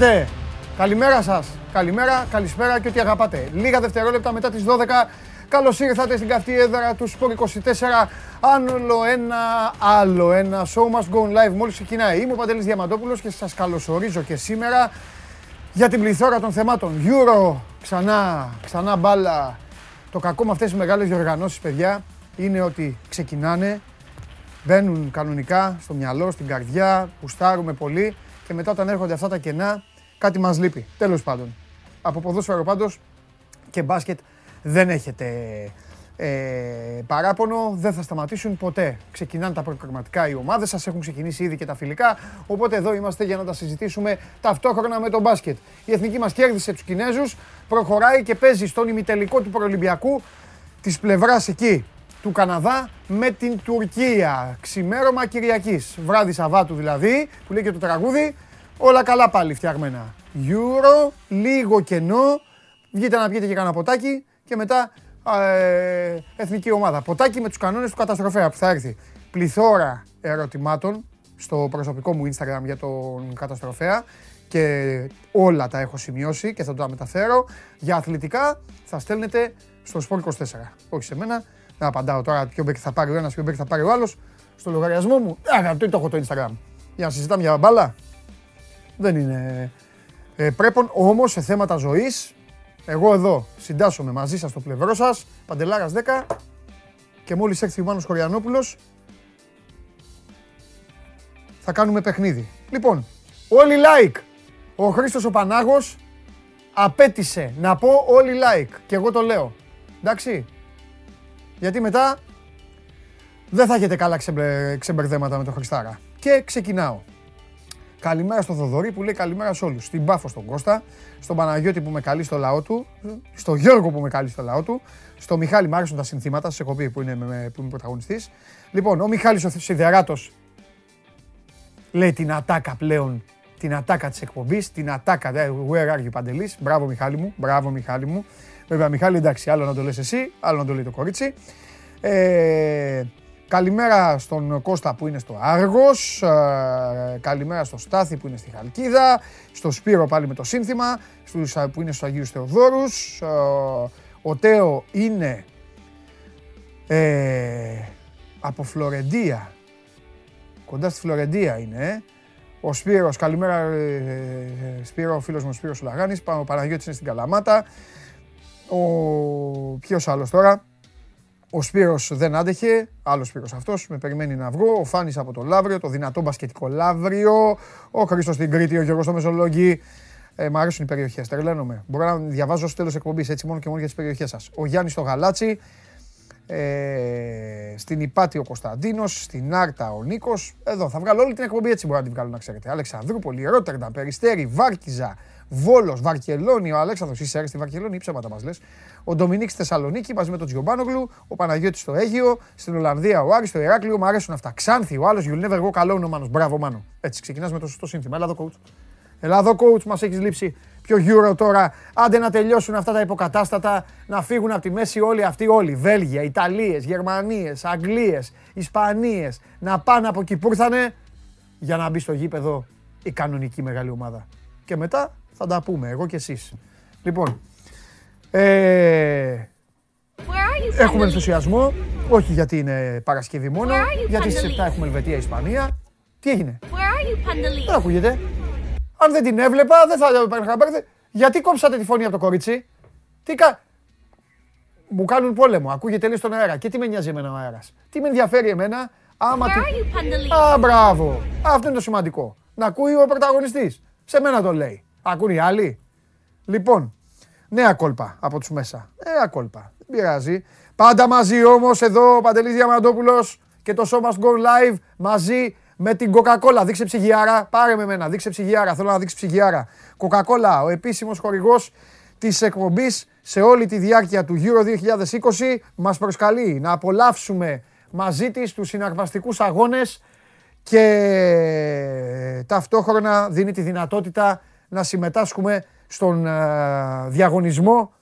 Χαίρετε! Καλημέρα σας. Καλημέρα, καλησπέρα και ό,τι αγαπάτε. Λίγα δευτερόλεπτα μετά τις 12. Καλώς ήρθατε στην καυτή έδρα του Sport 24. Άλλο ένα, άλλο ένα. Show must go live μόλις ξεκινάει. Είμαι ο Παντελής Διαμαντόπουλος και σας καλωσορίζω και σήμερα για την πληθώρα των θεμάτων. Euro, ξανά, ξανά μπάλα. Το κακό με αυτές τις μεγάλες διοργανώσεις, παιδιά, είναι ότι ξεκινάνε, μπαίνουν κανονικά στο μυαλό, στην καρδιά, πουστάρουμε πολύ και μετά όταν έρχονται αυτά τα κενά, κάτι μας λείπει. Τέλος πάντων. Από ποδόσφαιρο πάντως και μπάσκετ δεν έχετε ε, παράπονο, δεν θα σταματήσουν ποτέ. Ξεκινάνε τα προκριματικά οι ομάδες σας, έχουν ξεκινήσει ήδη και τα φιλικά, οπότε εδώ είμαστε για να τα συζητήσουμε ταυτόχρονα με τον μπάσκετ. Η εθνική μας κέρδισε τους Κινέζους, προχωράει και παίζει στον ημιτελικό του Προολυμπιακού της πλευράς εκεί του Καναδά με την Τουρκία. Ξημέρωμα Κυριακής, βράδυ Σαββάτου δηλαδή, που λέει και το τραγούδι, όλα καλά πάλι φτιαγμένα. Euro, λίγο κενό, βγείτε να πιείτε και κανένα ποτάκι και μετά ε, εθνική ομάδα. Ποτάκι με τους κανόνες του καταστροφέα που θα έρθει. Πληθώρα ερωτημάτων στο προσωπικό μου Instagram για τον καταστροφέα και όλα τα έχω σημειώσει και θα τα μεταφέρω. Για αθλητικά θα στέλνετε στο Sport 24. Όχι σε μένα, δεν απαντάω τώρα ποιο μπέκ θα πάρει ο ένας, ποιο μπέκ θα πάρει ο άλλος. Στο λογαριασμό μου, α, το έχω το Instagram. Για να συζητάμε για μπάλα. Δεν είναι ε, πρέπον, όμως σε θέματα ζωής, εγώ εδώ συντάσσομαι μαζί σας στο πλευρό σας, Παντελάρας 10 και μόλις έρθει ο Μάνος Κοριανόπουλος θα κάνουμε παιχνίδι. Λοιπόν, όλοι like. Ο Χρήστος ο Πανάγος απέτησε να πω όλοι like και εγώ το λέω. Εντάξει. Γιατί μετά δεν θα έχετε καλά ξεμπε, ξεμπερδέματα με τον Χριστάρα. Και ξεκινάω. Καλημέρα στο Θοδωρή που λέει καλημέρα σε όλους. Στην Πάφο στον Κώστα, στον Παναγιώτη που με καλεί στο λαό του, στον Γιώργο που με καλεί στο λαό του, στο Μιχάλη μου άρεσαν τα συνθήματα, σε έχω που, είναι, που είμαι πρωταγωνιστής. Λοιπόν, ο Μιχάλης ο Σιδεράτος λέει την ατάκα πλέον, την ατάκα της εκπομπής, την ατάκα, where are you Παντελής, μπράβο Μιχάλη μου, μπράβο Μιχάλη μου. Βέβαια Μιχάλη εντάξει, άλλο να το λες εσύ, άλλο να το λέει το κορίτσι. Ε, Καλημέρα στον Κώστα που είναι στο Άργος, ε, καλημέρα στο Στάθη που είναι στη Χαλκίδα, στο Σπύρο πάλι με το σύνθημα, στους, που είναι στους Αγίους Θεοδόρους. Ε, ο Τέο είναι ε, από Φλωρεντία, κοντά στη Φλωρεντία είναι. Ε. Ο Σπύρος, καλημέρα ε, Σπύρο, ο φίλος μου ο Σπύρος Λαγάνης, ο Παναγιώτης είναι στην Καλαμάτα. Ο ποιος άλλος τώρα, ο Σπύρος δεν άντεχε, άλλος Σπύρος αυτός, με περιμένει να βγω. Ο Φάνης από το Λαύριο, το δυνατό μπασκετικό Λαύριο. Ο Χρήστος στην Κρήτη, ο Γιώργος στο Μεσολόγγι. Ε, μ' αρέσουν οι περιοχές, τρελαίνομαι. Μπορώ να διαβάζω στο τέλος εκπομπής, έτσι μόνο και μόνο για τις περιοχές σας. Ο Γιάννης στο Γαλάτσι, ε, στην Υπάτη ο Κωνσταντίνος, στην Άρτα ο Νίκος. Εδώ θα βγάλω όλη την εκπομπή έτσι μπορώ να την βγάλω να ξέρετε. Αλεξανδρούπολη, Ρότερντα, Περιστέρη, Βάρκιζα, Βόλος, Βαρκελόνη, ο Αλέξανδρος είσαι στη Βαρκελόνη, ψέματα μας λες. Ο Ντομινίκ στη Θεσσαλονίκη μαζί με τον Τζιομπάνογλου, ο Παναγιώτης στο Αίγυο, στην Ολλανδία ο Άρης στο Ηράκλειο, μου αρέσουν αυτά. Ξάνθη, ο άλλος You'll never go καλό ο Μάνος. Μπράβο, Μάνο. Έτσι ξεκινάς με το σωστό σύνθημα. Ελά εδώ, coach. Ελά εδώ, coach, μας έχεις λείψει πιο Euro τώρα. Άντε να τελειώσουν αυτά τα υποκατάστατα, να φύγουν από τη μέση όλοι αυτοί, όλοι. Βέλγια, Ιταλίες, Γερμανίες, Αγγλίες, Ισπανίες, να πάνε από εκεί που ήρθανε για να μπει στο γήπεδο η κανονική μεγάλη ομάδα. Και μετά θα τα πούμε, εγώ και εσείς. Λοιπόν, ε, έχουμε ενθουσιασμό, όχι γιατί είναι Παρασκευή μόνο, γιατί στις 7 έχουμε Ελβετία, Ισπανία. Τι έγινε, δεν ακούγεται. Αν δεν την έβλεπα, δεν θα έπαιρνε Γιατί κόψατε τη φωνή από το κορίτσι; Τι κα... Μου κάνουν πόλεμο, ακούγεται λέει στον αέρα. Και τι με νοιάζει εμένα ο αέρας; Τι με ενδιαφέρει εμένα, άμα τι... Α, μπράβο. Αυτό είναι το σημαντικό. Να ακούει ο πρωταγωνιστής. Σε μένα το λέει. Ακούνε οι άλλοι; Λοιπόν, νέα κόλπα από τους μέσα. Νέα κόλπα. Δεν πειράζει. Πάντα μαζί όμως εδώ ο Παντελής Διαμαντόπουλος και το Show Must Go Live μαζί με την Coca-Cola. Δείξε ψυγιάρα. Πάρε με μένα. Δείξε ψυγιάρα. Θέλω να δείξει ψυγιάρα. Coca-Cola, ο επίσημος χορηγός της εκπομπής σε όλη τη διάρκεια του Euro 2020 μας προσκαλεί να απολαύσουμε μαζί της τους συναρπαστικούς αγώνες και ταυτόχρονα δίνει τη δυνατότητα να συμμετάσχουμε στον ε, διαγωνισμό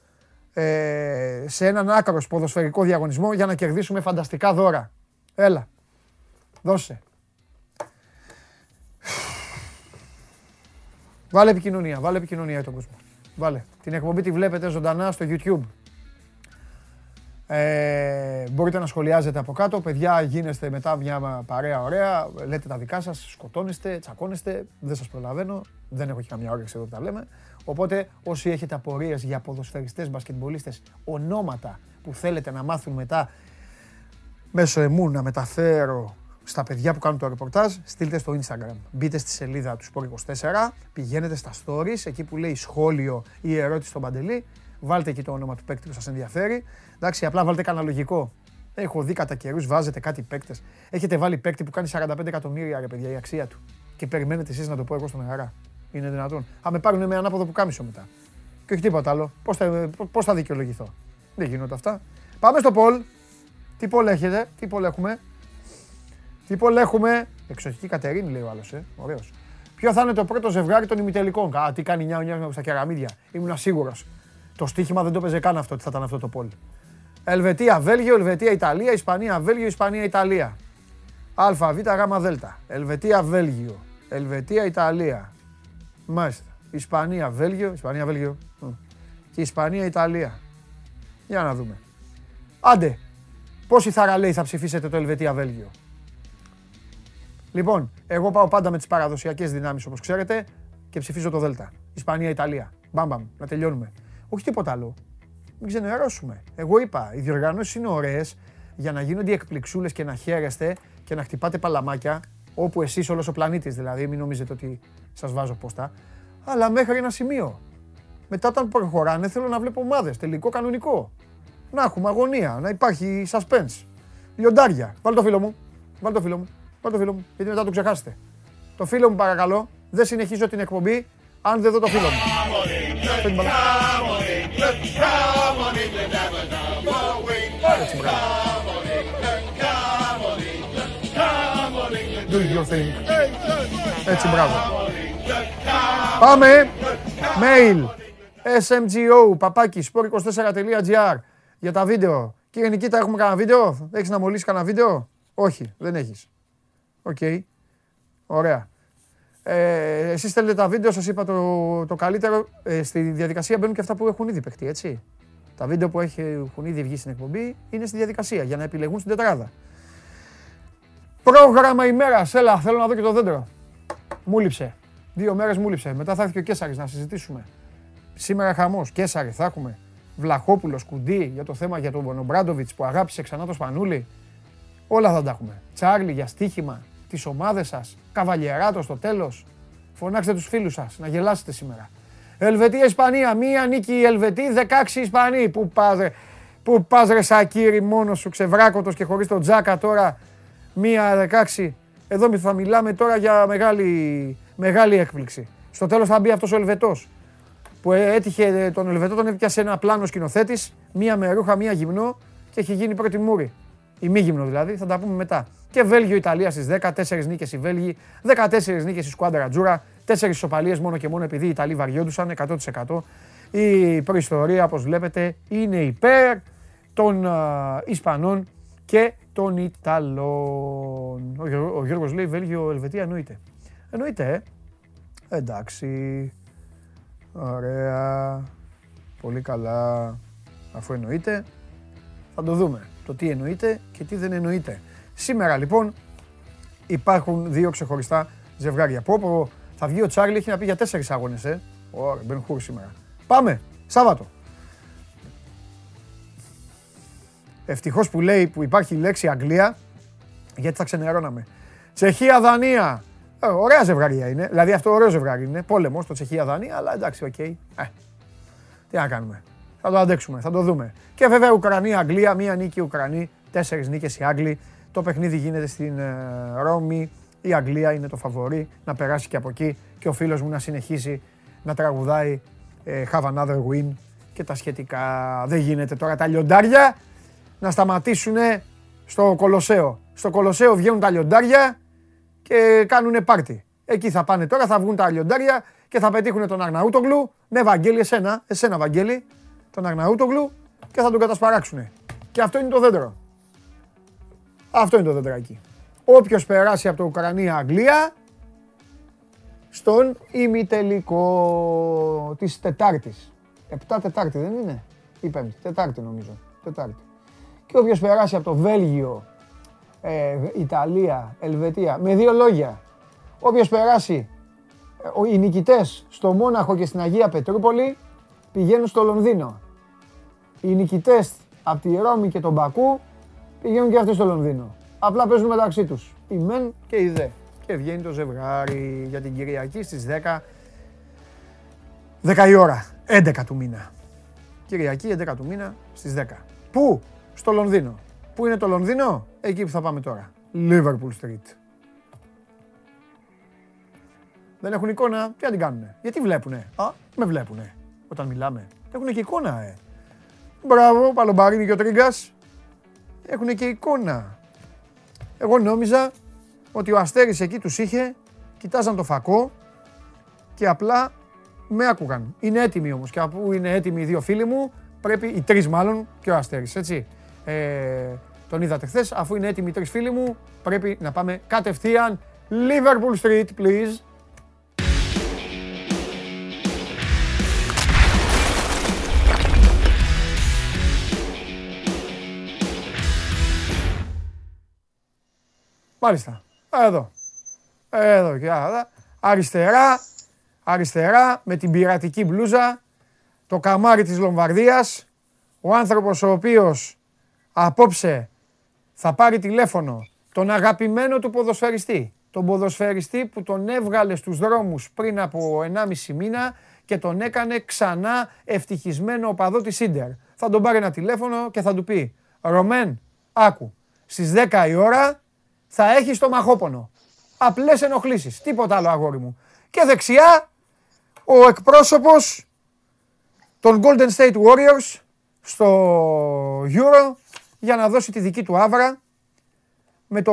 ε, σε έναν άκρος ποδοσφαιρικό διαγωνισμό για να κερδίσουμε φανταστικά δώρα. Έλα, δώσε. Βάλε επικοινωνία, βάλε επικοινωνία για τον κόσμο. Βάλε. Την εκπομπή τη βλέπετε ζωντανά στο YouTube. Ε, μπορείτε να σχολιάζετε από κάτω. Παιδιά, γίνεστε μετά μια παρέα ωραία. Λέτε τα δικά σας, σκοτώνεστε, τσακώνεστε. Δεν σας προλαβαίνω. Δεν έχω και καμιά όρεξη εδώ που τα λέμε. Οπότε, όσοι έχετε απορίες για ποδοσφαιριστές, μπασκετμπολίστες, ονόματα που θέλετε να μάθουν μετά μέσω εμού να μεταφέρω στα παιδιά που κάνουν το ρεπορτάζ, στείλτε στο Instagram. Μπείτε στη σελίδα του Sport 24, πηγαίνετε στα stories, εκεί που λέει σχόλιο ή ερώτηση στον Παντελή, βάλτε εκεί το όνομα του παίκτη που σας ενδιαφέρει. Εντάξει, απλά βάλτε κανένα λογικό. Έχω δει κατά καιρούς, βάζετε κάτι παίκτες. Έχετε βάλει παίκτη που κάνει 45 εκατομμύρια ρε παιδιά η αξία του. Και περιμένετε εσείς να το πω εγώ στον αέρα. Είναι δυνατόν. Α με πάρουν με ανάποδο που κάμισο μετά. Και όχι τίποτα άλλο. Πώς θα, πώς θα δικαιολογηθώ. Δεν γίνονται αυτά. Πάμε στο Πολ. Τι Πολ έχετε, τι Πολ έχουμε; Τι Πολ έχουμε; Εξοχική Κατερίνη λέει ο άλλος. Ε. Ωραίος. Ποιο θα είναι το πρώτο ζευγάρι των ημιτελικών; Α, τι κάνει νιάου νιάου στα κεραμίδια. Ήμουν σίγουρος. Το στοίχημα δεν το παίζε καν αυτό ότι θα ήταν αυτό το Πολ. Ελβετία, Βέλγιο, Ελβετία, Ιταλία, Ισπανία, Βέλγιο, Ισπανία, Ιταλία. Α, Β, Γ, Δ. Ελβετία, Βέλγιο. Ελβετία, Ιταλία. Μάλιστα. Ισπανία, Βέλγιο, Ισπανία, Βέλγιο. Και Ισπανία, Ιταλία. Για να δούμε. Άντε, πόσοι θαραλέοι θα ψηφίσετε το Ελβετία, Βέλγιο; Λοιπόν, εγώ πάω πάντα με τις παραδοσιακές δυνάμεις όπως ξέρετε και ψηφίζω το Δέλτα. Ισπανία, Ιταλία. Μπαμπαμ, να τελειώνουμε. Όχι τίποτα άλλο μην ξενερώσουμε. Εγώ είπα, οι διοργανώσεις είναι ωραίες για να γίνονται εκπληξούλες και να χαίρεστε και να χτυπάτε παλαμάκια, όπου εσείς όλος ο πλανήτης δηλαδή, μην νομίζετε ότι σας βάζω πόστα, αλλά μέχρι ένα σημείο. Μετά όταν προχωράνε θέλω να βλέπω ομάδες, τελικό κανονικό. Να έχουμε αγωνία, να υπάρχει suspense. Λιοντάρια. Βάλτε το φίλο μου. Βάλτε το φίλο μου. Βάλτε το φίλο μου. Γιατί μετά το ξεχάσετε. Το φίλο μου παρακαλώ. Δεν συνεχίζω την εκπομπή αν δεν δω το φίλο μου. Your thing. Έτσι μπράβο. Πάμε. Mail. SMGO, παπάκι, sport24.gr για τα βίντεο. Κύριε Νικήτα, έχουμε κανένα βίντεο; Έχεις να αμολήσεις κανένα βίντεο; Όχι, δεν έχεις. OK. Okay. Ωραία. Ε, εσείς θέλετε τα βίντεο, σας είπα το, το καλύτερο. Ε, στη διαδικασία μπαίνουν και αυτά που έχουν ήδη παιχτεί, έτσι. Τα βίντεο που έχουν ήδη βγει στην εκπομπή είναι στη διαδικασία για να επιλεγούν στην τετράδα. Πρόγραμμα ημέρας. Έλα, θέλω να δω και το δέντρο. Μου λείψε. Δύο μέρες μου λείψε. Μετά θα έρθει και ο Κέσσαρη να συζητήσουμε. Σήμερα χαμός. Κέσσαρη θα έχουμε. Βλαχόπουλος, κουντί για το θέμα για τον Μπονομπράντοβιτ που αγάπησε ξανά το Σπανούλι. Όλα θα τα έχουμε. Τσάρλι για στοίχημα τι ομάδε σας. Καβαλιεράτος στο τέλος. Φωνάξτε τους φίλους σας να γελάσετε σήμερα. Ελβετία-Ισπανία. Μία νίκη η Ελβετή, 16 Ισπανοί. Πού πας Πού πας ρε Σακύρι μόνος σου ξεβράκωτος και χωρίς τον Τζάκα τώρα. Μία 16. Εδώ θα μιλάμε τώρα για μεγάλη, μεγάλη έκπληξη. Στο τέλος θα μπει αυτός ο Ελβετός που έτυχε τον Ελβετό, τον έπιασε ένα πλάνο σκηνοθέτης, μία με ρούχα, μία γυμνό και έχει γίνει πρώτη μούρη. Η μη γυμνό δηλαδή, θα τα πούμε μετά. Και Βέλγιο-Ιταλία στις 10, 4 νίκες οι Βέλγοι, 14 νίκες η Σκουάντρα Τζούρα, Τέσσερις ισοπαλίες μόνο και μόνο επειδή οι Ιταλοί βαριόντουσαν 100%. Η προϊστορία, όπως βλέπετε, είναι υπέρ των Ισπανών και των Ιταλών. Ο, Γιώργος λέει Βέλγιο, Ελβετία εννοείται. Εννοείται, ε. Εντάξει. Ωραία. Πολύ καλά. Αφού εννοείται, θα το δούμε. Το τι εννοείται και τι δεν εννοείται. Σήμερα λοιπόν υπάρχουν δύο ξεχωριστά ζευγάρια. Πω, θα βγει ο Τσάρλι, έχει να πει για τέσσερις αγώνες. Ε. Ωραία, μπαίνουν χούρ σήμερα. Πάμε, Σάββατο. Ευτυχώς που λέει που υπάρχει η λέξη Αγγλία, γιατί θα ξενερώναμε. Τσεχία-Δανία. Ε, ωραία ζευγαρία είναι. Δηλαδή αυτό ωραίο ζευγάρι είναι. Πόλεμος το Τσεχία-Δανία, αλλά εντάξει, OK. Okay. Ε, τι να κάνουμε. Θα το αντέξουμε, θα το δούμε. Και βέβαια Ουκρανία-Αγγλία, μία νίκη Ουκρανοί, τέσσερις νίκες οι Άγγλοι. Το παιχνίδι γίνεται στην ε, Ρώμη η Αγγλία είναι το φαβορί να περάσει και από εκεί και ο φίλος μου να συνεχίσει να τραγουδάει ε, Have another win και τα σχετικά. Δεν γίνεται τώρα τα λιοντάρια να σταματήσουν στο Κολοσσέο. Στο Κολοσσέο βγαίνουν τα λιοντάρια και κάνουν πάρτι. Εκεί θα πάνε τώρα, θα βγουν τα λιοντάρια και θα πετύχουν τον Αγναούτογλου. Ναι, Βαγγέλη, εσένα, εσένα Βαγγέλη, τον Αγναούτογλου και θα τον κατασπαράξουν. Και αυτό είναι το δέντρο. Αυτό είναι το δέντρακι. Όποιος περάσει από το Ουκρανία-Αγγλία στον ημιτελικό της Τετάρτης. Επτά Τετάρτη δεν είναι, ή Πέμπτη, Τετάρτη νομίζω, Τετάρτη. Και όποιος περάσει από το Βέλγιο, ε, Ιταλία, Ελβετία, με δύο λόγια, όποιος περάσει, ε, οι νικητές στο Μόναχο και στην Αγία Πετρούπολη πηγαίνουν στο Λονδίνο. Οι νικητές από τη Ρώμη και τον Μπακού πηγαίνουν και αυτοί στο Λονδίνο. Απλά παίζουν μεταξύ τους. Η μεν και η δε. Και βγαίνει το ζευγάρι για την Κυριακή στις 10. 10 η ώρα. 11 του μήνα. Κυριακή 11 του μήνα στις 10. Πού; Στο Λονδίνο. Πού είναι το Λονδίνο; Εκεί που θα πάμε τώρα. Liverpool Street. Δεν έχουν εικόνα, τι να την κάνουνε; Γιατί βλέπουνε; Α, με βλέπουνε όταν μιλάμε. Έχουν και εικόνα, ε. Μπράβο, Παλομπαρίνη και ο Τρίγκας. Έχουν και εικόνα. Εγώ νόμιζα ότι ο Αστέρης εκεί τους είχε, κοιτάζαν το φακό και απλά με άκουγαν. Είναι έτοιμοι όμως και αφού είναι έτοιμοι οι δύο φίλοι μου, πρέπει, οι τρεις μάλλον και ο Αστέρης, έτσι. Ε, τον είδατε χθες, αφού είναι έτοιμοι οι τρεις φίλοι μου, πρέπει να πάμε κατευθείαν Liverpool Street, please. Μάλιστα. Εδώ. Εδώ και Αριστερά, αριστερά με την πειρατική μπλούζα, το καμάρι της Λομβαρδίας, ο άνθρωπος ο οποίος απόψε θα πάρει τηλέφωνο τον αγαπημένο του ποδοσφαιριστή. Τον ποδοσφαιριστή που τον έβγαλε στους δρόμους πριν από 1,5 μήνα και τον έκανε ξανά ευτυχισμένο οπαδό της Ίντερ. Θα τον πάρει ένα τηλέφωνο και θα του πει «Ρωμέν, άκου, στις 10 η ώρα θα έχεις το μαχόπονο. Απλές ενοχλήσεις. Τίποτα άλλο, αγόρι μου. Και δεξιά, ο εκπρόσωπος των Golden State Warriors στο Euro για να δώσει τη δική του άβρα με το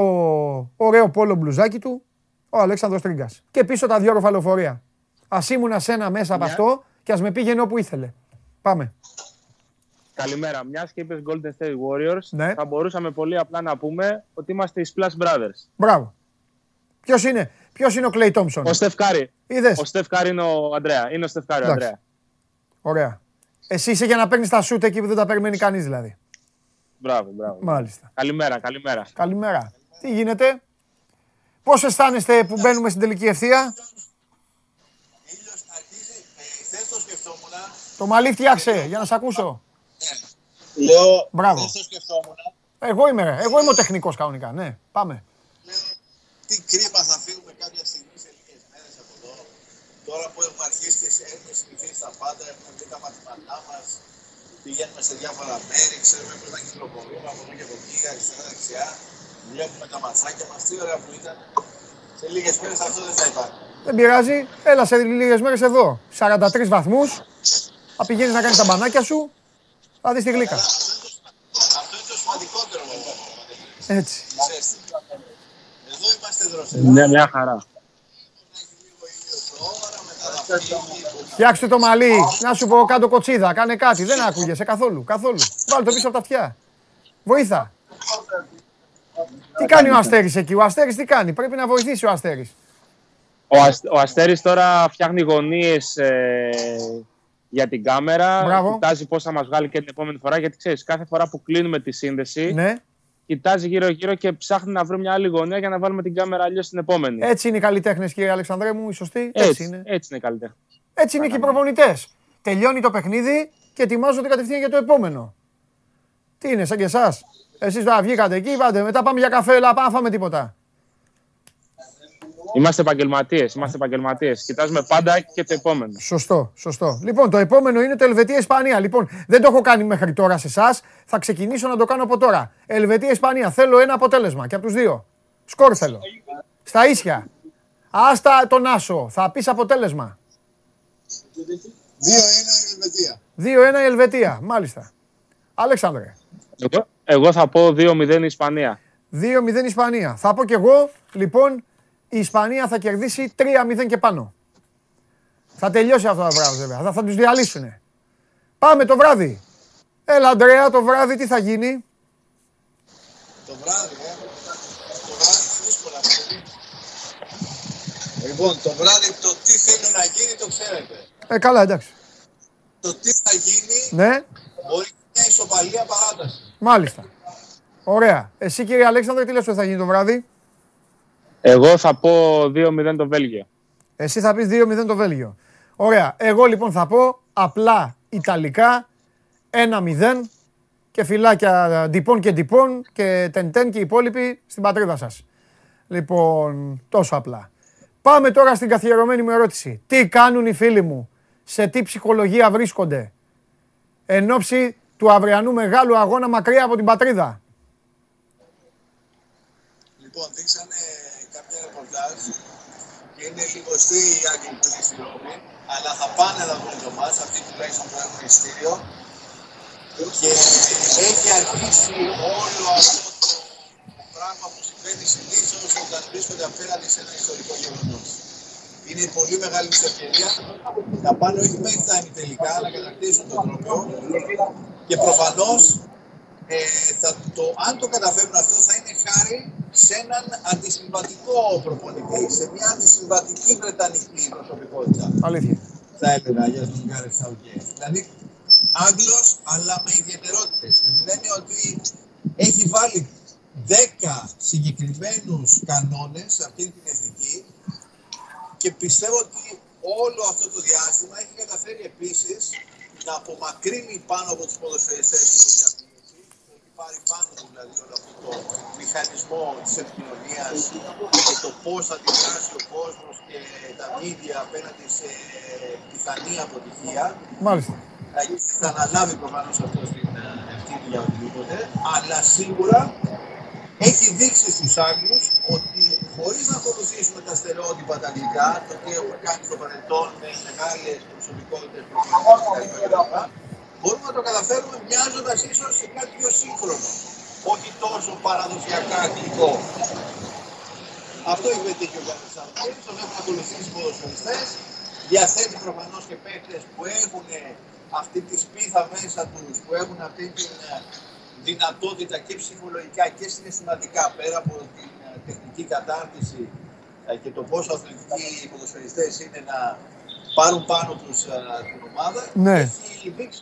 ωραίο πόλο μπλουζάκι του, ο Αλέξανδρος Τρίγκας. Και πίσω τα δυο ροφαλοφορία. Ας ήμουν σένα μέσα από αυτό και ας με πήγαινε όπου ήθελε. Πάμε. Καλημέρα. Μιας και είπες Golden State Warriors, ναι. θα μπορούσαμε πολύ απλά να πούμε ότι είμαστε οι Splash Brothers. Μπράβο. Ποιος είναι, ποιος είναι ο Clay Thompson; Ο Στεφκάρη. Είδες; Ο Στεφκάρη είναι ο Αντρέα. Είναι ο Στεφκάρη ο Αντρέα. Ωραία. Εσύ είσαι για να παίρνεις τα σούτ εκεί που δεν τα περιμένει κανείς δηλαδή. Μπράβο, μπράβο. Μάλιστα. Καλημέρα, καλημέρα. Καλημέρα. Τι γίνεται, Πώς αισθάνεστε που μπαίνουμε στην τελική ευθεία, Το μαλλί φτιάξε για να σε ακούσω. Λέω, Μπράβο. δεν το σκεφτόμουν. Εγώ είμαι, εγώ είμαι ο τεχνικός κανονικά. Ναι, πάμε. Λέω, τι κρίμα θα φύγουμε κάποια στιγμή σε λίγες μέρες από εδώ. Τώρα που έχουμε αρχίσει και έχουμε συνηθίσει τα πάντα, έχουμε βρει τα μαθήματά μας, πηγαίνουμε σε διάφορα μέρη, ξέρουμε πώς να κυκλοφορούμε από εδώ και από εκεί, αριστερά-δεξιά. Βλέπουμε τα ματσάκια μας, τι ωραία που ήταν. Σε λίγες μέρες αυτό δεν θα υπάρχει. Δεν πειράζει. Έλα σε λίγες μέρες εδώ. 43 βαθμούς. Θα πηγαίνεις να κάνεις τα μπανάκια σου. Θα δεις τη γλύκα. Αυτό είναι το σημαντικότερο. Έτσι. Εδώ είμαστε δροσερά. Ναι, μια χαρά. Φτιάξτε το μαλλί. Να σου πω κάτω κοτσίδα. Κάνε κάτι. Δεν άκουγεσαι καθόλου. Καθόλου. Βάλε το πίσω από τα αυτιά. Βοήθα. Τι κάνει ο Αστέρης εκεί; Ο Αστέρης τι κάνει; Πρέπει να βοηθήσει ο Αστέρης. Ο, Ασ, ο Αστέρης τώρα φτιάχνει γωνίες ε, για την κάμερα. Μπράβο. Κοιτάζει πώς θα μας βγάλει και την επόμενη φορά. Γιατί ξέρεις, κάθε φορά που κλείνουμε τη σύνδεση, Ναι. Κοιτάζει γύρω-γύρω και ψάχνει να βρει μια άλλη γωνία για να βάλουμε την κάμερα αλλιώς στην επόμενη. Έτσι είναι οι καλλιτέχνες, κύριε Αλεξανδρέ μου, οι σωστοί. Έτσι, έτσι, είναι. έτσι είναι καλύτερα. Έτσι είναι και οι προπονητές. Τελειώνει το παιχνίδι και ετοιμάζονται κατευθείαν για το επόμενο. Τι είναι, σαν και εσάς. Εσείς τώρα βγήκατε εκεί, είπατε μετά πάμε για καφέ, αλλά πάμε να φάμε τίποτα. Είμαστε επαγγελματίες. Είμαστε επαγγελματίες. Κοιτάζουμε πάντα και το επόμενο. Σωστό, σωστό. Λοιπόν, το επόμενο είναι το Ελβετία-Ισπανία. Λοιπόν, δεν το έχω κάνει μέχρι τώρα σε εσάς. Θα ξεκινήσω να το κάνω από τώρα. Ελβετία-Ισπανία. Θέλω ένα αποτέλεσμα και από τους δύο. Σκορ θέλω. Στα ίσια. Άστα τον Άσο. Θα πεις αποτέλεσμα. 2-1 η Ελβετία. 2-1 η Ελβετία. Μάλιστα. Αλέξανδρε. Εγώ, εγώ θα πω 2-0 η Ισπανία. 2-0 Ισπανία. Θα πω κι εγώ, λοιπόν, η Ισπανία θα κερδίσει 3-0 και πάνω. Θα τελειώσει αυτό το βράδυ βέβαια. Θα, θα τους διαλύσουνε. Πάμε το βράδυ. Έλα Αντρέα, το βράδυ τι θα γίνει; Το βράδυ, ε. Το βράδυ δύσκολα. Λοιπόν, το βράδυ το τι θέλει να γίνει το ξέρετε. Ε, καλά, εντάξει. Το τι θα γίνει ναι. μπορεί μια ισοπαλία παράταση. Μάλιστα. Ωραία. Εσύ κύριε Αλέξανδρε, τι λες ότι θα γίνει το βράδυ; Εγώ θα πω 2-0 το Βέλγιο. Εσύ θα πεις 2-0 το Βέλγιο. Ωραία. Εγώ λοιπόν θα πω απλά Ιταλικά 1-0 και φυλάκια ντυπών και ντυπών και τεντέν και οι υπόλοιποι στην πατρίδα σας. Λοιπόν, τόσο απλά. Πάμε τώρα στην καθιερωμένη μου ερώτηση. Τι κάνουν οι φίλοι μου, σε τι ψυχολογία βρίσκονται; Εν ώψη του αυριανού μεγάλου αγώνα μακριά από την πατρίδα. Λοιπόν, δείξανε κάποια ρεπορτάζ και είναι λιγοστή οι Άγγλοι που είναι στη Ρώμη, αλλά θα πάνε να δουν το μάτς, αυτοί τουλάχιστον που έχουν ειστήριο. Και έχει αρχίσει όλο αυτό το πράγμα που συμβαίνει συνήθως όταν βρίσκονται απέναντι σε ένα ιστορικό γεγονός. Είναι πολύ μεγάλη ευκαιρία να πάνε όχι μέχρι τα τελικά, να κατακτήσουν τον τρόπο και προφανώς ε, το, αν το καταφέρουν αυτό θα είναι χάρη σε έναν αντισυμβατικό προπονητή, σε μια αντισυμβατική βρετανική προσωπικότητα. Αλήθεια. Θα έλεγα για τον Γκάρετ Southgate. Δηλαδή, Άγγλος, αλλά με ιδιαιτερότητες. Με την έννοια ότι έχει βάλει 10 συγκεκριμένους κανόνες σε αυτή την εθνική και πιστεύω ότι όλο αυτό το διάστημα έχει καταφέρει επίσης να απομακρύνει πάνω από τους ποδοσφαιριστές του πάρει πάνω του δηλαδή όλο αυτό το μηχανισμό της επικοινωνίας και το πώς θα αντιδράσει ο κόσμος και τα μίδια απέναντι σε πιθανή αποτυχία. Μάλιστα. Θα αναλάβει προφανώς αυτό την ευθύνη για οτιδήποτε, αλλά σίγουρα έχει δείξει στους Άγγλους ότι χωρίς να ακολουθήσουμε τα στερεότυπα τα αγγλικά, το οποίο έχουν κάνει στο παρελθόν με μεγάλες προσωπικότητες κλπ μπορούμε να το καταφέρουμε μοιάζοντας ίσως σε κάτι πιο σύγχρονο. Όχι τόσο παραδοσιακά αγγλικό. Αυτό έχει πετύχει ο Γιάννης τον έχουν ακολουθήσει οι ποδοσφαιριστές. Διαθέτει προφανώς και παίκτες που έχουν αυτή τη σπίθα μέσα τους, που έχουν αυτή τη ε, δυνατότητα και ψυχολογικά και συναισθηματικά πέρα από την ε, τεχνική κατάρτιση ε, και το πόσο αθλητικοί οι ποδοσφαιριστές είναι να πάρουν πάνω τους την ομάδα. Ναι. Έχει δείξει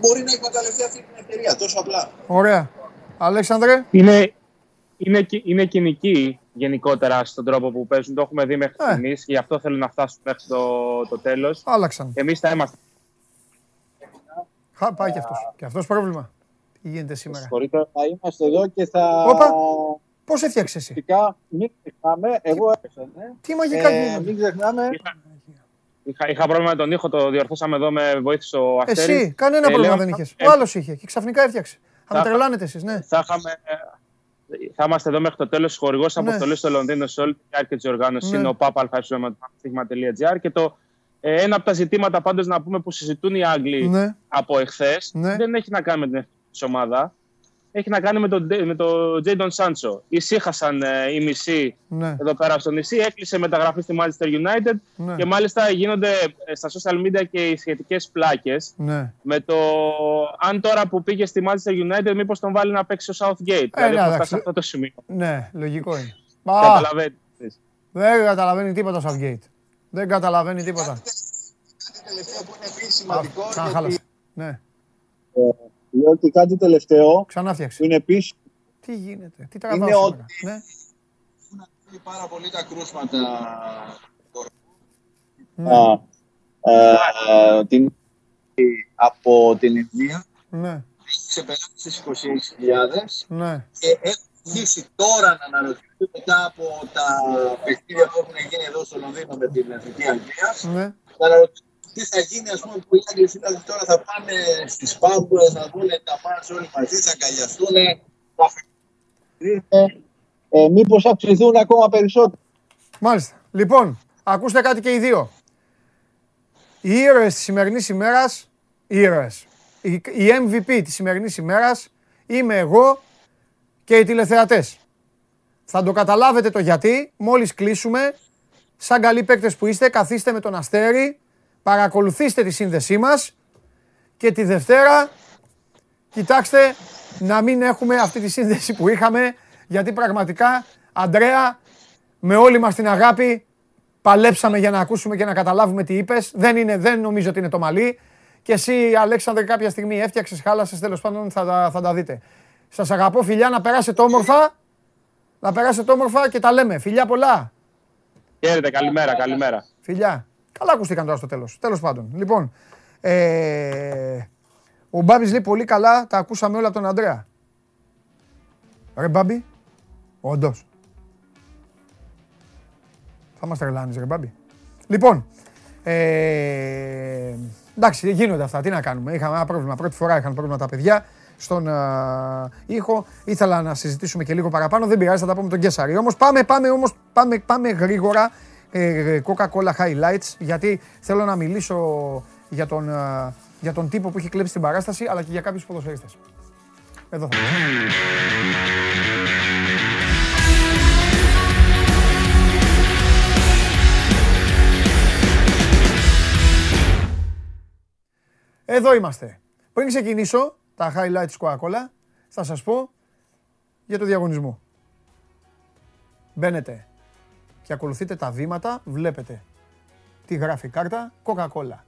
μπορεί να εκμεταλλευτεί αυτή την ευκαιρία. Τόσο απλά. Ωραία. Αλέξανδρε; Είναι, είναι, είναι κοινική γενικότερα στον τρόπο που παίζουν. Το έχουμε δει μέχρι ε. στιγμής και γι' αυτό θέλω να φτάσουν μέχρι το, το τέλος. Άλλαξαν. Εμείς θα είμαστε. Χα, πάει και αυτός. Και αυτός πρόβλημα. Τι γίνεται σήμερα; Συγχωρείτε, θα είμαστε εδώ και θα. Όπα. Πώς έφτιαξες εσύ; Φυσικά, μην ξεχνάμε. Εγώ έπεσα. Ναι. Τι μαγικά ε, γίνεται; Μην ξεχνάμε. Είχα, είχα πρόβλημα με τον ήχο, το διορθώσαμε εδώ, με βοήθησε ο Αστέρης. Εσύ, κανένα ε, πρόβλημα δεν είχες. Ε, ο άλλος είχε και ξαφνικά έφτιαξε. Θα με τρελάνετε εσείς, ναι. Θα, είχαμε, θα είμαστε εδώ μέχρι το τέλος. Χορηγός ναι. αποστολής στο Λονδίνο σε όλη τη διάρκεια της οργάνωσης ναι. είναι ο papalφα.sigma.gr και το ε, ένα από τα ζητήματα πάντως να πούμε που συζητούν οι Άγγλοι ναι. από εχθές ναι. δεν έχει να κάνει με την εθνική ομάδα έχει να κάνει με τον με το Τζέιντον Σάντσο. Ησύχασαν ε, οι μισοί ναι. εδώ πέρα στο νησί. Έκλεισε μεταγραφή στη Manchester United ναι. και μάλιστα γίνονται ε, στα social media και οι σχετικές πλάκες. Ναι. Με το αν τώρα που πήγε στη Manchester United, μήπως τον βάλει να παίξει στο Southgate. Ε, δηλαδή, ναι, σε αυτό το σημείο. Ναι, λογικό είναι. Καταλαβαίνετε. Δεν καταλαβαίνει τίποτα ο Southgate. Δεν καταλαβαίνει τίποτα. Κάτι τελευταίο που είναι επίση σημαντικό. Ναι. Λέω και κάτι τελευταίο. Ξανά Που είναι επίση. Τι γίνεται, τι τραβάω Είναι ότι ναι. έχουν πάρα πολύ τα κρούσματα ναι. ε, την, από την Ινδία. Ναι. Έχει ξεπεράσει τις 26.000 ναι. και έχουν αρχίσει τώρα να αναρωτηθούν μετά από τα παιχνίδια που έχουν γίνει εδώ στο Λονδίνο με την Εθνική Αγγλίας. Ναι. Να αναρωτηθούν τι θα γίνει, ας πούμε, που οι Άγγλοι δηλαδή τώρα θα πάνε στις πάμπες, θα δουν τα μάτια όλοι μαζί, θα αγκαλιαστούν, θα ε, μήπως αυξηθούν ακόμα περισσότερο. Μάλιστα. Λοιπόν, ακούστε κάτι και οι δύο. Οι ήρωες της σημερινής ημέρας, οι ήρωες. Η, MVP της σημερινής ημέρας είμαι εγώ και οι τηλεθεατές. Θα το καταλάβετε το γιατί, μόλις κλείσουμε, σαν καλοί παίκτες που είστε, καθίστε με τον Αστέρι, παρακολουθήστε τη σύνδεσή μας και τη Δευτέρα κοιτάξτε να μην έχουμε αυτή τη σύνδεση που είχαμε γιατί πραγματικά Αντρέα με όλη μας την αγάπη, παλέψαμε για να ακούσουμε και να καταλάβουμε τι είπες. Δεν, είναι, δεν νομίζω ότι είναι το μαλλί. Και εσύ, Αλέξανδρε, κάποια στιγμή έφτιαξες, χάλασες, τέλος πάντων θα, θα τα δείτε. Σας αγαπώ, φιλιά, να περάσετε όμορφα. Να περάσετε όμορφα και τα λέμε. Φιλιά πολλά. Χαίρετε, καλημέρα, καλημέρα. Φιλιά. Καλά ακούστηκαν τώρα στο τέλος. Τέλος πάντων. Λοιπόν, ε, ο Μπάμπης λέει πολύ καλά, τα ακούσαμε όλα από τον Αντρέα. Ρε Μπάμπη, όντως. Θα μας τρελάνεις ρε Μπάμπη. Λοιπόν, ε, εντάξει γίνονται αυτά, τι να κάνουμε. Είχαμε ένα πρόβλημα, πρώτη φορά είχαν πρόβλημα τα παιδιά στον uh, ήχο. Ήθελα να συζητήσουμε και λίγο παραπάνω, δεν πειράζει, θα τα πούμε τον Κέσσαρη. Όμως πάμε, πάμε, όμως, πάμε, πάμε γρήγορα ε, Coca-Cola Highlights, γιατί θέλω να μιλήσω για τον, uh, για τον τύπο που έχει κλέψει την παράσταση, αλλά και για κάποιους ποδοσφαιριστές. Εδώ θα Εδώ είμαστε. Πριν ξεκινήσω τα highlights της Coca-Cola, θα σας πω για το διαγωνισμό. Μπαίνετε και ακολουθείτε τα βήματα, βλέπετε τι γράφει η κάρτα Coca-Cola.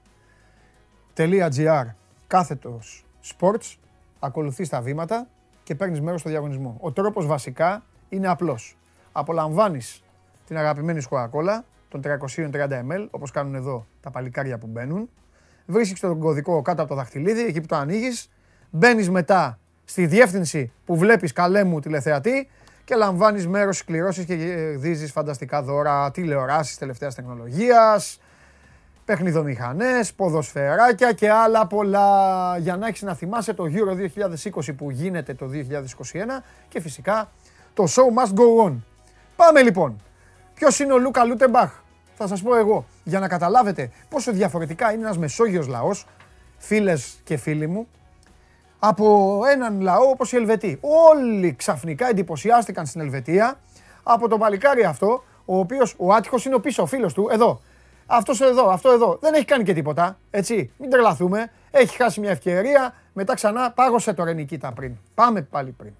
.gr κάθετος sports, ακολουθείς τα βήματα και παίρνεις μέρος στο διαγωνισμό. Ο τρόπος βασικά είναι απλός. Απολαμβάνεις την αγαπημένη Coca-Cola, των 330 ml, όπως κάνουν εδώ τα παλικάρια που μπαίνουν, βρίσκεις τον κωδικό κάτω από το δαχτυλίδι, εκεί που το ανοίγεις, μπαίνεις μετά στη διεύθυνση που βλέπεις καλέ μου τηλεθεατή και λαμβάνεις μέρος στις κληρώσεις και δίζεις φανταστικά δώρα, τηλεοράσεις τελευταίας τεχνολογίας, παιχνιδομηχανές, ποδοσφαιράκια και άλλα πολλά. Για να έχεις να θυμάσαι το Euro 2020 που γίνεται το 2021 και φυσικά το show must go on. Πάμε λοιπόν. Ποιος είναι ο Λούκα Λούτεμπαχ, θα σας πω εγώ, για να καταλάβετε πόσο διαφορετικά είναι ένας Μεσόγειος λαός, φίλες και φίλοι μου, από έναν λαό όπως η Ελβετοί. Όλοι ξαφνικά εντυπωσιάστηκαν στην Ελβετία από το παλικάρι αυτό, ο οποίος ο άτυχος είναι ο πίσω, ο φίλος του, εδώ. Αυτός εδώ, αυτό εδώ. Δεν έχει κάνει και τίποτα, έτσι. Μην τρελαθούμε. Έχει χάσει μια ευκαιρία, μετά ξανά πάγωσε το Ρενικίτα πριν. Πάμε πάλι πριν.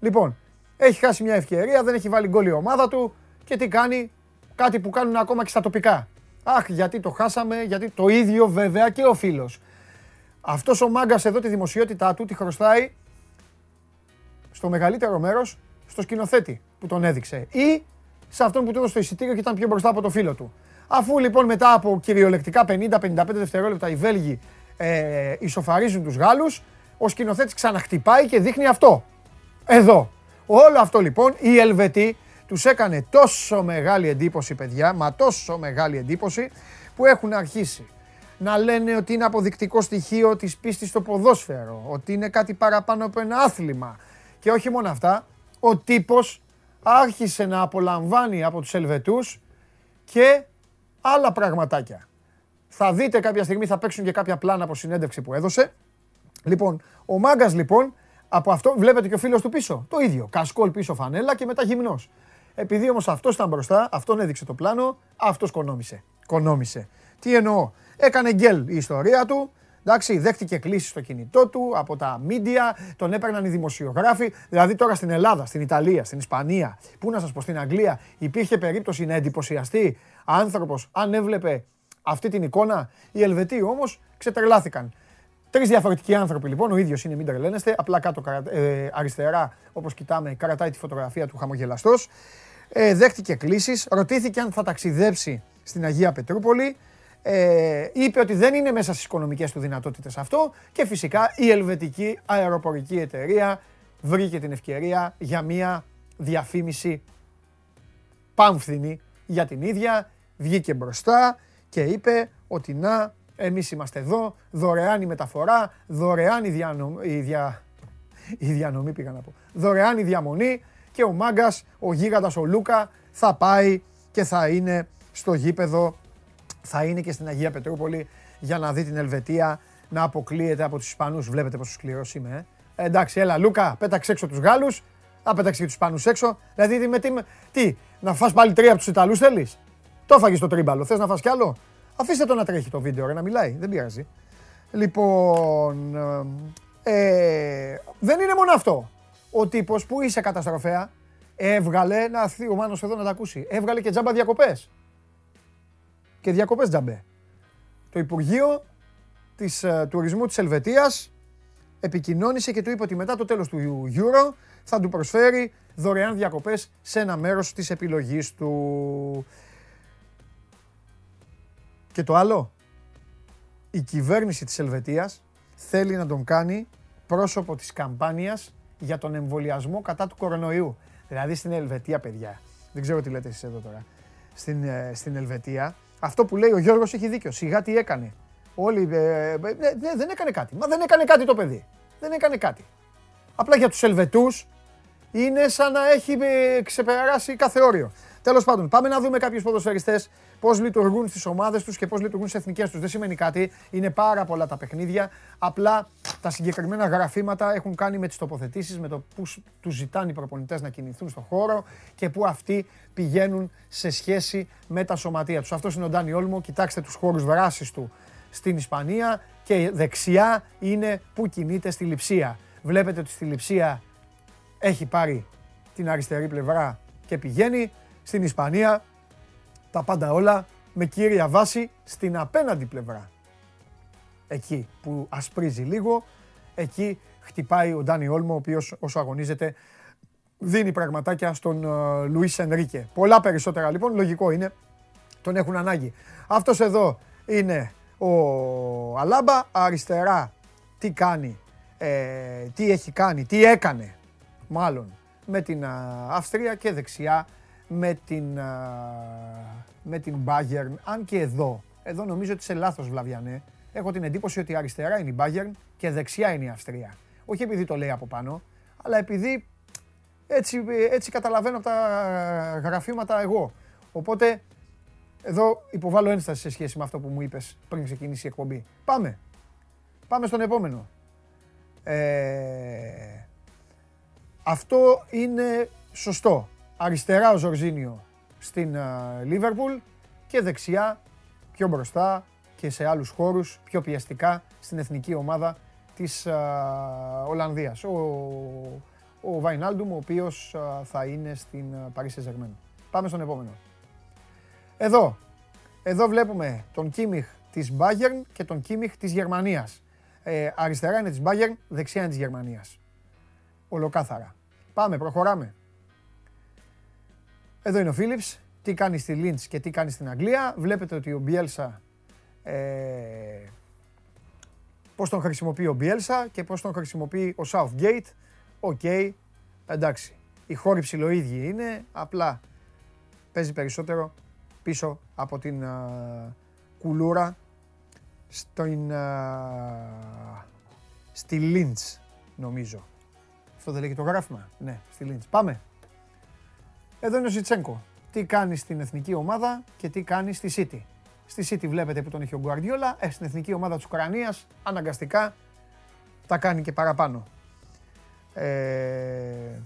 Λοιπόν, έχει χάσει μια ευκαιρία, δεν έχει βάλει γκολ η ομάδα του και τι κάνει, Κάτι που κάνουν ακόμα και στα τοπικά. Αχ, γιατί το χάσαμε, γιατί το ίδιο βέβαια και ο φίλος. Αυτός ο μάγκας εδώ τη δημοσιότητά του τη χρωστάει στο μεγαλύτερο μέρος στο σκηνοθέτη που τον έδειξε ή σε αυτόν που του έδωσε το εισιτήριο και ήταν πιο μπροστά από το φίλο του. Αφού λοιπόν μετά από κυριολεκτικά 50-55 δευτερόλεπτα οι Βέλγοι ε, ισοφαρίζουν τους Γάλλους, ο σκηνοθέτης ξαναχτυπάει και δείχνει αυτό. Εδώ. Όλο αυτό λοιπόν οι Ελβετοί τους έκανε τόσο μεγάλη εντύπωση παιδιά, μα τόσο μεγάλη εντύπωση που έχουν αρχίσει να λένε ότι είναι αποδεικτικό στοιχείο της πίστης στο ποδόσφαιρο, ότι είναι κάτι παραπάνω από ένα άθλημα. Και όχι μόνο αυτά, ο τύπος άρχισε να απολαμβάνει από τους Ελβετούς και άλλα πραγματάκια. Θα δείτε κάποια στιγμή, θα παίξουν και κάποια πλάνα από συνέντευξη που έδωσε. Λοιπόν, ο Μάγκας λοιπόν, από αυτό βλέπετε και ο φίλος του πίσω, το ίδιο. Κασκόλ πίσω φανέλα και μετά γυμνός. Επειδή όμως αυτός ήταν μπροστά, αυτόν έδειξε το πλάνο, αυτός κονόμησε. Κονόμησε. Τι εννοώ; Έκανε γκέλ η ιστορία του, Εντάξει, δέχτηκε κλήσεις στο κινητό του από τα μίντια, τον έπαιρναν οι δημοσιογράφοι. Δηλαδή τώρα στην Ελλάδα, στην Ιταλία, στην Ισπανία, πού να σας πω, στην Αγγλία, υπήρχε περίπτωση να εντυπωσιαστεί άνθρωπος αν έβλεπε αυτή την εικόνα. Οι Ελβετοί όμως ξετρελάθηκαν. Τρεις διαφορετικοί άνθρωποι λοιπόν, ο ίδιος είναι, μην τρελαίνεστε. Απλά κάτω ε, αριστερά, όπως κοιτάμε, κρατάει τη φωτογραφία του χαμογελαστός. Ε, δέχτηκε κλήσεις, ρωτήθηκε αν θα ταξιδέψει στην Αγία Πετρούπολη. Ε, είπε ότι δεν είναι μέσα στις οικονομικές του δυνατότητες αυτό και φυσικά η ελβετική αεροπορική εταιρεία βρήκε την ευκαιρία για μια διαφήμιση πάμφθηνη για την ίδια. Βγήκε μπροστά και είπε ότι να εμείς είμαστε εδώ, δωρεάν η μεταφορά, δωρεάν η, η, δια... η διανομή πήγα να πω, δωρεάν η διαμονή και ο Μάγκας, ο γίγαντας ο Λούκα θα πάει και θα είναι στο γήπεδο, θα είναι και στην Αγία Πετρούπολη για να δει την Ελβετία να αποκλείεται από τους Ισπανούς. Βλέπετε πόσο σκληρός είμαι, ε. Εντάξει, έλα Λούκα, πέταξε έξω τους Γάλλους, θα πέταξε και τους Ισπανούς έξω. Δηλαδή, με, τι, τι, να φας πάλι τρία από τους Ιταλούς θέλεις; Το έφαγες το τρίμπαλο, θες να φας κι άλλο; Αφήστε το να τρέχει το βίντεο, ρε, να μιλάει. Δεν πειράζει. Λοιπόν, ε, δεν είναι μόνο αυτό. Ο τύπος που είσαι καταστροφέα έβγαλε, να έρθει ο Μάνος εδώ να τα ακούσει, έβγαλε και τζάμπα διακοπές. Και διακοπές τζαμπέ. Το Υπουργείο της uh, Τουρισμού της Ελβετίας επικοινώνησε και του είπε ότι μετά το τέλος του Euro θα του προσφέρει δωρεάν διακοπές σε ένα μέρος της επιλογής του. Και το άλλο, η κυβέρνηση της Ελβετίας θέλει να τον κάνει πρόσωπο της καμπάνιας για τον εμβολιασμό κατά του κορονοϊού. Δηλαδή στην Ελβετία, παιδιά, δεν ξέρω τι λέτε εσείς εδώ τώρα, στην, ε, στην Ελβετία, αυτό που λέει ο Γιώργος έχει δίκιο. Σιγά τι έκανε. Όλοι, ε, ε, ναι, ναι, δεν έκανε κάτι. Μα δεν έκανε κάτι το παιδί. Δεν έκανε κάτι. Απλά για τους Ελβετούς είναι σαν να έχει ε, ξεπεράσει κάθε όριο. Τέλος πάντων, πάμε να δούμε κάποιους ποδοσφαιριστές πώς λειτουργούν στις ομάδες τους και πώς λειτουργούν στις εθνικές τους. Δεν σημαίνει κάτι. Είναι πάρα πολλά τα παιχνίδια. Απλά τα συγκεκριμένα γραφήματα έχουν κάνει με τις τοποθετήσεις, με το που τους ζητάνε οι προπονητές να κινηθούν στον χώρο και που αυτοί πηγαίνουν σε σχέση με τα σωματεία τους. Αυτός είναι ο Ντάνι Όλμο. Κοιτάξτε τους χώρους δράσης του στην Ισπανία και δεξιά είναι που κινείται στη λειψία. Βλέπετε ότι στη λειψία έχει πάρει την αριστερή πλευρά και πηγαίνει στην Ισπανία τα πάντα όλα με κύρια βάση στην απέναντι πλευρά. Εκεί που ασπρίζει λίγο, εκεί χτυπάει ο Ντάνι Όλμο, ο οποίος όσο αγωνίζεται δίνει πραγματάκια στον uh, Λουίς Ενρίκε. Πολλά περισσότερα λοιπόν, λογικό είναι, τον έχουν ανάγκη. Αυτός εδώ είναι ο Αλάμπα, αριστερά τι κάνει, ε, τι έχει κάνει, τι έκανε μάλλον με την Αυστρία και δεξιά με την, με την Bayern. Αν και εδώ, εδώ νομίζω ότι σε λάθος Βλαβιανέ, έχω την εντύπωση ότι αριστερά είναι η Bayern και δεξιά είναι η Αυστρία. Όχι επειδή το λέει από πάνω, αλλά επειδή έτσι, έτσι καταλαβαίνω από τα γραφήματα εγώ. Οπότε εδώ υποβάλλω ένσταση σε σχέση με αυτό που μου είπες πριν ξεκινήσει η εκπομπή. Πάμε. Πάμε στον επόμενο. Ε, αυτό είναι σωστό. Αριστερά ο Ζορζίνιο στην Λίβερπουλ και δεξιά πιο μπροστά και σε άλλους χώρους πιο πιεστικά στην εθνική ομάδα της Ολλανδίας. Ο, ο Βαϊνάλντουμ ο οποίος θα είναι στην Παρίσι Ζερμέν. Πάμε στον επόμενο. Εδώ, εδώ βλέπουμε τον Κίμιχ της Bayern και τον Κίμιχ της Γερμανίας. Ε, αριστερά είναι της Bayern, δεξιά είναι της Γερμανίας. Ολοκάθαρα. Πάμε, προχωράμε. Εδώ είναι ο Φίλιπς. Τι κάνει στη Λίντς και τι κάνει στην Αγγλία. Βλέπετε ότι ο Μπιέλσα... Ε, πώς τον χρησιμοποιεί ο Μπιέλσα και πώς τον χρησιμοποιεί ο Southgate. OK, okay, εντάξει. Οι χώροι ψιλοΐδιοι είναι, απλά παίζει περισσότερο πίσω από την κουλούρα στην, στη Λίντς, νομίζω. Αυτό δεν λέγει το γράφημα; Ναι, στη Λίντς. Πάμε. Εδώ είναι ο Ζιτσέγκο. Τι κάνει στην εθνική ομάδα και τι κάνει στη City. Στη City βλέπετε που τον έχει ο Γκουαρδιόλα. Ε, στην εθνική ομάδα της Ουκρανίας αναγκαστικά τα κάνει και παραπάνω. Ε,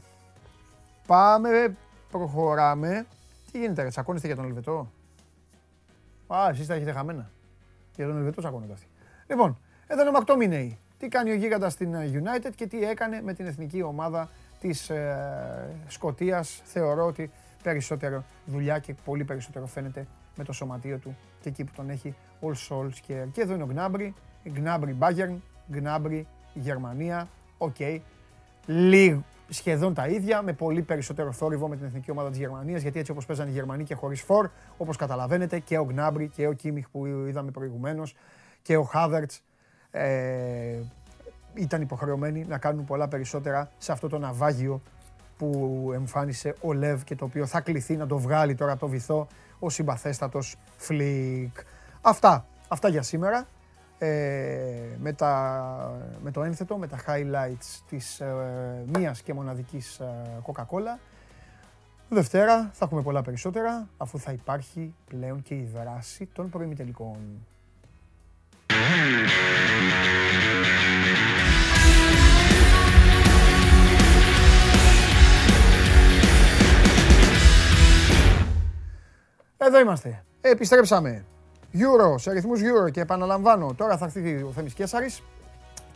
πάμε, προχωράμε. Τι γίνεται, ρε, τσακώνεστε για τον Ελβετό; Α, εσείς τα έχετε χαμένα. Για τον Ελβετό τσακώνετε αυτοί. Λοιπόν, εδώ είναι ο Μακτόμινεϊ τι κάνει ο Γίγαντας στην ε, United και τι έκανε με την εθνική ομάδα της ε, Σκοτίας. Θεωρώ ότι περισσότερο δουλειά και πολύ περισσότερο φαίνεται με το σωματείο του και εκεί που τον έχει ο Solskjaer. Και εδώ είναι ο Γκνάμπρι, Γκνάμπρι Bayern, Γκνάμπρι Γερμανία, OK. Okay. Λίγο, σχεδόν τα ίδια, με πολύ περισσότερο θόρυβο με την εθνική ομάδα της Γερμανίας, γιατί έτσι όπως παίζανε οι Γερμανοί και χωρίς φορ, όπως καταλαβαίνετε και ο Γκνάμπρι και ο Κίμιχ που είδαμε προηγουμένως και ο Χάβερτς ε, ήταν υποχρεωμένοι να κάνουν πολλά περισσότερα σε αυτό το ναυάγιο που εμφάνισε ο Λεβ και το οποίο θα κληθεί να το βγάλει τώρα από το βυθό ο συμπαθέστατος Φλικ. Αυτά, αυτά για σήμερα. Ε, με, τα, με το ένθετο, με τα highlights της ε, μίας και μοναδικής ε, Coca-Cola. Δευτέρα θα έχουμε πολλά περισσότερα, αφού θα υπάρχει πλέον και η δράση των προημιτελικών. Εδώ είμαστε. Επιστρέψαμε. Euro, σε αριθμούς Euro και επαναλαμβάνω, τώρα θα έρθει ο Θέμης Κέσαρης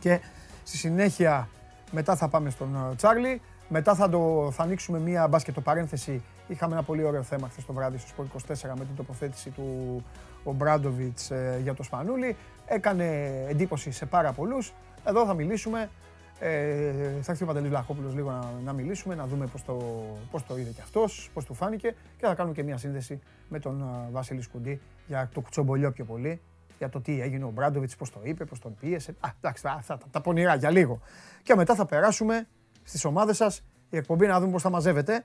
και στη συνέχεια μετά θα πάμε στον Τσάρλι. Μετά θα, το, θα ανοίξουμε μία μπάσκετο παρένθεση. Είχαμε ένα πολύ ωραίο θέμα χθες το βράδυ στο Sport 24 με την τοποθέτηση του ο Μπράντοβιτς ε, για το Σπανούλι. Έκανε εντύπωση σε πάρα πολλούς. Εδώ θα μιλήσουμε. Ε, θα έρθει ο Παντελής Βλαχόπουλος λίγο να, να, μιλήσουμε, να δούμε πώς το, πώς το είδε και αυτός, πώς του φάνηκε και θα κάνουμε και μια σύνδεση με τον uh, Βασίλη Σκουντή για το κουτσομπολιό πιο πολύ, για το τι έγινε ο Μπράντοβιτς, πώς το είπε, πώς τον πίεσε. Α, εντάξει, αυτά τα, τα πονηρά για λίγο. Και μετά θα περάσουμε στις ομάδες σας, η εκπομπή να δούμε πώς θα μαζεύετε.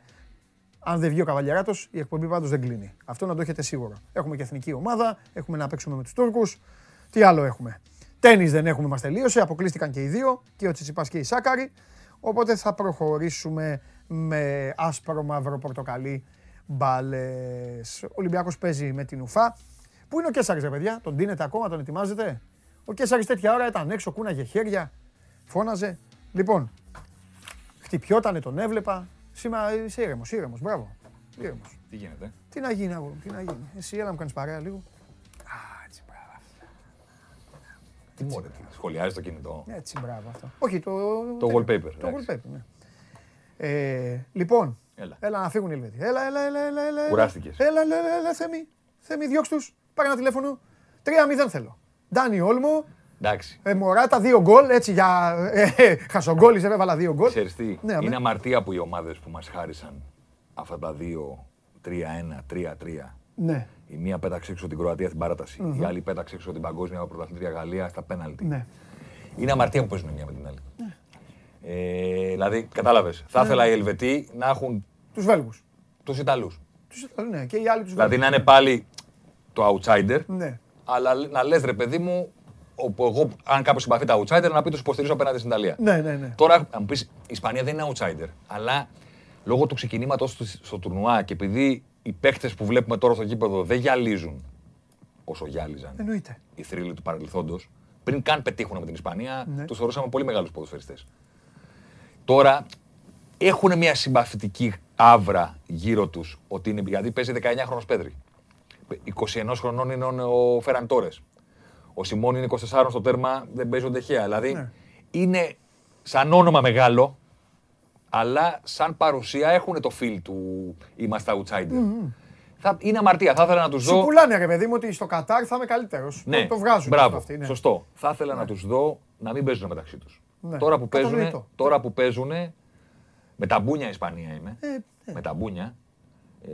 Αν δεν βγει ο Καβαλιαράτος, η εκπομπή πάντως δεν κλείνει. Αυτό να το έχετε σίγουρο. Έχουμε και εθνική ομάδα, έχουμε να παίξουμε με τους Τούρκους. Τι άλλο έχουμε; Τέννη δεν έχουμε, μας τελείωσε. Αποκλείστηκαν και οι δύο, και ο Τσιτσιπάς και η Σάκαρη. Οπότε θα προχωρήσουμε με άσπρο, μαύρο, πορτοκαλί μπάλες. Ο Ολυμπιακός παίζει με την Ουφά. Πού είναι ο Κέσσαρης, ρε παιδιά, τον δίνετε ακόμα, τον ετοιμάζετε. Ο Κέσσαρης τέτοια ώρα ήταν έξω, κούναγε χέρια, φώναζε. Λοιπόν, χτυπιότανε, τον έβλεπα. Σήμερα είσαι ήρεμος, ήρεμος, μπράβο. Ήρεμος. Τι γίνεται; Τι να γίνει, αγόρι τι να γίνει. Εσύ έλα μου κάνεις παρέα λίγο. Α, έτσι, μπράβο. Τι μόνο, σχολιάζει το κινητό. Έτσι, μπράβο αυτό. Όχι, το. Το wallpaper. Το wallpaper, ναι. Ε, λοιπόν, Έλα. έλα να φύγουν οι Ελβετοί. Έλα, έλα, έλα, έλα, έλα. Κουράστηκες. Έλα, έλα, έλα, έλα, Θέμη. Θέμη, διώξ' τους. Πάρε ένα τηλέφωνο. 3-0 θέλω. Ντάνι Όλμο, Εντάξει. ε, Μωράτα, δύο γκολ, έτσι για ε, ε, χασογκόλης, έβαλα δύο γκολ. Ξέρεις τι, Ναι, αμέ. είναι αμαρτία που οι ομάδες που μας χάρισαν αυτά τα δύο, 3-1, 3-3. Ναι, Η μία πέταξε έξω την Κροατία στην παράταση. Η άλλη πέταξε έξω την παγκόσμια πρωταθλήτρια Γαλλία στα πέναλτι. ναι. Είναι αμαρτία που παίζουν η μία με την άλλη. Ε, δηλαδή, κατάλαβες. Θα Ναι. ήθελα οι Ελβετοί να έχουν Τους Βέλγους. τους Ιταλούς. Τους, ναι, και οι άλλοι τους Δηλαδή Βέλγους. να είναι πάλι το outsider, Ναι. αλλά να λες ρε παιδί μου, όπου εγώ, αν κάποιος συμπαθεί τα outsider, να πει τους υποστηρίζω απέναντι στην Ιταλία. Ναι, ναι, ναι. Τώρα, αν μου πεις, η Ισπανία δεν είναι outsider, αλλά λόγω του ξεκινήματος του στο τουρνουά και επειδή οι παίκτες που βλέπουμε τώρα στο γήπεδο δεν γυαλίζουν όσο γυάλιζαν Εννοείται. οι θρύλοι του παρελθόντος, πριν καν πετύχουν με την Ισπανία, Ναι. τους θεωρούσαμε πολύ μεγάλους ποδοσφαιριστές. Τώρα έχουν μια συμπαθητική άβρα γύρω τους ότι είναι. Γιατί παίζει 19χρονο Πέδρη. 21 χρονών είναι ο Φεραν Τόρες. Ο Σιμών είναι 24 στο τέρμα, δεν παίζει ο Ντεχέα. Δηλαδή Ναι. είναι σαν όνομα μεγάλο, αλλά σαν παρουσία έχουν το feel του είμαστε outsider. Θα, είναι αμαρτία. Θα ήθελα να τους Σου δω. πουλάνε ρε παιδί μου ότι στο Κατάρ θα είμαι καλύτερος. Ναι, Το, το βγάζουν Μπράβο, αυτό αυτοί, ναι. σωστό. Θα ήθελα να τους δω να μην παίζουν μεταξύ τους. Ναι. Τώρα που παίζουν, Κατανοητό. τώρα που παίζουν, με τα μπούνια η Ισπανία είμαι. Ε, ναι. Με τα μπούνια. Ε,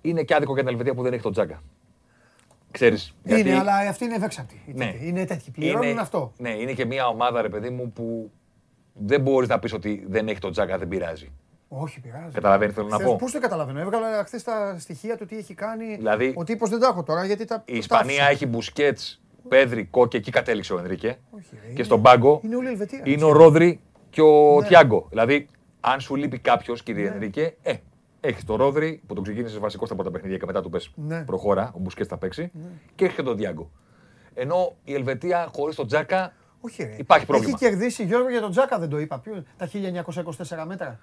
είναι και άδικο για την Ελβετία που δεν έχει τον Τζάκα. Ξέρεις, Είναι, γιατί αλλά αυτή είναι ευέξαπτη. Ναι. Είναι τέτοιοι. Πληρώνουν είναι- αυτό. Ναι, είναι και μια ομάδα, ρε παιδί μου, που δεν μπορείς να πεις ότι δεν έχει τον Τζάκα, δεν πειράζει. Όχι, πειράζει. Καταλαβαίνεις, θέλω να πω. Πώς το καταλαβαίνω; Έβγαλα χθες τα στοιχεία του τι έχει κάνει. Δηλαδή, ο τύπος δεν τα έχω τώρα γιατί τα. Η τα Ισπανία άφησα. έχει Μπουσκέτς, Πέδρη, Κόκε, εκεί κατέληξε ο Ενρίκε. Όχι, ρε, Και είναι- στον πάγκο Είναι όλη η Ελβετία. είναι ο Ρόδρυ και ο Ναι. Τιάγκο. Δηλαδή, αν σου λείπει κάποιος, κύριε Ναι. Ενρίκε, ε, έχεις τον Ρόδρυ που τον ξεκίνησες βασικό στα πρώτα παιχνίδια και μετά του πες Ναι. προχώρα, ο Μπουσκέτς θα παίξει, και έχεις και τον Τιάγκο. Ενώ η Ελβετία χωρίς τον Τζάκα Όχι, ρε. υπάρχει πρόβλημα. Έχει κερδίσει Γιώργο για τον Τζάκα, δεν το είπα. Ποιο, τα 1924 μέτρα.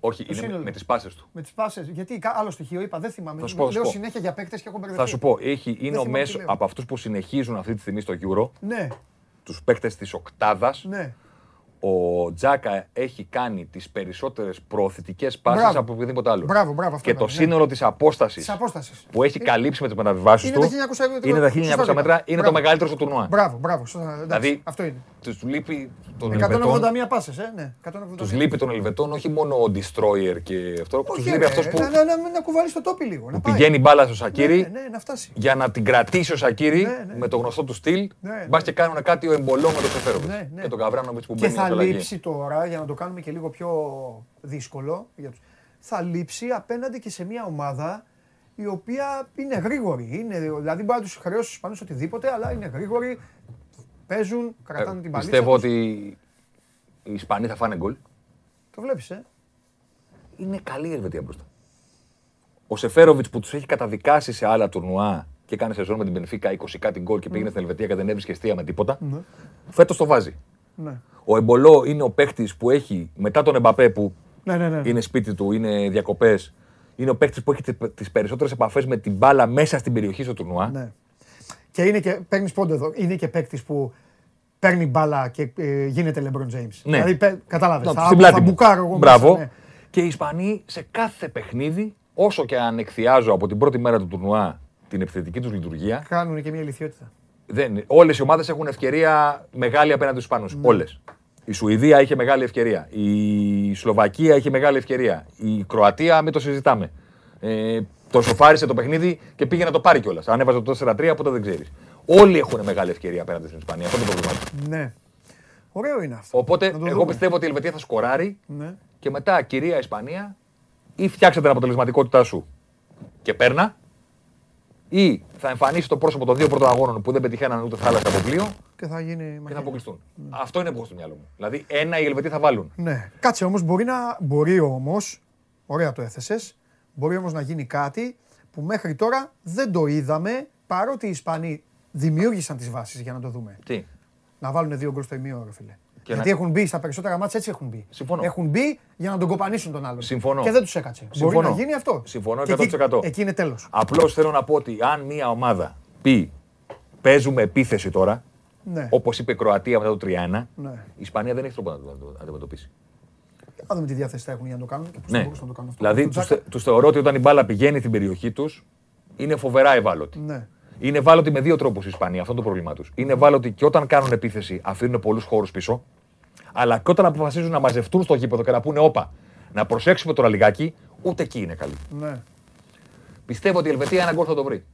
Όχι, το είναι με, σύνολο. με τις πάσες του. Με τις πάσες. Γιατί κα- άλλο στοιχείο είπα, δεν θυμάμαι. Θα σου πω, θα σου Λέω πω. συνέχεια για παίκτες και έχω μπερδευτεί. Θα σου πω, έχει, είναι ο θυμάμαι μέσο τι λέω. από αυτούς που συνεχίζουν αυτή τη στιγμή στο Euro, Ναι, τους παίκτες της Οκτάδας. ναι. Ο Τζάκα έχει κάνει τις περισσότερες προωθητικές πάσει Μπράβο. από οποιοδήποτε άλλο. Μπράβο, μπράβο, αυτό και το έκανε, ναι. σύνολο της απόστασης Της απόστασης. που έχει καλύψει με τις μεταβιβάσεις Είναι του τα 1900 είναι τα σωστά 1900 το μέτρα, είπα. είναι το Μπράβο. μεγαλύτερο στο τουρνουά. Μπράβο, μπράβο. σωστά, εντάξει, Δηλαδή, αυτό είναι. Τους λείπει τον Ελβετών. 181 πάσες, ε, ναι. 181. Τους λείπει τον Ελβετών όχι μόνο ο Destroyer και αυτό. Τους Όχι, λείπει ρε, αυτός που, Να, να, να, να κουβάλει το τόπι λίγο. να που πάει. πηγαίνει μπάλα στο Ναι, Σακύρι ναι, ναι, να φτάσει. για να την κρατήσει ο Σακύρι Ναι, ναι. με το γνωστό του στυλ. Ναι, Μπας ναι. και κάνουν κάτι ο εμπολό με τον Σεφέροβιτς. Ναι, ναι. Και τον Καβράνοβιτς που Και μπαίνει θα ως αλλαγή. Λείψει τώρα, για να το κάνουμε και λίγο πιο δύσκολο, για τους, θα λείψει απέναντι και σε μια ομάδα η οποία είναι γρήγορη. Είναι, δηλαδή μπορεί να τους χρεώσεις του Ισπανού οτιδήποτε, αλλά είναι γρήγοροι, παίζουν, κρατάνε Ε, την παλίτσα. Πιστεύω τους. ότι οι Ισπανοί θα φάνε γκολ. Το βλέπεις, ε. Είναι καλή η Ελβετία μπροστά. Ο Σεφέροβιτς που τους έχει καταδικάσει σε άλλα τουρνουά και έκανε σεζόν με την Πενφύκα 20 κάτι γκολ και πήγαινε στην Ελβετία και δεν έβρισκε αιστεία με τίποτα. Φέτος το βάζει. Ναι. Ο Εμπολό είναι ο παίκτης που έχει μετά τον Εμπαπέ που Ναι, ναι, ναι. είναι σπίτι του, είναι διακοπές. Είναι ο παίκτης που έχει τις περισσότερες επαφές με την μπάλα μέσα στην περιοχή στο τουρνουά. ναι. Και είναι και, παίρνεις πόντο εδώ, είναι και παίκτης που παίρνει μπάλα και ε, γίνεται LeBron James. Ναι. Δηλαδή, κατάλαβες. Να, Θα, στην πλάτη θα μου. μπουκάρω εγώ. Μπράβο. μέσα, ναι. Και οι Ισπανοί σε κάθε παιχνίδι, όσο και αν εκθιάζω από την πρώτη μέρα του τουρνουά την επιθετική τους λειτουργία, Κάνουν και μια ηλικιότητα. Δεν, όλες οι ομάδες έχουν ευκαιρία μεγάλη απέναντι στους Ισπανούς. Όλες. Η Σουηδία είχε μεγάλη ευκαιρία. Η Σλοβακία είχε μεγάλη ευκαιρία. Η Κροατία, μην το συζητάμε. Ε, το σοφάρισε το παιχνίδι και πήγε να το πάρει κιόλας. Αν έβαζε το 4-3, οπότε δεν ξέρεις. Όλοι έχουν μεγάλη ευκαιρία απέναντι στην Ισπανία. Αυτό είναι το πρόβλημα. του. Ναι. Ωραίο είναι αυτό. Οπότε, Να το εγώ δούμε. πιστεύω ότι η Ελβετία θα σκοράρει Ναι. και μετά κυρία Ισπανία ή φτιάξε την αποτελεσματικότητά σου και παίρνα ή θα εμφανίσει το πρόσωπο των δύο πρώτων αγώνων που δεν πετυχαίναν ούτε θάλασσα από πλοίο Και θα γίνει. και θα μαχαίρι. αποκλειστούν. Αυτό είναι που έχω στο μυαλό μου. Δηλαδή, ένα οι Ελβετοί θα βάλουν. Ναι. Κάτσε όμως, μπορεί, να, μπορεί όμως, ωραία το έθεσες, μπορεί όμως να γίνει κάτι που μέχρι τώρα δεν το είδαμε παρότι οι Ισπανοί δημιούργησαν τις βάσεις για να το δούμε. Τι; Να βάλουν δύο γκολ στο ημίωρο, ρε φίλε. Και Γιατί να- έχουν μπει στα περισσότερα μάτια έτσι έχουν μπει. Συμφωνώ. Έχουν μπει για να τον κοπανίσουν τον άλλον. Συμφωνώ. Και δεν τους έκατσε. Μπορεί Συμφωνώ. να γίνει αυτό. Συμφωνώ Και εκεί- 100%. Εκεί, είναι τέλος. Απλώς θέλω να πω ότι αν μια ομάδα πει παίζουμε επίθεση τώρα, Ναι. όπως είπε η Κροατία μετά το 3-1, Ναι. η Ισπανία δεν έχει τρόπο να το να το αντιμετωπίσει. Να δούμε τι διάθεση θα έχουν για να το κάνουν και πώς θα Ναι. μπορούσαν να το κάνουν αυτό. Δηλαδή, Το τους Τζάκα- θεωρώ ότι όταν η μπάλα πηγαίνει στην περιοχή τους, είναι φοβερά ευάλωτοι. Ναι. Είναι ευάλωτοι με δύο τρόπους η Ισπανία. Αυτό είναι το πρόβλημά τους. Είναι ευάλωτοι και όταν κάνουν επίθεση αφήνουν πολλούς χώρους πίσω. Αλλά και όταν αποφασίζουν να μαζευτούν στο γήπεδο και να πούνε όπα, να προσέξουμε τώρα λιγάκι, ούτε εκεί είναι καλή. Ναι. Πιστεύω ότι η Ελβετία ένα γκολ θα το βρει.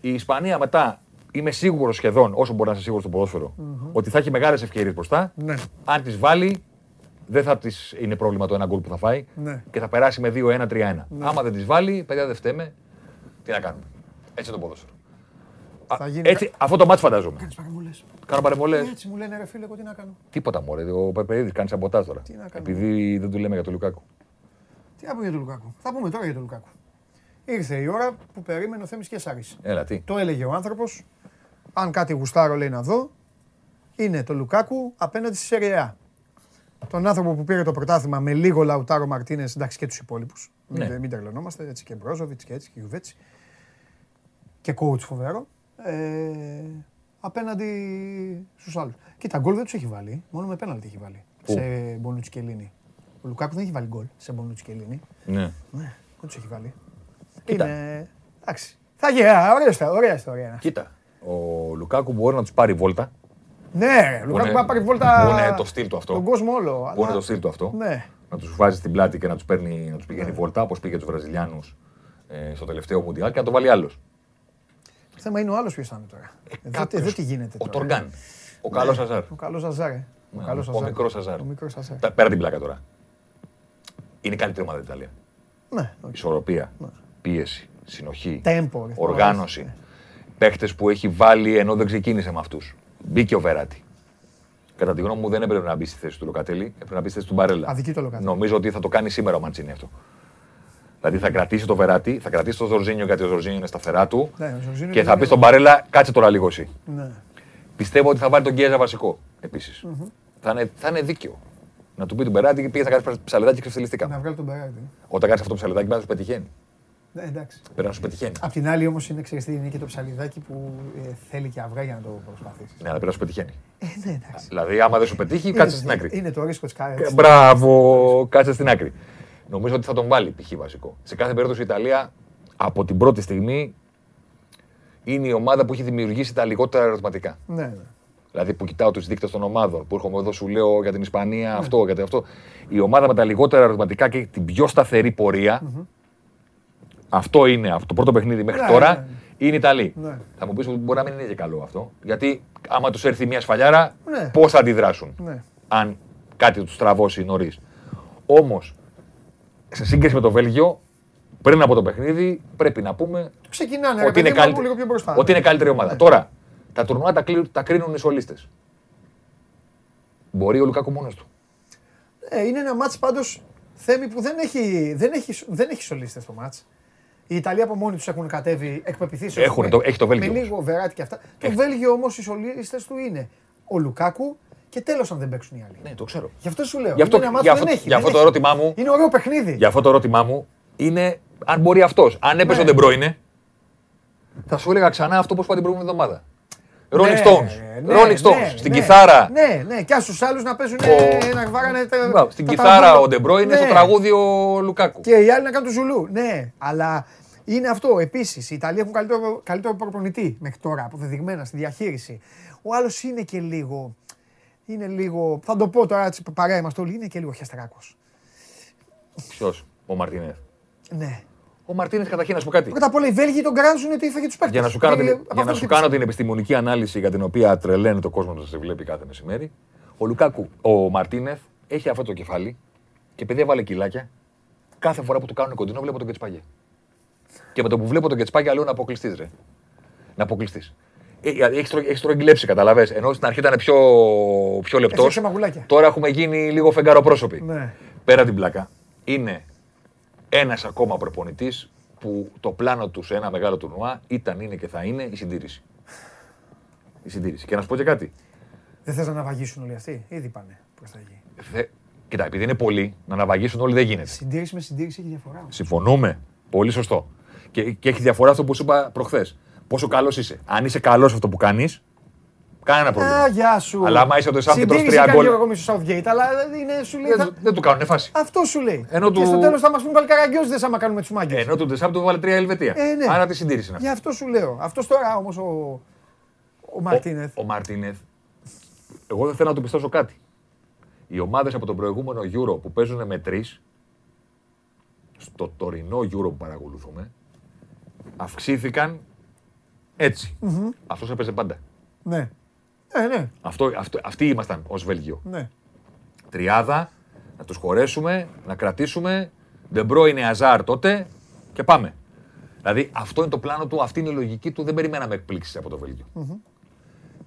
Η Ισπανία μετά είμαι σίγουρος σχεδόν, όσο μπορεί να είσαι σίγουρος στο ποδόσφαιρο, ότι θα έχει μεγάλες ευκαιρίες μπροστά. Ναι. Αν τις βάλει, δεν θα της είναι πρόβλημα το ένα γκολ που θα φάει Ναι. και θα περάσει με 2-1-3-1. Άμα δεν τις βάλει, παιδιά δεν φταίμε. Τι να κάνουμε. Έτσι είναι το ποδόσφαιρο. Α, Θα γίνει Έτσι, αυτό το μάτι φαντάζομαι. Κάνεις παρεμβολές. Κάνω παρεμβολές. Έτσι μου λένε ρε φίλε, εγώ τι να κάνω. Τίποτα μωρέ. Ο Περπερίδη κάνει σαμποτάζ τώρα. Τι να κάνουμε. Επειδή δεν του λέμε για τον Λουκάκου. Τι να πούμε για τον Λουκάκου. Θα πούμε τώρα για τον Λουκάκου. Ήρθε η ώρα που περίμενε ο Θέμης και Σάρης. Έλα, τι. Το έλεγε ο άνθρωπος. Αν κάτι γουστάρω λέει να δω, είναι το Λουκάκου απέναντι στη Σεριά. Τον άνθρωπο που πήρε το πρωτάθλημα με λίγο Λαουτάρο Μαρτίνες, εντάξει και τους υπόλοιπους. Ναι. Μην, μην τρελωνόμαστε, έτσι και Μπρόζοβιτς και έτσι και Γιουβέτσι. Και coach φοβερό. Ε, απέναντι στους άλλους. Κοίτα, γκολ δεν τους έχει βάλει. Μόνο με πέναλτι έχει βάλει. Πού; Σε Μπονούτσι και Λίνη. Ο Λουκάκου δεν έχει βάλει γκολ σε Μπονούτσι και Λίνη. Ναι. Ναι, δεν τους έχει βάλει. Κοίτα. Είναι. Εντάξει. Θα γίνει. α, Ωραία, ιστορία, ωραία ιστορία. Κοίτα. Ο Λουκάκου μπορεί να τους πάρει βόλτα. Ναι, ρε, Λουκάκου είναι- πάει να πάρει βόλτα. που είναι το στυλ του αυτό. Τον κόσμο όλο. Που αλλά- είναι το στυλ του αυτό. Ναι. Να τους βάζει στην πλάτη και να τους να τους Ναι. πηγαίνει βόλτα, όπως πήγε τους Βραζιλιάνους ε, στο τελευταίο Μουντιάλ και να το βάλει άλλος. Το θέμα είναι ο άλλος ποιος θα είναι τώρα. Εδώ, εδώ τι γίνεται. Ο τώρα. Τοργάν. Ο καλός Αζάρ. Ο καλός Αζάρ. ε. Ο, Ναι, καλός ο Αζάρ. μικρός Αζάρ. Ο μικρός Αζάρ. Τα- Πέρα την πλάκα τώρα. Είναι η καλύτερη ομάδα της Ιταλίας. Ναι, οκ. Ισορροπία, πίεση, συνοχή, Τέμπο, ρε, οργάνωση. ναι. Παίχτες που έχει βάλει ενώ δεν ξεκίνησε με αυτούς. Μπήκε ο Βεράτη. Κατά τη γνώμη μου δεν έπρεπε να μπει στη θέση του Λοκατέλη, έπρεπε να μπει στη θέση του Μπαρέλα. Αδικεί το Λοκατέλη. Νομίζω ότι θα το κάνει σήμερα ο Μαντσίνη αυτό. Δηλαδή θα κρατήσει το Βεράτη, θα κρατήσει το Ζορζίνιο γιατί ο Ζορζίνιο είναι σταθερά του Ναι, ο Ζορζίνιο και είναι θα πεις λίγο- στον Μπαρέλα, κάτσε τώρα λίγο εσύ. Ναι. Πιστεύω ότι θα βάλει τον Γκέζα βασικό επίσης. Θα, είναι, θα είναι δίκαιο. Να του πει τον Μπεράτη και πήγε θα κάνεις ψαλεδάκι και ξεφτυλιστικά. Να βγάλει τον Μπεράκτη. Όταν κάνεις αυτό το ψαλεδάκι πρέπει να σου πετυχαίνει. Ναι, εντάξει. Πρέπει να σου πετυχαίνει. Απ' την άλλη όμως είναι, ξέρεις τι, είναι και το ψαλιδάκι που ε, θέλει και αυγά για να το προσπαθήσεις. Ναι, αλλά πρέπει να σου πετυχαίνει. Ε, ναι, εντάξει. Δηλαδή, άμα δεν σου πετύχει, κάτσε στην άκρη. Είναι το ρίσκο της Ε, κάρτα. Μπράβο, κάτσε στην άκρη. Νομίζω ότι θα τον βάλει π.χ. βασικό. Σε κάθε περίπτωση η Ιταλία από την πρώτη στιγμή είναι η ομάδα που έχει δημιουργήσει τα λιγότερα ερωτηματικά. Ναι, ναι. Δηλαδή που κοιτάω τους δείκτες των ομάδων, που έρχομαι εδώ σου λέω για την Ισπανία αυτό, για αυτό. Η ομάδα με τα λιγότερα ερωτηματικά και την πιο σταθερή πορεία, αυτό είναι αυτό το πρώτο παιχνίδι μέχρι Ναι, τώρα, ναι. είναι η Ιταλοί. Ναι. Θα μου πεις ότι μπορεί να μην είναι και καλό αυτό. Γιατί άμα τους έρθει μια σφαλιάρα, Ναι. πώς θα αντιδράσουν ναι. αν κάτι τους τραβώσει νωρίς. Όμως, σε σύγκριση με το Βέλγιο, πριν από το παιχνίδι, πρέπει να πούμε Ξεκινάνε ρε, ότι είναι, παιδί μου, από καλύτερη, λίγο πιο μπροστά. ότι είναι καλύτερη ομάδα. Ναι. Τώρα, τα τουρνουά τα, κλει- τα κρίνουν οι σολίστες. Μπορεί ο Λουκάκου μόνος του. Ε, είναι ένα μάτς πάντως θέμη που δεν έχει, δεν έχει, δεν έχει σολίστες το μάτς. Οι Ιταλοί από μόνοι τους έχουν κατέβει εκπεπιθήσεις. Έχουνε με- το- έχει το Βέλγιο Με όμως. λίγο βεράτη και αυτά. Το Βέλγιο όμως οι σολίστες του είναι ο Λουκάκου και τέλος αν δεν παίξουν οι άλλοι. Ναι, το ξέρω. Γι' αυτό σου λέω. Γι' αυτό- είναι ένα μάτς γι' που αυτό- δεν έχει. γι' αυτό δεν το έχει. ερώτημά μου- Είναι ωραίο παιχνίδι. Γι' αυτό το ερώτημά μου είναι αν μπορεί αυτός. Αν έπεσε Ναι. ο Ντεμπρόινε, θα σου έλεγα ξανά αυτό που σου είπα την προηγούμενη εβδομάδα. Rolling Ναι, Stones. ναι, Rolling ναι, Stones. Στην ναι. κιθάρα. Ναι, ναι, και άσου άλλους να παίζουν. Ο- να βάρανε τα. Μπράβο, Στην τα κιθάρα ταμπέλα. ο Ντεμπρό είναι Ναι. στο τραγούδι ο Λουκάκου. Και οι άλλοι να κάνουν το ζουλού. Ναι, αλλά είναι αυτό. Επίσης, οι Ιταλοί έχουν καλύτερο, καλύτερο προπονητή μέχρι τώρα, αποδεδειγμένα στη διαχείριση. Ο άλλος είναι και λίγο. Είναι λίγο. Θα το πω τώρα έτσι παρέα είμαστε όλοι. Είναι και λίγο χεστράκο. Ποιος, ο Μαρτίνεθ. Ναι. Ο Μαρτίνεθ καταρχήν να σου πω κάτι. Πρώτα απ' όλα οι Βέλγοι τον κράζουν ότι έφαγε τους παίχτε. Για να σου κάνω, την, για να σου κάνω την επιστημονική ανάλυση για την οποία τρελαίνει το κόσμο να σε βλέπει κάθε μεσημέρι, ο Λουκάκου, ο Μαρτίνεθ έχει αυτό το κεφάλι και επειδή έβαλε κιλάκια, κάθε φορά που του κάνουν κοντινό βλέπω τον Κετσπάγια. Και με το που βλέπω τον Κετσπάγια λέω να αποκλειστείς, ρε. Να αποκλειστείς. Έχεις τρο, έχεις τρογγυλέψει, καταλαβέ. Ενώ στην αρχή ήταν πιο, πιο λεπτός. Έφτιαξε μαγουλάκια. Τώρα έχουμε γίνει λίγο φεγγαροπρόσωποι. Ναι. Πέρα την πλάκα. Είναι ένας ακόμα προπονητής που το πλάνο του σε ένα μεγάλο τουρνουά ήταν, είναι και θα είναι η συντήρηση. Η συντήρηση. Και να σου πω και κάτι. Δεν θες να αναβαγίσουν όλοι αυτοί; Ήδη πάνε προς τα εκεί. Θε... Κοίτα, επειδή είναι πολλοί, να αναβαγίσουν όλοι δεν γίνεται. Συντήρηση με συντήρηση έχει διαφορά. Συμφωνούμε. Πολύ σωστό. Και, και έχει διαφορά αυτό που σου είπα προχθές. Πόσο καλός είσαι. Αν είσαι καλός αυτό που κάνεις, κανένα πρόβλημα. Α, γεια σου. Αλλά άμα είσαι ο Ντεσάμπ και τρως Συντήρηση τρία κάνει γκολ. εγώ είμαι στο Southgate, αλλά είναι, σου λέει. Δεν, θα- δεν του κάνουν φάση. Αυτό σου λέει. Ενώ και του- στο τέλος θα μας πούν πάλι καραγκιόζιδε άμα κάνουμε τους μάγκες. Ενώ του Ντεσάμπ του βάλε τρία Ελβετία. Ε, ναι. Άρα τη συντήρηση είναι αυτή. Γι' αυτό σου λέω. Αυτός τώρα όμως ο, ο Μαρτίνεθ. Ο, ο Μαρτίνεθ, εγώ δεν θέλω να του πιστώσω κάτι. Οι ομάδες από τον προηγούμενο Euro που παίζουν με τρεις, στο τωρινό Euro που παρακολουθούμε, αυξήθηκαν έτσι. Αυτός έπαιζε πάντα. Ναι. Ναι, ναι, Αυτό, αυτό, αυτοί ήμασταν ως Βέλγιο. ναι. Τριάδα, να τους χωρέσουμε, να κρατήσουμε. Ντεμπρόινε, Αζάρ τότε και πάμε. Δηλαδή αυτό είναι το πλάνο του, αυτή είναι η λογική του. Δεν περιμέναμε εκπλήξεις από το Βέλγιο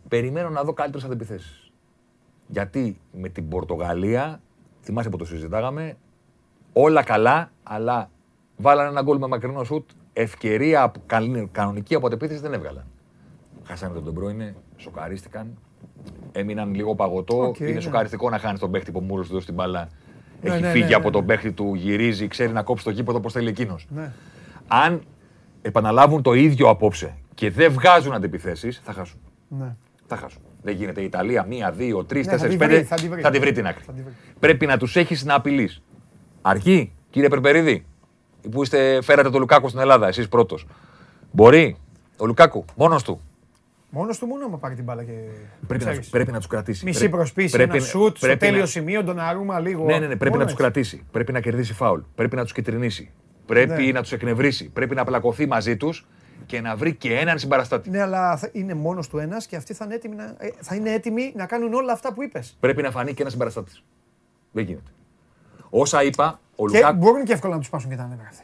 Περιμένω να δω καλύτερες αντεπιθέσεις. Γιατί με την Πορτογαλία, θυμάσαι που το συζητάγαμε, όλα καλά, αλλά βάλανε ένα γκολ με μακρινό σουτ. Ευκαιρία απο- καλή- κανονική από αντεπίθεση δεν έβγαλαν. Χάσανε τον Ντεμπρόινε, σοκαρίστηκαν. Έμειναν λίγο παγωτό. Οκ, είναι ναι. σοκαριστικό να χάνεις τον παίχτη που άμα του δώσεις την μπάλα. Ναι, Έχει ναι, φύγει ναι, από ναι, τον ναι. παίχτη του, γυρίζει, ξέρει να κόψει το γήπεδο όπως θέλει εκείνος. ναι. Αν επαναλάβουν το ίδιο απόψε και δεν βγάζουν αντιπιθέσεις, θα χάσουν. ναι. Θα χάσουν. Δεν γίνεται η Ιταλία μία, δύο, τρεις, Ναι, θα τέσσερις, τη βρει, πέντε. θα τη βρει. Θα τη βρει την άκρη. Θα τη βρει. Πρέπει να τους έχεις να απειλείς. Αρκεί, κύριε Περπερίδη, που είστε, φέρατε τον Λουκάκου στην Ελλάδα, εσείς πρώτος. Μπορεί ο Λουκάκου μόνος του. Μόνος του μόνο άμα πάρει την μπάλα και. Πρέπει να, ξέρεις. τους- πρέπει να τους κρατήσει. Μισή Πρέπει- προσπίση, πρέπει ένα να- σουτ στο πρέπει τέλειο να- σημείο, τον αρούμα λίγο. Ναι, ναι, ναι, πρέπει Μόνος να τους έτσι. κρατήσει. Πρέπει να κερδίσει φάουλ. Πρέπει να τους κυτρινίσει. Πρέπει Ναι. να τους εκνευρίσει. Πρέπει να πλακωθεί μαζί τους και να βρει και έναν συμπαραστάτη. Ναι, αλλά θα- είναι μόνος του ένας και αυτοί θα είναι, έτοιμοι να, ε, θα είναι έτοιμοι να κάνουν όλα αυτά που είπες. Πρέπει να φανεί και ένας συμπαραστάτης. Δεν γίνεται. Όσα είπα, ο Και Λουκάκου. μπορούν και εύκολα να τους πάσουν και τα νεύρα αυτοί.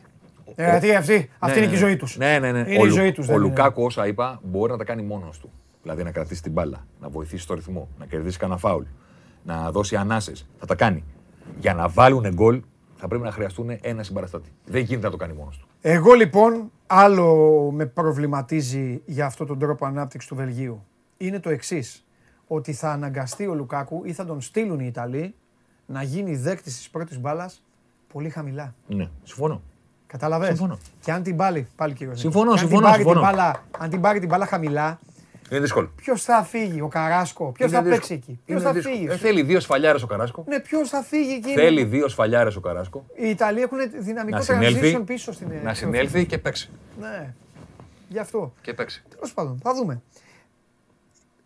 Ε, Γιατί αυτή, αυτή Ναι, είναι και η ναι. ζωή τους. Ναι, ναι, ναι. Είναι ο, η Λου- ζωή τους. ο Λουκάκου, όσα είπα, μπορεί να τα κάνει μόνος του. Δηλαδή να κρατήσει την μπάλα, να βοηθήσει το ρυθμό, να κερδίσει κανένα φάουλ, να δώσει ανάσες. Θα τα κάνει. Για να βάλουν γκολ θα πρέπει να χρειαστούν ένα συμπαραστάτη. Δεν γίνεται να το κάνει μόνος του. Εγώ λοιπόν, άλλο με προβληματίζει για αυτόν τον τρόπο ανάπτυξη του Βελγίου. Είναι το εξής. Ότι θα αναγκαστεί ο Λουκάκου ή θα τον στείλουν οι Ιταλοί να γίνει δέκτης της πρώτης μπάλας πολύ χαμηλά. Ναι, συμφωνώ. Καταλαβες. Συμφωνώ. Και αν την πάλι, πάλι κύριο. Συμφωνώ, και αν συμφωνώ, Την πάρει συμφωνώ. Την μπάλα, αν την πάρει την μπάλα χαμηλά, Είναι δύσκολο. ποιος θα φύγει, ο Καράσκο, ποιος Είναι θα δύσκολο. παίξει εκεί, ποιος Είναι θα δύσκολο. φύγει; Ε, θέλει δύο σφαλιάρες ο Καράσκο. Ναι, ποιος θα φύγει εκεί; Θέλει δύο σφαλιάρες ο Καράσκο. Οι Ιταλοί έχουν δυναμικό Να συνέλθει, transition πίσω στην. να συνέλθει και παίξει. Ναι, γι' αυτό. Και παίξει. Τέλος πάντων, θα δούμε.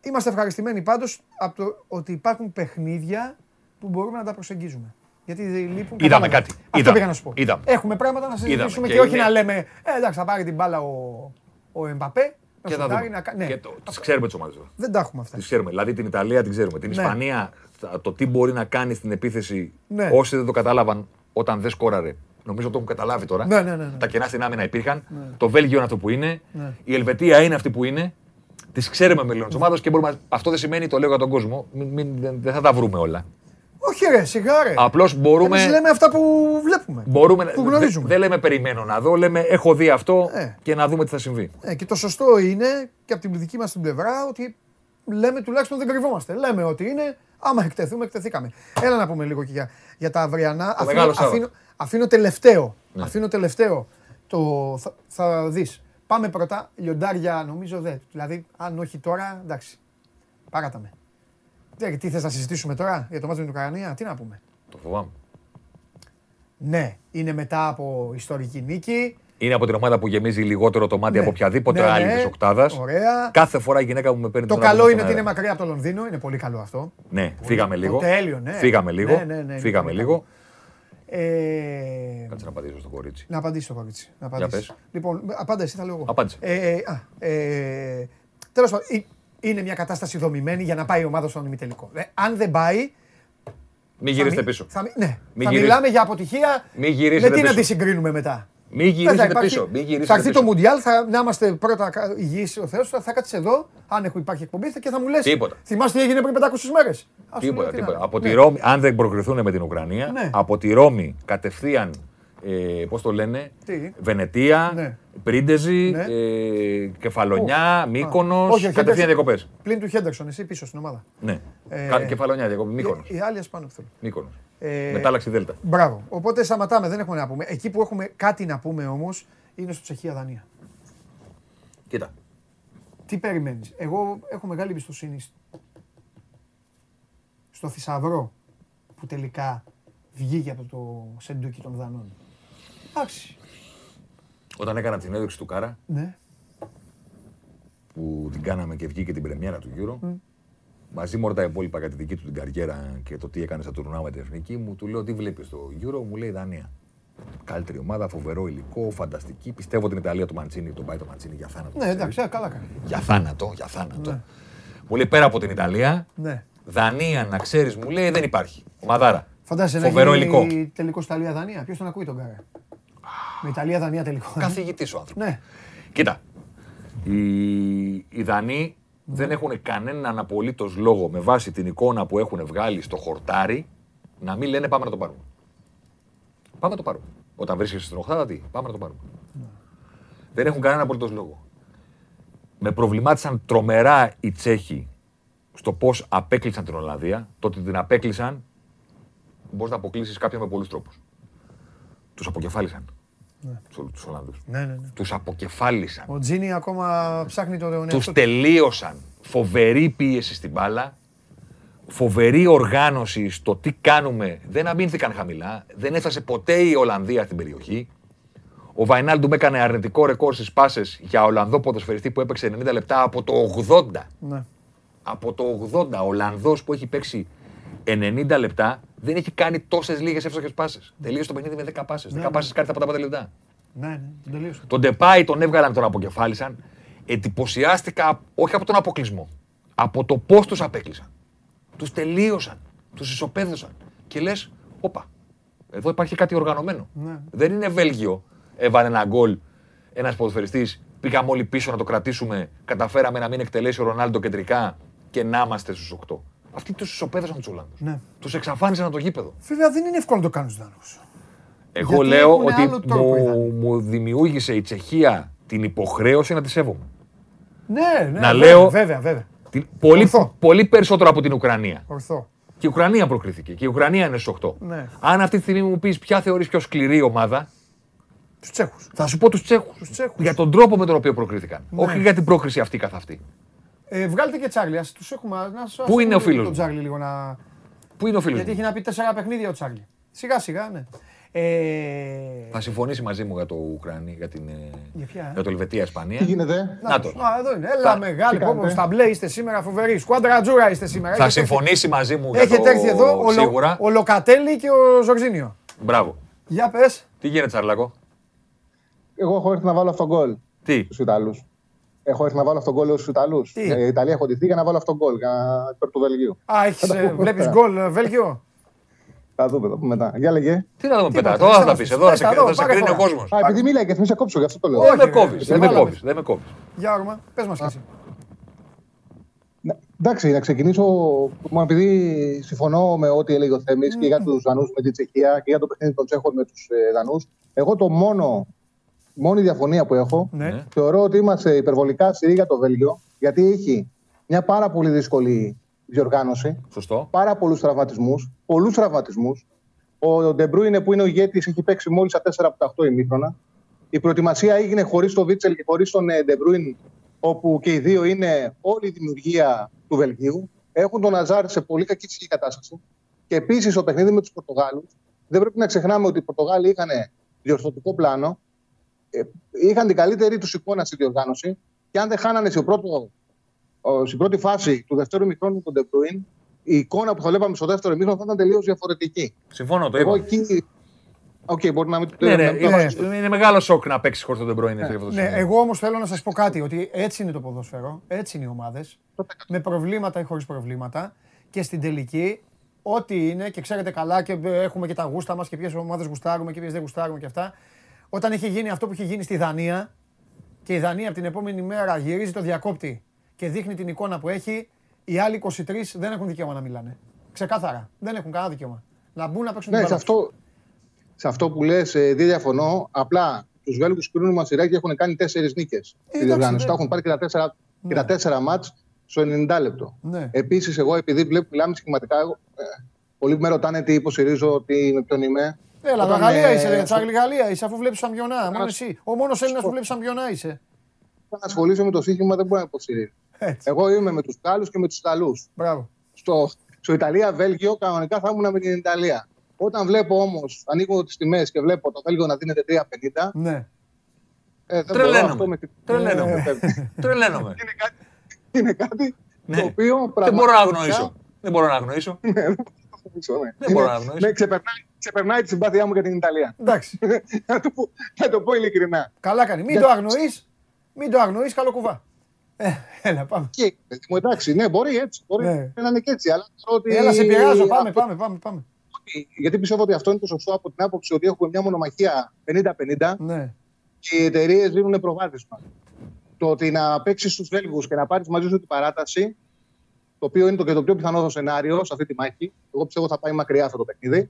Είμαστε ευχαριστημένοι πάντως από το ότι υπάρχουν παιχνίδια που μπορούμε να τα προσεγγίζουμε. Γιατί λείπουν. Είδαμε κατάλαβα. κάτι. Αυτό Είδαμε. πήγα να σου πω. Είδαμε. Έχουμε πράγματα να συζητήσουμε Και και, όχι είναι- να λέμε ε, εντάξει, θα πάρει την μπάλα ο, ο Εμπαπέ. Να Και θα σουτάρει, δούμε. να κα- ναι. Και το, τις ξέρουμε τις ομάδες. Δεν τα έχουμε αυτά. Τις ξέρουμε. Δηλαδή την Ιταλία την ξέρουμε. Την Ναι. Ισπανία, τα- το τι μπορεί να κάνει στην επίθεση. Ναι. Όσοι δεν το κατάλαβαν όταν δεν σκόραρε. Νομίζω το έχουν καταλάβει τώρα. Ναι, ναι, ναι, ναι. Τα κενά στην άμυνα υπήρχαν. Το Βέλγιο είναι αυτό που είναι. Ναι. Η Ελβετία είναι αυτή που είναι. Τις ξέρουμε με λίγο της ομάδας και μπορούμε. Αυτό δεν σημαίνει, το λέω για τον κόσμο, μην, μην- δεν, δεν θα τα βρούμε όλα. Όχι, ρε, σιγά ρε. Απλώς μπορούμε. Εμείς λέμε αυτά που βλέπουμε. μπορούμε που δε- γνωρίζουμε. Δεν λέμε περιμένω να δω, λέμε έχω δει αυτό Ε. και να δούμε τι θα συμβεί. Ε, και το σωστό είναι και από την δική μας την πλευρά ότι λέμε τουλάχιστον δεν κρυβόμαστε. Λέμε ότι είναι, άμα εκτεθούμε, εκτεθήκαμε. Έλα να πούμε λίγο και για, για τα αυριανά. Μεγάλο Σάββατο. αφήνω, αφήνω τελευταίο. Ναι. Αφήνω τελευταίο. Το, θα, θα δεις. Πάμε πρώτα. Λιοντάρια νομίζω δεν. Δηλαδή, αν όχι τώρα, εντάξει. Πάρατα με. Τι, τι θες να συζητήσουμε τώρα για το μάτι με την Ουκρανία, τι να πούμε; Το φοβάμαι. Ναι, είναι μετά από ιστορική νίκη. Είναι από την ομάδα που γεμίζει λιγότερο το μάτι Ναι. από οποιαδήποτε Ναι, άλλη ναι. της οκτάδας. Ωραία. Κάθε φορά η γυναίκα μου με παίρνει Το τον καλό άδωνο είναι στον ότι είναι αέρα. μακριά από το Λονδίνο. Είναι πολύ καλό αυτό. Ναι, φύγαμε το λίγο. τέλειο, ναι. Φύγαμε λίγο. Ναι, ναι, ναι, είναι Φύγαμε πολύ λίγο. Ε, Κάτσε να απαντήσω στο κορίτσι. να απαντήσει το κορίτσι. Να απαντήσει. πες. Λοιπόν, απάντα εσύ, θα λέω εγώ. Απάντησε. Ε, ε, α, ε, τέλος πάντων, ε, είναι μια κατάσταση δομημένη για να πάει η ομάδα στον ημιτελικό. Ε, αν δεν πάει. Μην θα γυρίσετε μι- πίσω. Θα, μι- ναι, Μην θα γυρίσετε. μιλάμε για αποτυχία. Μην γυρίσετε με τι να πίσω. τη συγκρίνουμε μετά. Μην Δεν θα γυρίσετε υπάρχει- πίσω. Μην θα γυρίσετε έρθει το πίσω. Μουντιάλ, θα να είμαστε πρώτα κα- υγιείς ο Θεός, θα, θα κάτσεις εδώ, αν έχω υπάρχει εκπομπή, θα- και θα μου λες Τίποτα. Θυμάστε τι έγινε πριν 500 μέρες. Ας σου λέω Τίποτα, τι να τίποτα. λέω. Από Ναι. τη Ρώμη, αν δεν προκριθούν με την Ουκρανία, Ναι. από τη Ρώμη κατευθείαν, ε, πώς το λένε, Τι; Βενετία, Ναι. Πρίντεζη, Ναι. ε, Κεφαλονιά, Α, Μύκονος, όχι, ο κατευθείαν Χέντερσον- διακοπές. Πλην του Χέντερσον, εσύ πίσω στην ομάδα. Ναι. Ε, Κα- Κεφαλονιά, διακοπές, Μύκονος. Οι άλλοι ας πάνε που θέλουν. Μύκονος. Ε, Μετάλλαξη Δέλτα. Μπράβο. Οπότε σταματάμε, δεν έχουμε να πούμε. Εκεί που έχουμε κάτι να πούμε όμως είναι στο Τσεχία-Δανία. Κοίτα. Τι περιμένεις; Εγώ έχω μεγάλη εμπιστοσύνη σ- στο θησαυρό που τελικά βγήκε από το σεντούκι των Δανών. Εντάξει. Όταν έκανα την έδειξη του Κάρα, Ναι. που την κάναμε και βγήκε την πρεμιέρα του Euro, μαζί με όλα τα υπόλοιπα για τη δική του την καριέρα και το τι έκανε στα τουρνουά με την εθνική μου, του λέω τι βλέπεις στο Euro, μου λέει Δανία. Καλύτερη ομάδα, φοβερό υλικό, φανταστική. Πιστεύω την Ιταλία του Μαντσίνη, τον πάει το Μαντσίνη για θάνατο. Ναι, εντάξει, α, καλά κάνει. Για θάνατο, για θάνατο. Ναι. Μου λέει πέρα από την Ιταλία, Ναι. Δανία να ξέρεις, μου λέει δεν υπάρχει. Μαδάρα. Φαντάζεσαι να Φοβερό γίνει υλικό. τελικός Ιταλία-Δανία. Ποιος τον ακούει τον Κάρα. Με Ιταλία-Δανία τελικό. Καθηγητής ο άνθρωπος. Ναι. Κοίτα. Οι, οι Δανείοι δεν έχουν κανέναν απολύτως λόγο με βάση την εικόνα που έχουν βγάλει στο χορτάρι να μην λένε πάμε να το πάρουμε. Πάμε να το πάρουμε. Όταν βρίσκεσαι στην Οχτάδα, τι, πάμε να το πάρουμε. Δεν έχουν κανέναν απολύτως λόγο. Με προβλημάτισαν τρομερά οι Τσέχοι στο πώς απέκλεισαν την Ολλανδία. Το ότι την απέκλεισαν μπορείς να αποκλείσεις κάποιον με πολλούς τρόπους. Τους αποκεφάλισαν. Τους Ολλανδούς. Ναι, ναι, ναι. Τους αποκεφάλισαν. Ο Τζίνι ακόμα ψάχνει το νέο Τους τελείωσαν. Φοβερή πίεση στην μπάλα. Φοβερή οργάνωση στο τι κάνουμε. Δεν αμήνθηκαν χαμηλά. Δεν έφτασε ποτέ η Ολλανδία στην περιοχή. Ο Βαϊνάλντουμ έκανε αρνητικό ρεκόρ στις πάσες για Ολλανδό ποδοσφαιριστή που έπαιξε 90 λεπτά από το 80. Ναι. Από το 80. Ο Ολλανδός που έχει παίξει 90 λεπτά δεν έχει κάνει τόσες λίγες εύστοχες πάσες. Τελείωσε το παιχνίδι με 10 πάσες. 10 πάσες κάτι από τα 5 λεπτά. Ναι, ναι, τον τελείωσε. Τον Ντεπάη τον έβγαλαν, τον αποκεφάλισαν. Εντυπωσιάστηκα όχι από τον αποκλεισμό. Από το πώς τους απέκλεισαν. Τους τελείωσαν. Τους ισοπαίδωσαν. Και λες, όπα. Εδώ υπάρχει κάτι οργανωμένο. Ναι. Δεν είναι Βέλγιο. Έβαλε ένα γκολ ένας ποδοσφαιριστής. Πήγαμε όλοι πίσω να το κρατήσουμε. Καταφέραμε να μην εκτελέσει ο Ρονάλντο κεντρικά και να είμαστε στους 8. Αυτοί τους ισοπαίδωσαν τους Ολλανδού. Ναι. Τους εξαφάνισαν από το γήπεδο. Βέβαια δεν είναι εύκολο να το κάνουν στους Δανούς. Εγώ Γιατί λέω έχουνε ότι άλλο τρόπο οι μου, Δανείοι. μου δημιούργησε η Τσεχία την υποχρέωση να τη σέβομαι. Ναι, ναι. Να βέβαια, λέω- Βέβαια, βέβαια. Την- πολύ, Ορθό. πολύ περισσότερο από την Ουκρανία. Ορθό. Και η Ουκρανία προκρίθηκε. Και η Ουκρανία είναι στου 8. Ναι. Αν αυτή τη στιγμή μου πεις ποια θεωρείς πιο σκληρή ομάδα, Τους Τσέχους. θα σου πω τους Τσέχους. Τους Τσέχους. Για τον τρόπο με τον οποίο προκρίθηκαν. Ναι. Όχι για την πρόκριση αυτή καθ' αυτή. Ε, βγάλτε και Τσάρλι. Ας τους έχουμε. Να, σας Πού είναι ο πούμε φίλος Τον μου; Τσάρλι λίγο να. Πού είναι ο φίλος Γιατί μου; έχει να πει τέσσερα παιχνίδια ο Τσάρλι. Σιγά σιγά, ναι. Ε, Θα συμφωνήσει μαζί μου για το Ουκρανία, για, την, ε, Για ποια, ε; για το Ελβετία-Ισπανία. Τι γίνεται; Να το. Α, εδώ είναι. Έλα Θα- μεγάλη. τι Πω, πω, κάνετε; στα μπλε είστε σήμερα φοβεροί. Σκουάντρα τζούρα είστε σήμερα. Θα Έχετε έρθει- συμφωνήσει μαζί μου για Έχετε το έρθει εδώ ο, Λο- σίγουρα. ο Λοκατέλη και ο Ζορζίνιο. Μπράβο. Για πες. Τι γίνεται, Τσαρλακό. Εγώ έχω έρθει να βάλω αυτόν τον γκολ Τι; στου Ιταλούς. Έχω έρθει να βάλω αυτόν τον γκολ στους Ιταλούς. Τι; Η Ιταλία έχω ντυθεί για να βάλω αυτόν τον γκολ για υπέρ του Βελγίου. Α, έχεις, Θα τα ε, πούμε βλέπεις μετά. γκολ ε, Βέλγιο. Θα δούμε, θα πούμε μετά. Για λέγε. Τι να δούμε Τι πετά. είπατε, Τώρα θα πες τα τα πεις. μας. Εδώ θα Πες σε, τα εδώ, θα σε πάρε κρίνει ο φορά. κόσμος. Α, επειδή μίλαγε και μη σε κόψω, γι' αυτό το λέω. Δεν Όχι, με ρε, κόβεις. σε Δεν με βάλαμε. κόβεις. Δεν με κόβεις. Για όρμα, πες μας κι εσύ. Ναι, Εντάξει, να ξεκινήσω μόνο επειδή συμφωνώ με ό,τι έλεγε ο Θέμης και για τους Δανούς με την Τσεχία και για το παιχνίδι των Τσέχων με τους Δανούς. Εγώ το μόνο, μόνη διαφωνία που έχω Ναι. θεωρώ ότι είμαστε υπερβολικά αυστηροί για το Βέλγιο γιατί έχει μια πάρα πολύ δύσκολη διοργάνωση, Σωστό. πάρα πολλούς τραυματισμούς, πολλούς τραυματισμούς. Ο Ντεμπρούινε που είναι ο ηγέτης έχει παίξει μόλις στα 4 από τα 8 ημίχρονα. Η προετοιμασία έγινε χωρίς τον Βίτσελ και χωρίς τον Ντεμπρούιν, όπου και οι δύο είναι όλη η δημιουργία του Βελγίου. Έχουν τον Αζάρ σε πολύ κακή ψυχική κατάσταση. Και επίσης το παιχνίδι με τους Πορτογάλους. Δεν πρέπει να ξεχνάμε ότι οι Πορτογάλοι είχαν διορθωτικό πλάνο. Ε, είχαν την καλύτερη τους εικόνα στη διοργάνωση. Και αν δεν χάνανε στο πρώτο, στην πρώτη φάση του δεύτερου ημιχρόνου τον Ντεμπρούιν, η εικόνα που θα βλέπαμε στο δεύτερο ημίχρονο θα ήταν τελείως διαφορετική. Συμφωνώ, το Εγώ εκεί Okay, μπορεί να μην ναι, ναι, είναι, είναι, μεγάλο σοκ να παίξει χωρίς τον Ντεμπρόινε. Ναι, ναι, εγώ όμως θέλω να σας πω κάτι, ότι έτσι είναι το ποδόσφαιρο, έτσι είναι οι ομάδες. Με προβλήματα ή χωρίς προβλήματα. Και στην τελική, ό,τι είναι, και ξέρετε καλά, και έχουμε και τα γούστα μας και ποιες ομάδες γουστάρουμε και ποιες δεν γουστάρουμε και αυτά. Όταν έχει γίνει αυτό που έχει γίνει στη Δανία, και η Δανία από την επόμενη μέρα γυρίζει το διακόπτη και δείχνει την εικόνα που έχει, οι άλλοι 23 δεν έχουν δικαίωμα να μιλάνε. Ξεκάθαρα. Δεν έχουν κανένα δικαίωμα. Να μπουν να παίξουν ναι, την αυτό, σε αυτό που λες, δεν διαφωνώ. Απλά τους Βέλγους κρίνουν μασιράκι έχουν κάνει τέσσερις νίκες ε, στη διοργάνωση. Τα έχουν πάρει και τα τέσσερα, ναι. και τέσσερα μάτς στο 90 λεπτό. Ναι. Επίσης, εγώ επειδή βλέπω, μιλάμε σχηματικά, ε, πολλοί με ρωτάνε τι υποστηρίζω, ότι με ποιον είμαι. Έλα, Όταν, Γαλλία ε, είσαι, Τσάγλι Γαλλία είσαι, αφού βλέπεις σαμπιονά. Μόνο εσύ. Ο μόνος Έλληνας που βλέπεις σαμπιονά είσαι. Αν ασχολείσαι με το σύγχυμα δεν μπορεί να υποστηρίζει. Εγώ είμαι με τους Γάλλους και με τους Ιταλούς. Στο, στο Ιταλία-Βέλγιο κανονικά θα ήμουν με την Ιταλία. Όταν βλέπω όμως, ανοίγω τις τιμές και βλέπω το Βέλγιο να δίνεται 3,50. Ναι. Ε, Τρελαίνομαι. Τρελαίνομαι. Τρελαίνομαι. Είναι κάτι, είναι κάτι ναι. το οποίο πραγματικά... Δεν μπορώ να αγνοήσω. Δεν μπορώ να αγνοήσω. Ναι, ναι. Δεν μπορώ να αγνοήσω. Ναι, ξεπερνάει, ξεπερνάει τη συμπάθειά μου για την Ιταλία. Εντάξει. θα, το πω, θα το πω ειλικρινά. Καλά κάνει. Μην το αγνοείς. Μην το αγνοείς, καλό κουβά. Ε, έλα, πάμε. Και, εντάξει, ναι, μπορεί έτσι. Μπορεί ναι. να είναι και έτσι. Αλλά ότι... Έλα, σε πειράζω. Πάμε, πάμε, πάμε. πάμε γιατί πιστεύω ότι αυτό είναι το σωστό από την άποψη ότι έχουμε μια μονομαχία 50-50 ναι. και οι εταιρείες δίνουν προβάδισμα. Το ότι να παίξεις στους Βέλγους και να πάρεις μαζί σου την παράταση, το οποίο είναι το και το πιο πιθανό σενάριο σε αυτή τη μάχη, εγώ πιστεύω θα πάει μακριά αυτό το παιχνίδι,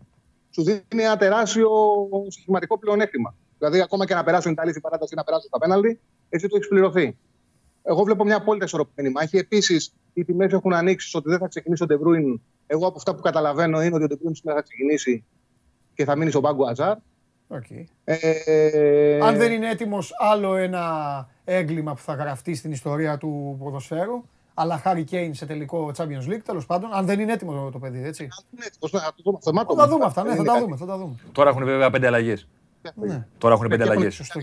σου δίνει ένα τεράστιο στοιχηματικό πλεονέκτημα. Δηλαδή, ακόμα και να περάσουν οι Ιταλοί στην παράταση ή να περάσουν τα πέναλτι, εσύ το έχεις πληρωθεί. Εγώ βλέπω μια απόλυτα ισορροπημένη μάχη. Επίσης, οι τιμές έχουν ανοίξει ότι δεν θα ξεκινήσει ο Ντεμπρούιν. Εγώ από αυτά που καταλαβαίνω είναι ότι ο Ντεμπρούιν σήμερα θα ξεκινήσει και θα μείνει στον πάγκο Αζάρ. Okay. Ε, Αν δεν είναι έτοιμος, άλλο ένα έγκλημα που θα γραφτεί στην ιστορία του ποδοσφαίρου. Αλλά Χάρη Κέιν σε τελικό Champions League, τέλος πάντων. Αν δεν είναι έτοιμο το παιδί, έτσι. Θα τα δούμε αυτά, ναι, θα τα δούμε, θα τα δούμε. Τώρα έχουν βέβαια πέντε αλλαγές. Ναι. Τώρα έχουν πέντε αλλαγές.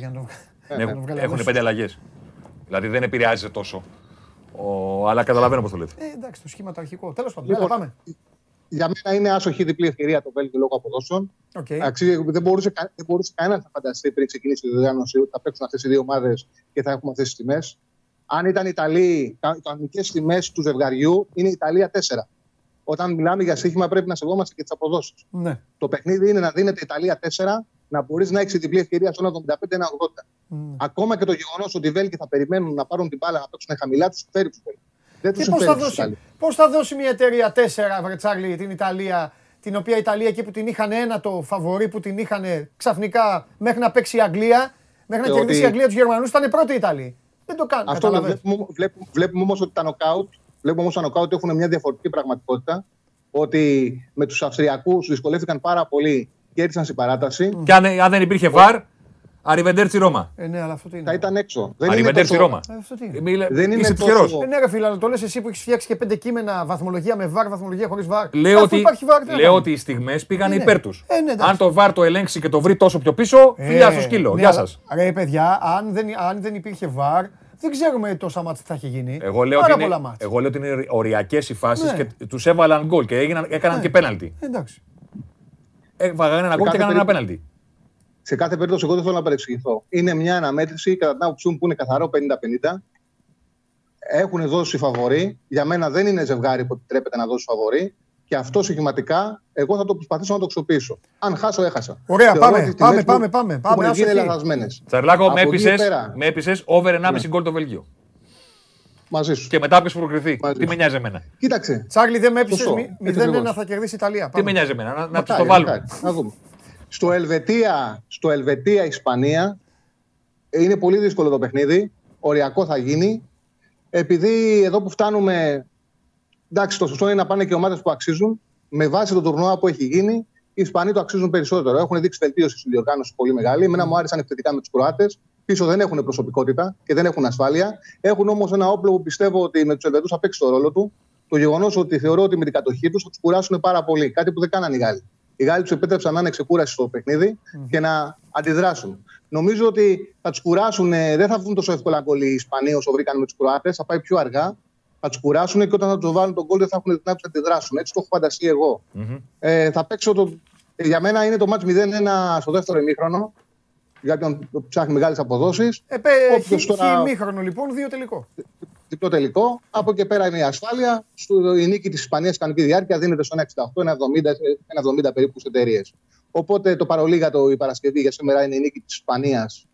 Έχουν πέντε αλλαγές. Δηλαδή δεν επηρεάζεται τόσο. Ο... Αλλά καταλαβαίνω πώς το λέτε. Ε, εντάξει, το σχήμα το αρχικό. Τέλος πάντων, λοιπόν, πάμε. Για μένα είναι άσοχη διπλή ευκαιρία το Βέλγιο λόγω αποδόσεων. Okay. Αξίζει, δεν μπορούσε, δεν μπορούσε κανένας να φανταστεί πριν ξεκινήσει η διοργάνωση ότι θα παίξουν αυτές οι δύο ομάδες και θα έχουμε αυτές τις τιμές. Αν ήταν Ιταλοί, οι κανονικές τιμές του ζευγαριού είναι Ιταλία 4. Όταν μιλάμε για στοίχημα πρέπει να σεβόμαστε και τις αποδόσεις. Ναι. Το παιχνίδι είναι να δίνεται Ιταλία 4 να μπορείς να έχεις διπλή ευκαιρία στο 75-80. Mm. Ακόμα και το γεγονός ότι οι Βέλγοι θα περιμένουν να πάρουν την μπάλα να παίξουν χαμηλά, τους φέρει τους Βέλγοι. Δεν τους πώς θα, δώσει, πώς θα δώσει μια εταιρεία 4 Βρετσάρλι την Ιταλία, την οποία η Ιταλία εκεί που την είχαν ένα το φαβορή που την είχαν ξαφνικά μέχρι να παίξει η Αγγλία, μέχρι να ε, κερδίσει η Αγγλία τους Γερμανούς, ήταν πρώτη Ιταλία. Δεν το κάνουν. Αυτό βλέπουμε, βλέπουμε, βλέπουμε όμως ότι τα νοκάουτ, βλέπουμε όμως τα νοκάουτ έχουν μια διαφορετική πραγματικότητα. Ότι με τους Αυστριακούς δυσκολεύτηκαν πάρα πολύ κέρδισαν στην παράταση. Και αν, αν δεν υπήρχε βαρ, Αριβεντέρτσι Ρώμα. Ε, ναι, αλλά αυτό τι είναι; Θα ήταν έξω. Αριβεντέρτσι Ρώμα. Ε, αυτό τι είναι; Ε, δεν είναι τόσο... Ε, ναι, ρε φίλε, το λες εσύ που έχεις φτιάξει και πέντε κείμενα βαθμολογία με βαρ, βαθμολογία χωρίς βαρ. Λέω, ότι, βαρ, λέω ότι οι στιγμές πήγαν ε, ναι. υπέρ τους. Ε, ναι, αν το βαρ το ελέγξει και το βρει τόσο πιο πίσω, ε, φιλιά στο σκύλο. Ναι, Γεια σας. Ρε παιδιά, αν δεν, αν δεν υπήρχε βαρ, δεν ξέρουμε τόσα μάτια θα έχει γίνει. Εγώ λέω, ότι είναι, εγώ λέω ότι είναι οριακές οι φάσεις ναι. και τους έβαλαν γκολ και έκαναν ναι. και πέναλτι. Εντάξει. Έβαγαν ένα γκολ και έκαναν ένα πέναλτι. Σε κάθε περίπτωση, εγώ δεν θέλω να παρεξηγηθώ. Είναι μια αναμέτρηση, κατά την άποψή μου, που είναι καθαρό 50-50. Έχουν δώσει φαβορή. Για μένα δεν είναι ζευγάρι που επιτρέπεται να δώσει φαβορή. Και αυτό συγχυματικά, εγώ θα το προσπαθήσω να το αξιοποιήσω. Αν χάσω, έχασα. Ωραία, πάμε, πάμε, πάμε, πάμε. πάμε γίνει λαθασμένες. Τσαρλάκο, με έπεισε over 1,5 ναι. γκολ το Βέλγιο. Μαζί σου. Και μετά ποιος προκριθεί. Τι με νοιάζει εμένα; Κοίταξε. Τσάρλι δεν με έπεισες 0-1 θα κερδίσει η Ιταλία. Τι με νοιάζει εμένα; Να, να το βάλουμε. Να δούμε. Στο Ελβετία, στο Ελβετία Ισπανία είναι πολύ δύσκολο το παιχνίδι. Οριακό θα γίνει. Επειδή εδώ που φτάνουμε. Εντάξει, το σωστό είναι να πάνε και ομάδες που αξίζουν. Με βάση το τουρνουά που έχει γίνει, Οι Ισπανοί το αξίζουν περισσότερο. Έχουν δείξει βελτίωση στη διοργάνωση πολύ μεγάλη. Εμένα μου άρεσαν επιθετικά με τους Κροάτες. Πίσω δεν έχουν προσωπικότητα και δεν έχουν ασφάλεια. Έχουν όμως ένα όπλο που πιστεύω ότι με τους Ελβετούς θα παίξει το ρόλο του. Το γεγονός ότι θεωρώ ότι με την κατοχή τους θα τους κουράσουν πάρα πολύ. Κάτι που δεν κάνανε οι Γάλλοι. Οι Γάλλοι τους επέτρεψαν να είναι ξεκούραση στο παιχνίδι και να αντιδράσουν. Νομίζω ότι θα τους κουράσουν, δεν θα βγουν τόσο εύκολα γκολ οι Ισπανοί όσο βρήκαν με τους Κροάτες, θα πάει πιο αργά. Θα τους κουράσουν και όταν θα τους βάλουν τον γκολ δεν θα έχουν δυνατότητα να αντιδράσουν. Έτσι το έχω φανταστεί εγώ. Mm-hmm. Ε, θα παίξω το. Για μένα είναι το μάτς 0-1 στο δεύτερο ημίχρονο. Για τον ψάχνει μεγάλες αποδόσεις. Ε, Όποιος τώρα... ημίχρονο λοιπόν, δύο τελικό. Διπλό τελικό. Από εκεί πέρα είναι η ασφάλεια. η νίκη της Ισπανίας κανονική διάρκεια δίνεται στο 1,68, 1,70, 1,70 περίπου εταιρείες. Οπότε το παρολίγατο η Παρασκευή για σήμερα είναι η νίκη της Ισπανίας.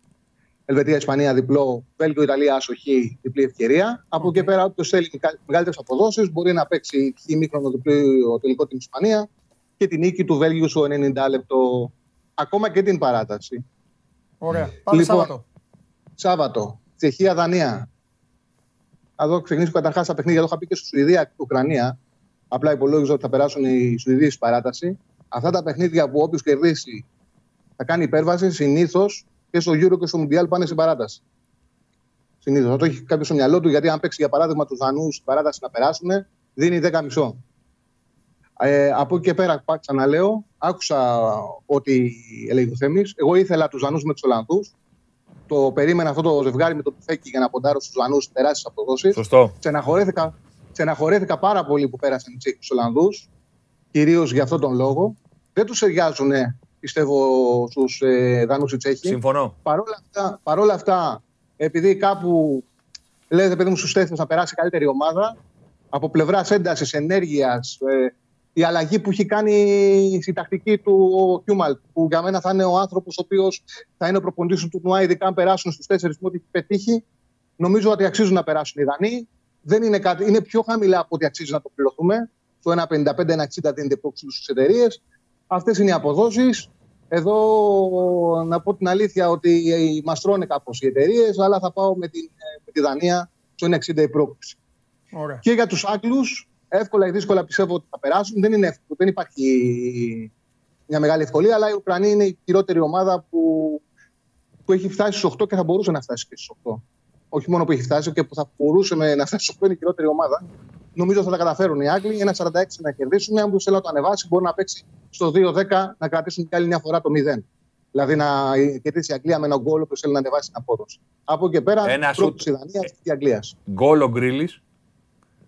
Ελβετία-Ισπανία διπλό, Βέλγιο-Ιταλία ασοχή, διπλή ευκαιρία. Από εκεί πέρα, όποιος θέλει μεγαλύτερες αποδόσεις μπορεί να παίξει χιμίχρονο διπλό τελικό την Ισπανία και την νίκη του Βέλγιου στο 90 λεπτό. Ακόμα και την παράταση. Ωραία. Πάμε λοιπόν, Σάββατο. Σάββατο. Τσεχία-Δανία. Εδώ ξεκινήσω καταρχάς τα παιχνίδια. Εδώ είχα πει και στη Σουηδία-Ουκρανία. Απλά υπολόγιζα ότι θα περάσουν οι Σουηδοί στη παράταση αυτά τα παιχνίδια που όποιος κερδίσει θα κάνει υπέρβαση, συνήθως και στο Euro και στο Mundial πάνε στην παράταση. Συνήθως. Θα το έχει κάποιος στο μυαλό του, γιατί αν παίξει για παράδειγμα τους Δανούς στην παράταση να περάσουν, δίνει 10,5. Ε, από εκεί και πέρα, ξαναλέω, άκουσα ότι έλεγε ο Θέμης. Εγώ ήθελα τους Δανούς με τους Ολλανδούς. Το περίμενα αυτό το ζευγάρι με το τουφέκι για να ποντάρω στους Δανού τεράστιες αποδόσεις. Σωστό. Ξεναχωρέθηκα, πάρα πολύ που πέρασαν οι Τσέχοι του Ολλανδούς κυρίως για αυτόν τον λόγο. Δεν τους ταιριάζουν, πιστεύω, στους ε, Δανούς οι Τσέχοι. Συμφωνώ. Παρόλα αυτά, παρόλα αυτά επειδή κάπου λέτε, παιδί μου, στους τέσσερι να περάσει καλύτερη ομάδα, από πλευράς έντασης, ενέργειας, ε, η αλλαγή που έχει κάνει η τακτική του ο Κιούμαλ, που για μένα θα είναι ο άνθρωπος ο οποίος θα είναι ο προπονητής του τουρνουά, ειδικά αν περάσουν στους τέσσερις που έχει πετύχει, νομίζω ότι αξίζουν να περάσουν οι Δανείοι. Δεν είναι, κάτι, είναι πιο χαμηλά από ότι αξίζει να το πληρωθούμε το 1,55-1,60 δίνεται πρόξιμο στις εταιρείες. Αυτές είναι οι αποδόσεις. Εδώ να πω την αλήθεια ότι μας τρώνε κάπως οι εταιρείες, αλλά θα πάω με, την, με τη Δανία στο 1,60 η πρόκληση. Και για τους Άγγλους, εύκολα ή δύσκολα πιστεύω ότι θα περάσουν. Δεν, είναι εύκολο, δεν υπάρχει μια μεγάλη ευκολία, αλλά η Ουκρανία είναι η χειρότερη ομάδα που, που έχει φτάσει στου 8 και θα μπορούσε να φτάσει και στου 8. Όχι μόνο που έχει φτάσει, και που θα μπορούσε να φτάσει στου 8 είναι η χειρότερη ομάδα. Νομίζω θα τα καταφέρουν οι Άγγλοι. Ένα 46 να κερδίσουν. Αν του θέλει να το ανεβάσει, μπορεί να παίξει στο 2-10 να κρατήσουν και άλλη μια φορά το 0. Δηλαδή να κερδίσει η Αγγλία με ένα γκολ που θέλει να ανεβάσει την απόδοση. Από εκεί πέρα, ένα πρώτος της Ιδανίας και Αγγλίας. Γκολ ο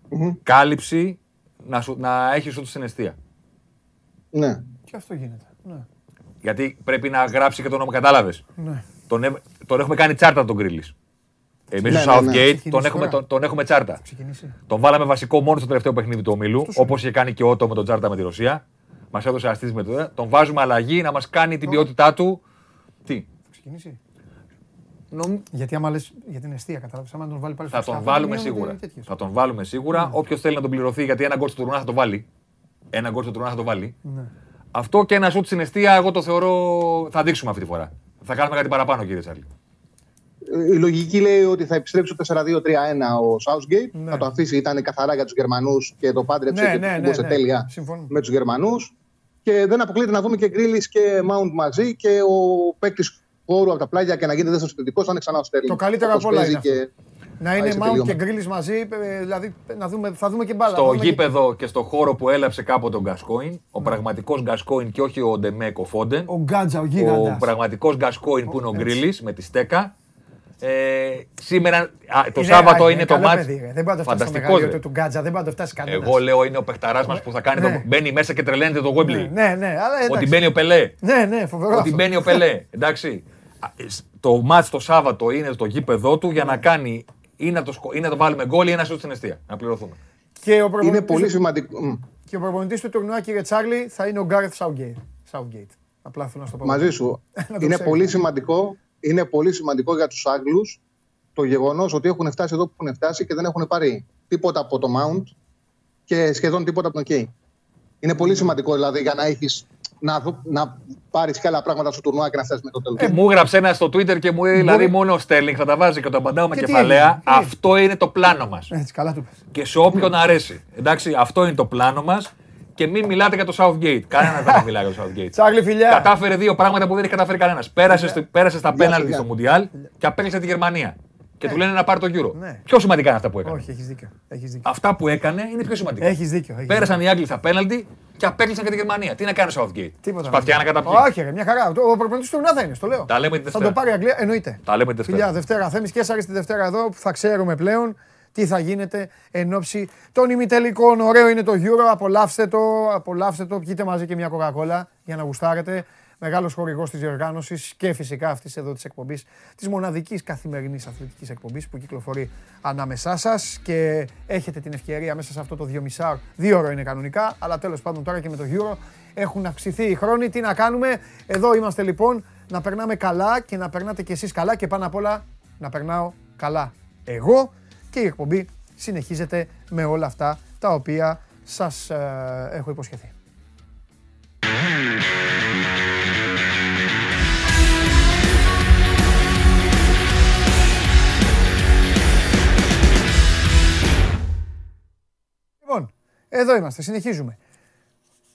γκριλι Κάλυψη να, σου, να έχεις σούτ στην αιστεία. Ναι. Και αυτό γίνεται. Ναι. Γιατί πρέπει να γράψει και τον νόμο, κατάλαβες; Ναι. Τον, τον έχουμε κάνει τσάρτα τον Γκρίλι. Εμείς ναι, στο ναι, ναι. Southgate τον, έχουμε, τον, τον, έχουμε τσάρτα. Τον βάλαμε βασικό μόνο στο τελευταίο παιχνίδι του ομίλου, όπως είχε κάνει και ο Ότο με τον τσάρτα με τη Ρωσία. Μας έδωσε αστής με το Τον βάζουμε αλλαγή να μας κάνει την ποιότητά του. Τι; Θα ξεκινήσει. Νομ... Γιατί άμα λες για την αιστεία, κατάλαβες, άμα τον βάλει πάλι Θα τον βάλουμε σίγουρα. Θα τον βάλουμε σίγουρα. Όποιος θέλει να τον πληρωθεί, γιατί ένα γκολ του τουρνά θα το βάλει. Ένα γκολ του τουρνά θα το βάλει. Αυτό και ένα σουτ στην αιστεία, εγώ το θεωρώ. Θα δείξουμε αυτή τη φορά. Θα κάνουμε κάτι παραπάνω, κύριε Τσάρλι η λογική λέει ότι θα επιστρέψει το 4-2-3-1 ο Southgate. Ναι. Θα το αφήσει, ήταν καθαρά για τους Γερμανούς και το πάντρεψε ναι, και ναι, ναι, ναι, τέλεια με τους Γερμανούς. Και δεν αποκλείεται να δούμε και Γκρίλι και Mount μαζί και ο παίκτης χώρου από τα πλάγια και να γίνεται δεύτερος επιθετικό, θα είναι ξανά ο Στέρλινγκ. Το καλύτερο από όλα είναι και... Να είναι Mount και Γκρίλι μαζί, ε, δηλαδή να δούμε, θα δούμε και μπάλα. Στο γήπεδο και... στο χώρο που έλαψε κάποτε ο Γκασκόιν, ο πραγματικός Γκασκόιν και όχι ο Ντεμέκο Φόντεν. Ο Γκάτζα, ο γίγαντας. Ο πραγματικός Γκασκόιν που είναι ο Γκρίλι με τη στέκα. Ε, σήμερα, α, το είναι, Σάββατο α, είναι, το μάτι. Δεν μπορεί να το φτάσει στο του Γκάτζα, δεν μπορεί να το φτάσει κανένας. Εγώ λέω είναι ο παιχταράς μας που θα κάνει. Ναι. Το, μπαίνει μέσα και τρελαίνεται το Γουέμπλι. Ναι, ναι, αλλά Ότι μπαίνει ο Πελέ. Ναι, ναι, φοβερό. Ότι μπαίνει ο Πελέ. Εντάξει. Το μάτς το Σάββατο είναι στο γήπεδο του για να κάνει ή να το, ή να το βάλουμε γκολ ή ένα σούτ στην αιστεία. Να πληρωθούμε. Και ο είναι πολύ σημαντικό. Και ο προπονητής του τουρνουά, κύριε Τσάρλι, θα είναι ο Γκάρεθ Southgate. Απλά θέλω να στο πω. Μαζί σου. είναι πολύ σημαντικό είναι πολύ σημαντικό για τους Άγγλους το γεγονός ότι έχουν φτάσει εδώ που έχουν φτάσει και δεν έχουν πάρει τίποτα από το Mount και σχεδόν τίποτα από τον Κέι. Είναι πολύ σημαντικό δηλαδή για να έχεις να, να πάρεις και άλλα πράγματα στο τουρνουά και να φτάσεις με το τέλος. Ε, μου έγραψε ένα στο Twitter και μου λέει: Δηλαδή, μόνο ο Στέρλινγκ θα τα βάζει και το απαντάω με κεφαλαία. Αυτό είναι το πλάνο μας. Έτσι, καλά του Και σε όποιον αρέσει. Εντάξει, αυτό είναι το πλάνο μας. και μην μιλάτε για το Southgate. Κανένας δεν μιλάει για το Southgate. Τσάρλι φιλιά. Κατάφερε δύο πράγματα που δεν έχει καταφέρει κανένας. Πέρασε, πέρασε στα πέναλτι στο Μουντιάλ και απέκλεισε τη Γερμανία. Και του ναι. λένε να πάρει το γύρο. Ναι. Πιο σημαντικά είναι αυτά που έκανε. Όχι, έχεις δίκιο. Έχεις δίκιο. Αυτά που έκανε είναι πιο σημαντικά. Έχεις δίκιο. Έχεις Πέρασαν οι Άγγλοι στα πέναλτι και απέκλεισαν και τη Γερμανία. Τι να κάνει ο Southgate; Τίποτα. Σπαθιά να καταπιεί. Όχι, μια χαρά. Ο προπονητής του θα είναι, το λέω. Τα λέμε τη Δευτέρα. Θα το πάρει η Αγγλία, εννοείται. Τα λέμε τη Δευτέρα. Φιλιά, Δευτέρα. Θέμης και τη Δευτέρα εδώ που θα ξέρουμε πλέον τι θα γίνεται εν ώψη των ημιτελικών. Ωραίο είναι το Euro, απολαύστε το, απολαύστε το, πιείτε μαζί και μια κοκακόλα για να γουστάρετε. Μεγάλος χορηγός της διοργάνωσης και φυσικά αυτής εδώ της εκπομπής, της μοναδικής καθημερινής αθλητικής εκπομπής που κυκλοφορεί ανάμεσά σας και έχετε την ευκαιρία μέσα σε αυτό το δύο μισά, δύο ώρα είναι κανονικά, αλλά τέλος πάντων τώρα και με το Euro έχουν αυξηθεί οι χρόνοι. Τι να κάνουμε, εδώ είμαστε λοιπόν να περνάμε καλά και να περνάτε κι εσείς καλά και πάνω απ' όλα να περνάω καλά εγώ και η εκπομπή συνεχίζεται με όλα αυτά τα οποία σας ε, έχω υποσχεθεί. Εδώ είμαστε, συνεχίζουμε.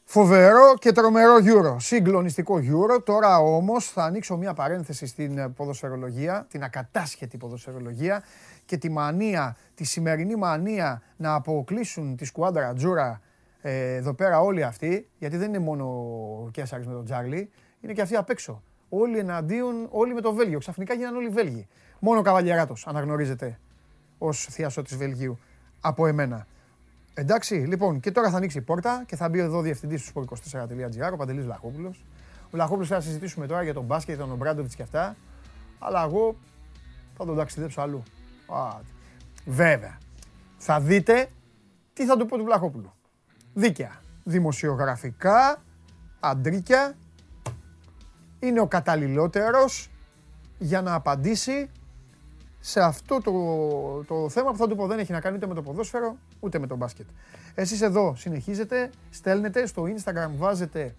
Φοβερό και τρομερό Euro, συγκλονιστικό Euro. Τώρα όμως θα ανοίξω μια παρένθεση στην ποδοσφαιρολογία, την ακατάσχετη ποδοσφαιρολογία και τη μανία, τη σημερινή μανία να αποκλείσουν τη σκουάντρα Τζούρα ε, εδώ πέρα όλοι αυτοί, γιατί δεν είναι μόνο ο Κέσσαρης με τον Τζάρλι, είναι και αυτοί απ' έξω. Όλοι εναντίον, όλοι με το Βέλγιο. Ξαφνικά γίνανε όλοι Βέλγοι. Μόνο ο Καβαλιαράτος αναγνωρίζεται ως θειασό της Βελγίου από εμένα. Εντάξει, λοιπόν, και τώρα θα ανοίξει η πόρτα και θα μπει εδώ ο διευθυντής του sport24.gr, ο Παντελής Λαχόπουλο. Ο Λαχόπουλο θα συζητήσουμε τώρα για τον μπάσκετ, τον Ομπράντοβιτς και αυτά. Αλλά εγώ θα τον ταξιδέψω αλλού. Α, βέβαια. Θα δείτε τι θα του πω του Βλαχόπουλου. Δίκαια. Δημοσιογραφικά, αντρίκια. Είναι ο καταλληλότερος για να απαντήσει σε αυτό το, το θέμα που θα του πω δεν έχει να κάνει ούτε με το ποδόσφαιρο ούτε με το μπάσκετ. Εσείς εδώ συνεχίζετε, στέλνετε στο Instagram, βάζετε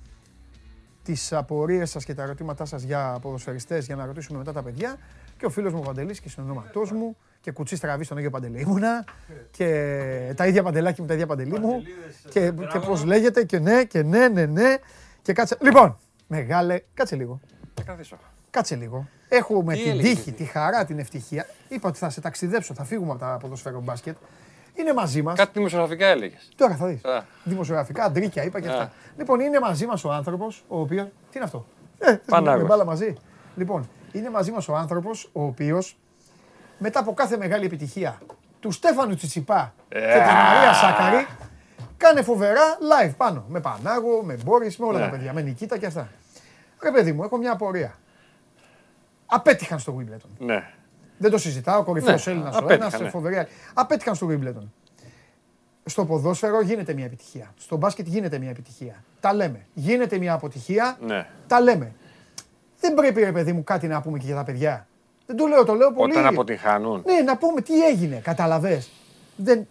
τις απορίες σας και τα ερωτήματά σας για ποδοσφαιριστές για να ρωτήσουμε μετά τα παιδιά και ο φίλος μου ο Παντελής και συνονόματός μου και κουτσί στραβής στον Άγιο Παντελή ήμουνα και τα ίδια παντελάκια μου, τα ίδια παντελή μου και, και πώς λέγεται και ναι και ναι ναι ναι και κάτσε. Λοιπόν, μεγάλε, κάτσε λίγο. Κάτσε λίγο. Έχουμε την τύχη, τη χαρά, την ευτυχία. Είπα ότι θα σε ταξιδέψω, θα φύγουμε από τα ποδοσφαίρο μπάσκετ. Είναι μαζί μας. Κάτι δημοσιογραφικά έλεγες. Τώρα θα δεις. Δημοσιογραφικά, αντρίκια είπα και αυτά. Λοιπόν, είναι μαζί μας ο άνθρωπος ο οποίο. Τι είναι αυτό; Ε, μπάλα μαζί; Λοιπόν, είναι μαζί μας ο άνθρωπος ο οποίος μετά από κάθε μεγάλη επιτυχία του Στέφανου Τσιτσιπά και της Μαρία Σάκαρη κάνε φοβερά live πάνω. Με Πανάγο, με Μπόρις, με όλα τα ναι. παιδιά. Με Νικήτα και αυτά. Ρε παιδί μου, έχω μια απορία απέτυχαν στο Wimbledon. Ναι. Δεν το συζητάω, κορυφαίος ναι. Έλληνας ο ένας, ναι. φοβερή. Απέτυχαν στο Wimbledon. Στο ποδόσφαιρο γίνεται μια επιτυχία. Στο μπάσκετ γίνεται μια επιτυχία. Τα λέμε. Γίνεται μια αποτυχία. Ναι. Τα λέμε. Δεν πρέπει, ρε παιδί μου, κάτι να πούμε και για τα παιδιά. Δεν το λέω, το λέω πολύ. Όταν αποτυχάνουν. Ναι, να πούμε τι έγινε. Καταλαβέ. Δεν...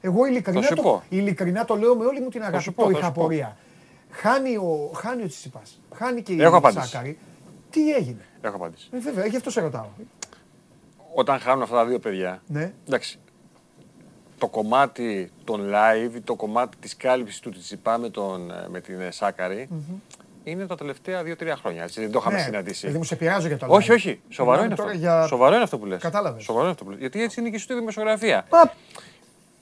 Εγώ ειλικρινά το, ειλικρινά το λέω με όλη μου την αγάπη. Το είχα απορία. Χάνει ο, χάνει ο Τσιτσιπάς. Χάνει και η Σάκαρη. Τι έγινε; Έχω απάντηση. Ε, βέβαια, γι' αυτό σε ρωτάω. Όταν χάνουν αυτά τα δύο παιδιά. Ναι. Εντάξει. Το κομμάτι των live, το κομμάτι της κάλυψης του Τσιπά με, τον, ε, με την ε, σακαρη mm-hmm. είναι τα τελευταία δύο-τρία χρόνια. Έτσι, δεν το είχαμε ναι, συναντήσει. Δηλαδή μου σε πειράζω για το live. Όχι, όχι. Σοβαρό είναι, αυτό. Για... Σοβαρό είναι αυτό που λες. Κατάλαβες. Σοβαρό είναι αυτό που λες. Γιατί έτσι είναι και στη δημοσιογραφία. Μα...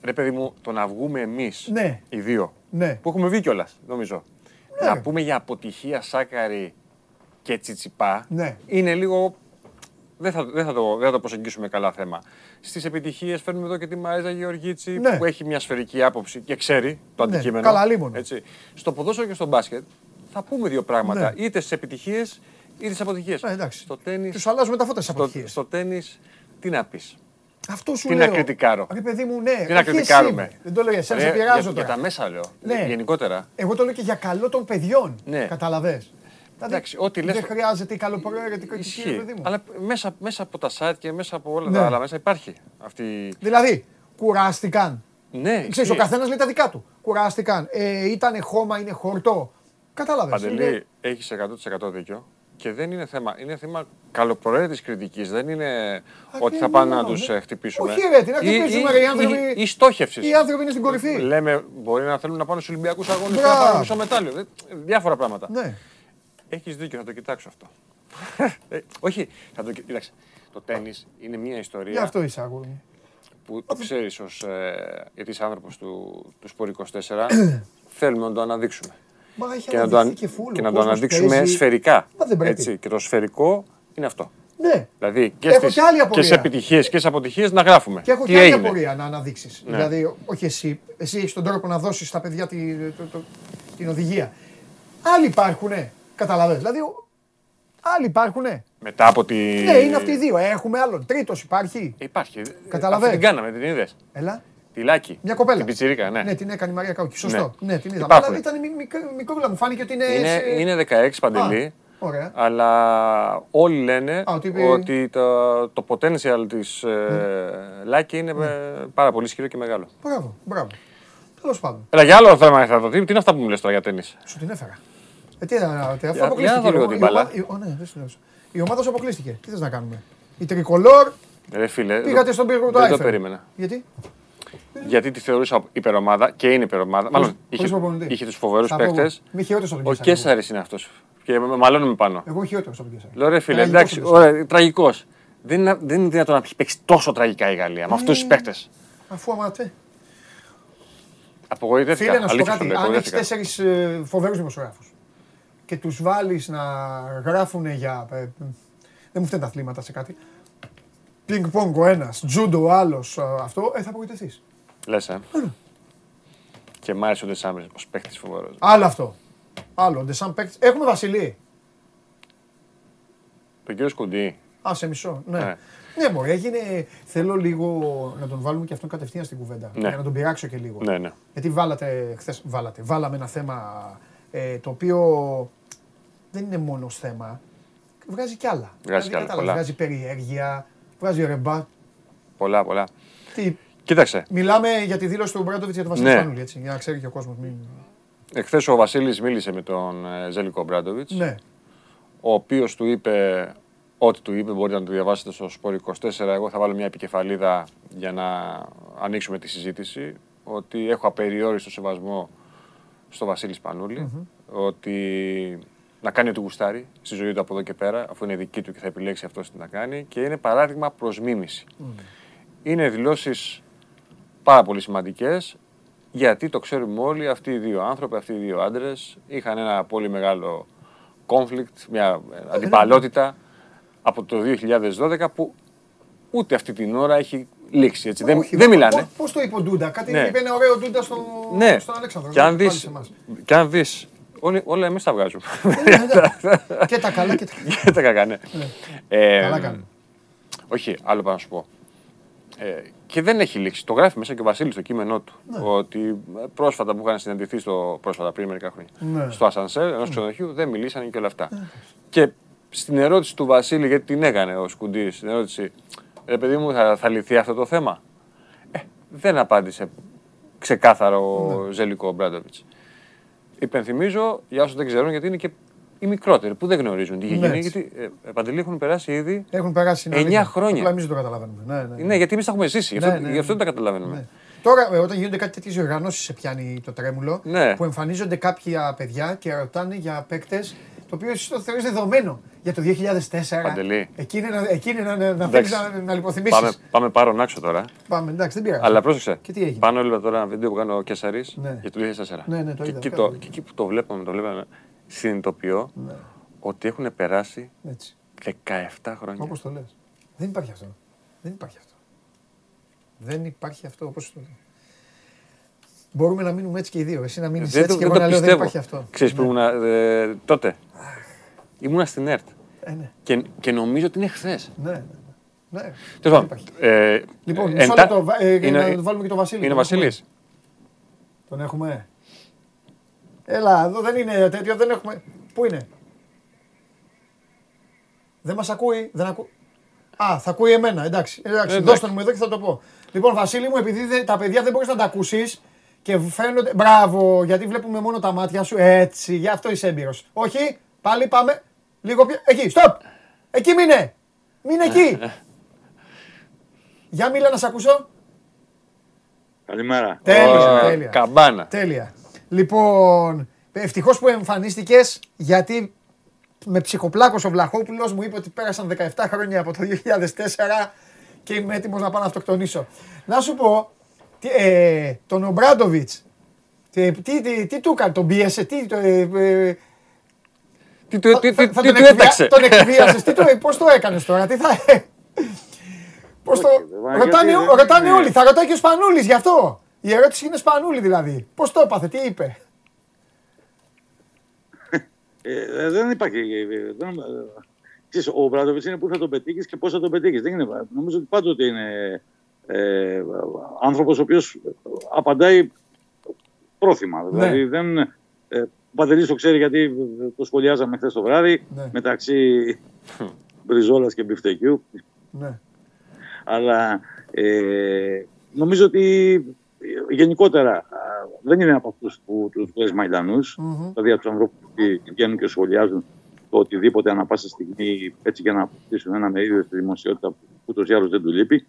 Ρε παιδί μου, το να βγούμε εμείς ναι. οι δύο, ναι. που έχουμε βγει κιόλας, νομίζω. Ναι. Να πούμε για αποτυχία Σάκαρη και Τσιτσιπά ναι. είναι λίγο. Δεν θα, δεν, θα το, δεν θα το προσεγγίσουμε καλά θέμα. Στις επιτυχίες φέρνουμε εδώ και τη Μαρίζα Γεωργίτσι ναι. που έχει μια σφαιρική άποψη και ξέρει το ναι, αντικείμενο. Καλά, λίμωνο. Έτσι. Στο ποδόσφαιρο και στο μπάσκετ θα πούμε δύο πράγματα. Ναι. Είτε στις επιτυχίες είτε στις αποτυχίες. Ναι, στο τέννις, Τους αλλάζουμε τα φώτα στις αποτυχίες. Στο, στο τέννη, τι να πεις. Αυτό σου τι λέω. να κριτικάρω. Ρε παιδί μου, ναι. Τι να κριτικάρουμε. Δεν το λέω για εσένα, σε πειράζω τώρα. Για τα μέσα λέω. Ναι. Γενικότερα. Εγώ το λέω και για καλό των παιδιών. Ναι. Καταλαβες. Εντάξει, ό,τι λες... Δεν χρειάζεται η καλοπροαίρετη ισχύ, παιδί μου. Αλλά μέσα, μέσα από τα site και μέσα από όλα ναι. τα άλλα μέσα υπάρχει αυτή. Δηλαδή, κουράστηκαν. Ναι. Ξέρεις, ο καθένας λέει τα δικά του. Κουράστηκαν. Ε, ήτανε χώμα, είναι χορτό. Κατάλαβες. Παντελή, είναι... έχεις 100% δίκιο. Και δεν είναι θέμα, είναι θέμα καλοπροαίρετης κριτικής. Δεν είναι ότι θα πάνε να τους ναι. χτυπήσουμε. Όχι, ρε, τι να χτυπήσουμε, οι άνθρωποι. Η στόχευσης. Οι άνθρωποι είναι στην κορυφή. Λέμε, μπορεί να θέλουν να πάνε στους Ολυμπιακούς Αγώνες και να πάρουν μισό μετάλλιο. Διάφορα πράγματα. Ναι. Έχεις δίκιο, θα το κοιτάξω αυτό. Ε, όχι, θα το κοιτάξω. Το τέννη είναι μια ιστορία. Γι' αυτό είσαι αγόρι Που το ξέρεις ως. Ε, γιατί είσαι άνθρωπος του, του Σπορ 24. θέλουμε να το αναδείξουμε. Μα και, να το, και, και να το αναδείξουμε σφαιρικά. Μα Έτσι. Και το σφαιρικό είναι αυτό. Ναι. Δηλαδή και, στις, και, και σε επιτυχίες και σε αποτυχίες να γράφουμε. Και έχω και άλλη απορία να αναδείξεις. Ναι. Δηλαδή, όχι εσύ. Εσύ έχεις τον τρόπο να δώσεις στα παιδιά τη, το, το, την οδηγία. Άλλοι υπάρχουν. Καταλαβαίνετε. Δηλαδή, άλλοι υπάρχουν. Μετά από τη. Ναι, είναι αυτοί οι δύο. Έχουμε άλλον. Τρίτος υπάρχει. Υπάρχει. Καταλαβαίνετε. Την κάναμε, την είδες. Έλα. Τη Λάκη. Μια κοπέλα. Την πιτσιρίκα, ναι. Ναι, την έκανε η Μαρία Κάουκη. Σωστό. Ναι, ναι την είδα. Αλλά ήταν μικρό, μου φάνηκε ότι είναι. Είναι, είναι 16 παντελή. Ωραία. Αλλά όλοι λένε ότι, το, το potential της ε, Λάκη είναι ναι. πάρα πολύ ισχυρό και μεγάλο. Μπράβο, μπράβο. Τέλος πάντων. Έλα, για άλλο θέμα θα το δει. Τι είναι αυτά που μου λες τώρα για τέννις. Σου την έφερα. Ε, τι αφού αποκλείστηκε. Για την μπάλα. Η ομάδα σου αποκλείστηκε. Τι θες να κάνουμε; Η τρικολόρ. Ρε φίλε, πήγατε στον πύργο του Δεν το περίμενα. Γιατί; Γιατί τη θεωρούσα υπερομάδα και είναι υπερομάδα. Μάλλον είχε, είχε τους φοβερούς παίχτε. Ο Κέσσαρη είναι αυτός. Και μαλώνουμε πάνω. Εγώ χειρότερος από τον Κέσσαρη. Λέω ρε φίλε, εντάξει, ωραία, τραγικός. Δεν είναι, δεν είναι δυνατόν να έχει παίξει τόσο τραγικά η Γαλλία με αυτούς τους ε, παίχτε. Αφού αμάτε. Απογοητεύτηκα. Φίλε, να σου πω κάτι. Αν έχεις τέσσερις ε, φοβερούς δημοσιογράφους και τους βάλεις να γράφουν για. Ε, δεν μου φταίνουν τα αθλήματα σε κάτι. Πινκ πονγκ ο ένας, τζούντο ο άλλος, αυτό, ε, θα απογοητευτείς. Λες, ε. Και μ' άρεσε ο Ντεσάμ ως παίχτη φοβερός. Άλλο αυτό. Άλλο. Ντεσάμ παίχτη. Έχουμε Βασιλή. Τον κύριο Σκουντή. Α, σε μισό. Ναι. Ναι, ναι μπορεί. Έγινε. Θέλω λίγο να τον βάλουμε και αυτόν κατευθείαν στην κουβέντα. Ναι. Για να τον πειράξω και λίγο. Ναι, ναι. Γιατί βάλατε, χθες, βάλατε, βάλαμε ένα θέμα ε, το οποίο δεν είναι μόνο θέμα. Βγάζει κι άλλα. Βγάζει δηλαδή, κι άλλα. Βγάζει περιέργεια, βγάζει ρεμπά. Πολλά, πολλά. Τι, Κοίταξε. Μιλάμε για τη δήλωση του Μπράντοβιτς για τον Βασίλη ναι. Σπανούλη, έτσι, για να ξέρει και ο κόσμος. Μην... Εχθές ο Βασίλης μίλησε με τον ε, Ζέλικο Μπράντοβιτς. Ναι. Ο οποίος του είπε ό,τι του είπε, μπορείτε να το διαβάσετε στο Σπορ 24. Εγώ θα βάλω μια επικεφαλίδα για να ανοίξουμε τη συζήτηση. Ότι έχω απεριόριστο σεβασμό στο Βασίλης Σπανούλη. Mm-hmm. Ότι να κάνει ό,τι γουστάρει στη ζωή του από εδώ και πέρα, αφού είναι δική του και θα επιλέξει αυτός τι να κάνει. Και είναι παράδειγμα προς μίμηση. Mm. Είναι δηλώσεις πάρα πολύ σημαντικές, γιατί το ξέρουμε όλοι, αυτοί οι δύο άνθρωποι, αυτοί οι δύο άντρες είχαν ένα πολύ μεγάλο conflict, μια αντιπαλότητα από το 2012 που ούτε αυτή την ώρα έχει λήξει. Έτσι. δεν, δεν μιλάνε. Πώ το είπε ο Ντούντα, κάτι ναι. είπε ένα ωραίο Ντούντα στο, ναι. στον Αλέξανδρο. Και αν δεις, και αν δεις όλα εμείς τα βγάζουμε. και τα καλά και τα κακά. και τα κακά, ναι. Ε, καλά κάνουμε. Όχι, άλλο πάνω να σου πω. Ε, και δεν έχει λήξει. Το γράφει μέσα και ο Βασίλης στο κείμενό του. Ναι. Ότι πρόσφατα που είχαν συναντηθεί στο, πρόσφατα πριν μερικά χρόνια ναι. στο Ασανσέρ ενός ξενοδοχείου δεν μιλήσαν και όλα αυτά. Ναι. Και στην ερώτηση του Βασίλη, γιατί την έκανε ο Σκουντής, στην ερώτηση, ρε παιδί μου, θα, θα λυθεί αυτό το θέμα; Ε, δεν απάντησε ξεκάθαρο ο Ζελικό Μπράντοβιτ. Υπενθυμίζω για όσους δεν ξέρουν, γιατί είναι και οι μικρότεροι που δεν γνωρίζουν τι είχε γίνει. Γιατί ε, Παντελή έχουν περάσει ήδη έχουν περάσει 9 χρόνια. Απλά εμείς δεν το καταλαβαίνουμε. Ναι, ναι, ναι. ναι γιατί εμείς τα έχουμε ζήσει. Γι' αυτό, ναι, ναι, αυτό δεν τα καταλαβαίνουμε. Ναι. Τώρα, ε, όταν γίνονται κάτι τέτοιες οργανώσει, σε πιάνει το τρέμουλο που εμφανίζονται κάποια παιδιά και ρωτάνε για παίκτες το οποίο εσύ το θεωρείς δεδομένο για το 2004. Παντελή. Εκεί είναι να, εκεί είναι να, να, να, να, να λιποθυμήσεις. Πάμε, πάμε πάρω να τώρα. Πάμε, εντάξει, δεν πειράζει. Αλλά πρόσεξε. Και τι έγινε; Πάνω έλαβα τώρα ένα βίντεο που κάνω ο Κέσσαρη ναι. για το 2004. Ναι, ναι, το και, είδα, εκεί το, και εκεί που το βλέπαμε, το βλέπαμε, συνειδητοποιώ ναι. ότι έχουν περάσει Έτσι. 17 χρόνια. Όπως το λες. Δεν υπάρχει αυτό. Δεν υπάρχει αυτό. Δεν υπάρχει αυτό όπως το λέει. Μπορούμε να μείνουμε έτσι και οι δύο. Εσύ να μείνεις έτσι και εγώ να λέω δεν υπάρχει αυτό. Ξέρεις που ήμουν ε, τότε. Ήμουνα στην ΕΡΤ. Ε, ναι. και, και νομίζω ότι είναι χθες. Ναι, ναι. ναι. ναι. Ε, λοιπόν, μισό λεπτό. Ε, να βάλουμε και τον Βασίλη. Είναι ο Βασίλης. Τον έχουμε. Έλα, εδώ δεν είναι τέτοιο, δεν έχουμε. Πού είναι; Δεν μας ακούει, δεν ακού... Α, θα ακούει εμένα, εντάξει. εντάξει. Δώστε μου εδώ και θα το πω. Λοιπόν, Βασίλη μου, επειδή τα παιδιά δεν μπορείς να τα ακούσεις, και φαίνονται. Μπράβο, γιατί βλέπουμε μόνο τα μάτια σου. Έτσι, γι' αυτό είσαι έμπειρος. Όχι, πάλι πάμε. Λίγο πιο. Εκεί, stop! Εκεί μείνε! Μείνε εκεί! Για μίλα να σε ακούσω. Καλημέρα. Τέλεια. τέλεια. Καμπάνα. Τέλεια. Λοιπόν, ευτυχώς που εμφανίστηκε γιατί με ψυχοπλάκος ο Βλαχόπουλος μου είπε ότι πέρασαν 17 χρόνια από το 2004 και είμαι έτοιμος να πάω να αυτοκτονήσω. Να σου πω, τι, ε, τον Ομπράντοβιτς, τι, τι, τι, του έκανε, τον πίεσε, τι, το, ε, ε, τι, τι, τι, τι, τι του έταξε. Τον εκβίασες, τι το, πώς το έκανες τώρα, τι θα... Πώς το... Ρωτάνε, ρωτάνε όλοι, θα ρωτάει και ο Σπανούλης γι' αυτό. Η ερώτηση είναι Σπανούλη δηλαδή. Πώς το έπαθε, τι είπε. Ε, δεν υπάρχει. Δεν, ξέρεις, ο Μπράντοβιτ είναι πού θα τον πετύχεις και πώς θα τον πετύχεις. Δεν είναι. Νομίζω ότι πάντοτε είναι ε, άνθρωπος ο οποίος απαντάει πρόθυμα. Ναι. Δηλαδή δεν. Ε, ο Παντελής το ξέρει γιατί το σχολιάζαμε χθες το βράδυ ναι. μεταξύ Μπριζόλας και Μπιφτεκιού. Ναι. Αλλά ε, νομίζω ότι γενικότερα δεν είναι από αυτούς που τους λε Μαϊντανού, mm-hmm. δηλαδή από τους ανθρώπους που βγαίνουν και σχολιάζουν το οτιδήποτε ανά πάσα στιγμή έτσι για να αποκτήσουν ένα μερίδιο στη δημοσιότητα που ούτως ή άλλως δεν του λείπει.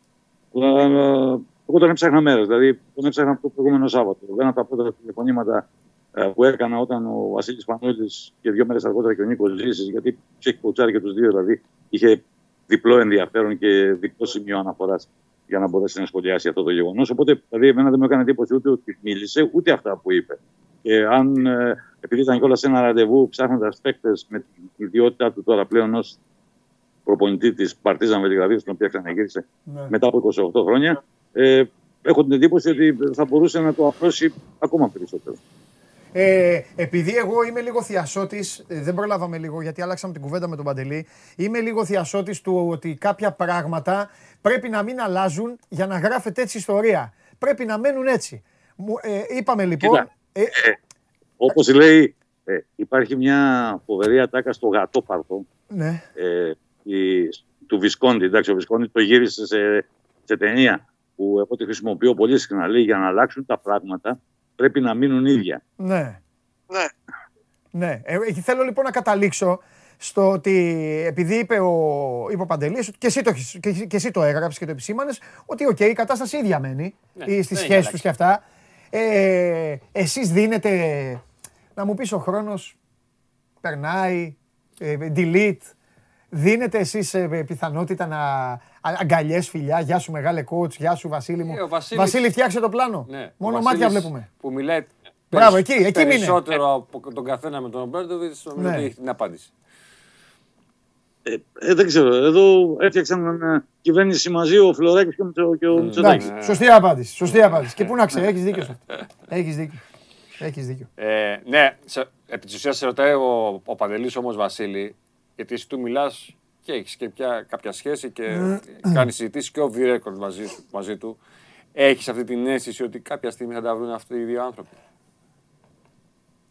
Εγώ τον έψαχνα μέρε, δηλαδή τον έψαχνα το προηγούμενο Σάββατο. Ένα από τα πρώτα τηλεφωνήματα ε, που έκανα όταν ο Βασίλης Πανόλη και δύο μέρες αργότερα και ο Νίκος Ζήσης, γιατί του έχει κοτσάρει και τους δύο, δηλαδή είχε διπλό ενδιαφέρον και διπλό σημείο αναφοράς για να μπορέσει να σχολιάσει αυτό το γεγονός. Οπότε, δηλαδή, εμένα δεν μου έκανε εντύπωση ούτε ότι μίλησε, ούτε αυτά που είπε. Και αν, ε, επειδή ήταν κιόλας ένα ραντεβού ψάχνοντας παίκτες με την ιδιότητά του τώρα πλέον ως προπονητή της Παρτίζαν Βελιγραδίου, στην οποία ξαναγύρισε ναι. μετά από 28 χρόνια, ε, έχω την εντύπωση ότι θα μπορούσε να το αφρώσει ακόμα περισσότερο. Ε, επειδή εγώ είμαι λίγο θειασότης, ε, δεν προλάβαμε λίγο γιατί άλλαξαμε την κουβέντα με τον Παντελή. Είμαι λίγο θειασότης του ότι κάποια πράγματα πρέπει να μην αλλάζουν για να γράφεται έτσι ιστορία. Πρέπει να μένουν έτσι. Ε, είπαμε λοιπόν. ε, ε, Όπως λέει, ε, υπάρχει μια φοβερή ατάκα στο γατόπαρκο ναι. ε, η, του Βισκόντι. Εντάξει, ο Βισκόντι το γύρισε σε, σε ταινία που εγώ τη χρησιμοποιώ πολύ συχνά. Λέει για να αλλάξουν τα πράγματα πρέπει να μείνουν ίδια. Ναι. Ναι. ναι. Ε, θέλω λοιπόν να καταλήξω στο ότι επειδή είπε ο, είπε ο Παντελής, και εσύ το, και, και εσύ το έγραψες και το επισήμανες, ότι οκ, η κατάσταση ίδια μένει ναι, στις σχέσεις τους και αυτά. Ε, εσείς δίνετε, να μου πεις ο χρόνος περνάει, ε, delete, δίνετε εσείς ε, πιθανότητα να αγκαλιές φιλιά, γεια σου μεγάλε coach, γεια σου Βασίλη μου. Ε, Βασίλης... Βασίλη φτιάξε το πλάνο, ναι. μόνο μάτια βλέπουμε. Που μιλάει Μπράβο, εκεί, εκεί περισσότερο από τον καθένα με τον Ομπέρντοβιτς, νομίζω ναι. ότι έχει την απάντηση. Ε, ε, δεν ξέρω. Εδώ έφτιαξαν ε, κυβέρνηση μαζί ο Φλωράκης και ο Μητσοτάκης. Σωστή απάντηση. Σωστή απάντηση. και πού να ξέρει, έχεις δίκιο σε αυτό. Έχεις δίκιο. Έχεις δίκιο. Ε, ναι, σε, επί της ουσίας σε ρωτάει ο, ο Παντελής όμως Βασίλη, γιατί εσύ του μιλάς και έχεις και πια κάποια σχέση και κάνεις συζητήσεις και off the record μαζί, μαζί του. Έχεις αυτή την αίσθηση ότι κάποια στιγμή θα τα βρουν αυτοί οι δύο άνθρωποι;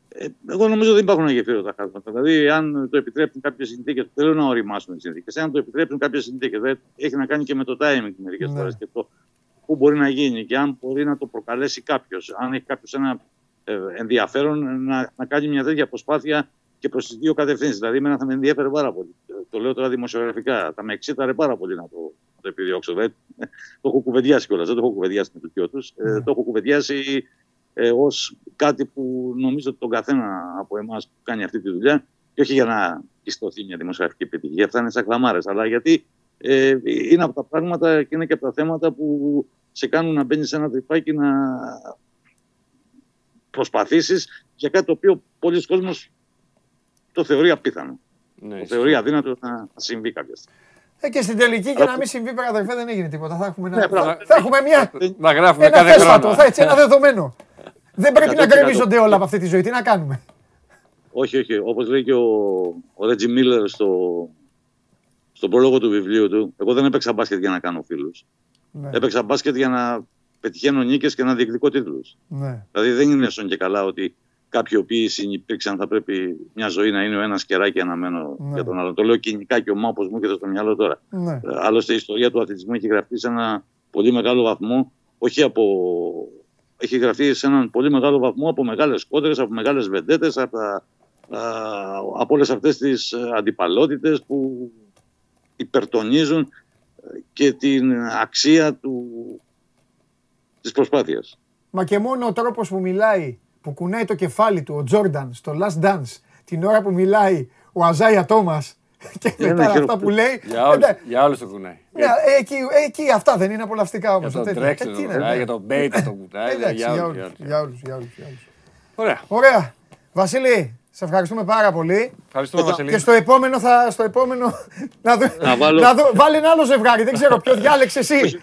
Ε, εγώ νομίζω δεν υπάρχουν αγεφύρωτα χάσματα. Δηλαδή, αν το επιτρέπουν κάποιες συνθήκες, θέλω να οριμάσουν τις συνθήκες. Αν το επιτρέπουν κάποιες συνθήκες, δηλαδή έχει να κάνει και με το timing μερικές ναι. φορές και το πού μπορεί να γίνει και αν μπορεί να το προκαλέσει κάποιος. Αν έχει κάποιος ένα ε, ενδιαφέρον να, να κάνει μια τέτοια προσπάθεια και προς τις δύο κατευθύνσεις. Δηλαδή, εμένα θα με ενδιαφέρει πάρα πολύ. Το λέω τώρα δημοσιογραφικά. Θα με εξήταρε πάρα πολύ να το, να το επιδιώξω. Δηλαδή, το έχω κουβεντιάσει κιόλας. Δεν το έχω κουβεντιάσει με το τους. Ε, ναι. το έχω κουβεντιάσει ε, ως κάτι που νομίζω ότι τον καθένα από εμάς που κάνει αυτή τη δουλειά, και όχι για να πιστωθεί μια δημοσιογραφική επιτυχία, αυτά είναι σαν κλαμάρε, αλλά γιατί ε, είναι από τα πράγματα και είναι και από τα θέματα που σε κάνουν να μπαίνεις σε ένα τρυπάκι να προσπαθήσεις για κάτι το οποίο πολλοί κόσμοι το θεωρεί απίθανο. Ναι, το θεωρεί αδύνατο να συμβεί κάποια στιγμή. Ε, και στην τελική και να μην συμβεί αδερφέ δεν έγινε τίποτα. Θα έχουμε, ναι, θα, θα έχουμε μια, να γράφουμε ένα κάθε χρόνο. Θα, έτσι, ένα δεδομένο. Δεν πρέπει να γκρεμίζονται όλα από αυτή τη ζωή. Τι να κάνουμε; Όχι, όχι. Όπως λέει και ο, ο Ρέτζι Μίλλερ στο, στον πρόλογο του βιβλίου του, εγώ δεν έπαιξα μπάσκετ για να κάνω φίλους. Ναι. Έπαιξα μπάσκετ για να πετυχαίνω νίκες και να διεκδικώ τίτλους. Ναι. Δηλαδή δεν είναι στον και καλά ότι κάποιοι οποίοι συνυπήρξαν θα πρέπει μια ζωή να είναι ο ένας κεράκι αναμένο ναι. για τον άλλο. Το λέω κοινικά και ομά όπως μου έρχεται στο μυαλό τώρα. Ναι. Ε, άλλωστε η ιστορία του αθλητισμού έχει γραφτεί σε ένα πολύ μεγάλο βαθμό, όχι από έχει γραφτεί σε έναν πολύ μεγάλο βαθμό από μεγάλες κόντρες, από μεγάλες βεντέτες, από τα από όλες αυτές τις αντιπαλότητες που υπερτονίζουν και την αξία του, της προσπάθειας. Μα και μόνο ο τρόπος που μιλάει, που κουνάει το κεφάλι του ο Τζόρνταν στο Last Dance, την ώρα που μιλάει ο Αϊζάια Τόμας και μετά αυτά που λέει. Για όλους, για όλους το κουνάει. Ναι, εκεί, εκεί αυτά δεν είναι απολαυστικά όμως. Για τον Τρέξ το κουνάει, για τον Μπέιτ το κουνάει. Για όλους. Για όλους. Ωραία. Ωραία. Βασίλη, σε ευχαριστούμε πάρα πολύ. Ευχαριστούμε, Βασίλη. Και στο επόμενο θα. Στο επόμενο, να, δω, να, βάλω... να δω, βάλει ένα άλλο ζευγάρι. Δεν ξέρω ποιο διάλεξε εσύ.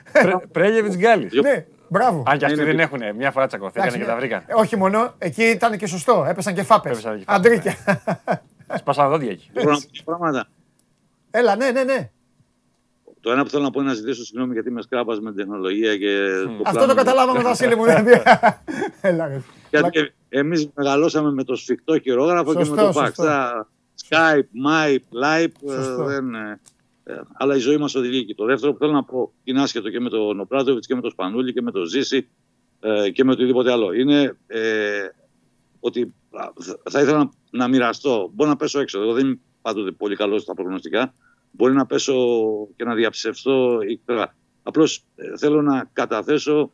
Πρέλεβιτ Γκάλι. Ναι, μπράβο. Αν και αυτοί δεν έχουν. Μια φορά τσακωθήκαν και τα βρήκαν. Όχι μόνο, εκεί ήταν και σωστό. Έπεσαν και φάπες. Αντρίκια. Σπάσαν δόντια εκεί. Έλα, ναι, ναι, ναι. Το ένα που θέλω να πω είναι να ζητήσω συγγνώμη γιατί με σκράπα με την τεχνολογία και. Το Αυτό το καταλάβαμε, Βασίλη μου. Έλα, γιατί εμείς μεγαλώσαμε με το σφιχτό χειρόγραφο και με το fax. Skype, Mype, Live. Ε, δεν, ε, ε, αλλά η ζωή μας οδηγεί εκεί. Το δεύτερο που θέλω να πω είναι άσχετο και με τον Νοπράτοβιτ και με τον Σπανούλη και με τον Ζήση και με οτιδήποτε άλλο. Είναι ε, ότι θα ήθελα να, να μοιραστώ. Μπορώ να πέσω έξω. Εγώ δεν είμαι πάντοτε πολύ καλός στα προγνωστικά μπορεί να πέσω και να διαψευστώ ύκτερα. Απλώς ε, θέλω να καταθέσω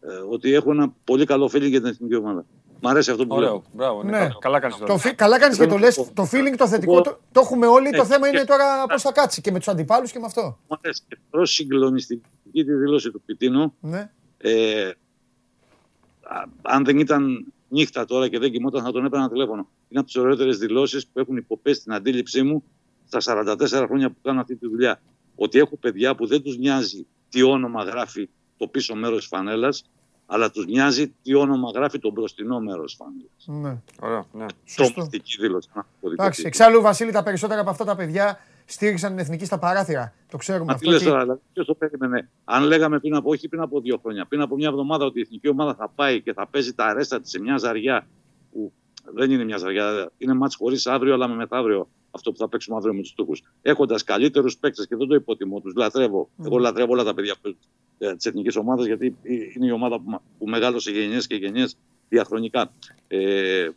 ε, ότι έχω ένα πολύ καλό feeling για την εθνική ομάδα. Μ' αρέσει αυτό που Ωραίο. λέω. Μπράβο, ναι. ναι. Καλά κάνεις το, καλά κάνεις και το λες. Το feeling, το θετικό, το, το έχουμε όλοι. το θέμα είναι τώρα πώς θα κάτσει και με τους αντιπάλους και με αυτό. Μ' αρέσει. Και συγκλονιστική τη δήλωση του Πιτίνου. Ναι. Ε, αν δεν ήταν νύχτα τώρα και δεν κοιμόταν θα τον έπαιρνα τηλέφωνο. Είναι από τις ωραιότερες δηλώσεις που έχουν υποπέσει την αντίληψή μου στα 44 χρόνια που κάνω αυτή τη δουλειά, ότι έχω παιδιά που δεν τους νοιάζει τι όνομα γράφει το πίσω μέρος της φανέλας, αλλά τους νοιάζει τι όνομα γράφει το μπροστινό μέρος της φανέλας. Ναι. Ωραία, ναι. Τρομακτική δήλωση. Εντάξει, εξάλλου, Βασίλη, τα περισσότερα από αυτά τα παιδιά στήριξαν την εθνική στα παράθυρα. Το ξέρουμε αυτό. Τι τώρα, δηλαδή, ποιος το περίμενε; Αν λέγαμε πριν από, όχι πριν από δύο χρόνια, πριν από μια εβδομάδα ότι η εθνική ομάδα θα πάει και θα παίζει τα αρέστα της σε μια ζαριά που δεν είναι μια ζαριά, είναι μάτς χωρίς αύριο, αλλά με μεθαύριο αυτό που θα παίξουμε αύριο με τους Τούρκους. Έχοντας καλύτερους παίκτες και δεν το υποτιμώ, τους λατρεύω. Mm. Εγώ λατρεύω όλα τα παιδιά ε, της εθνικής ομάδας γιατί είναι η ομάδα που, που μεγάλωσε γενιές και γενιές διαχρονικά. Ε,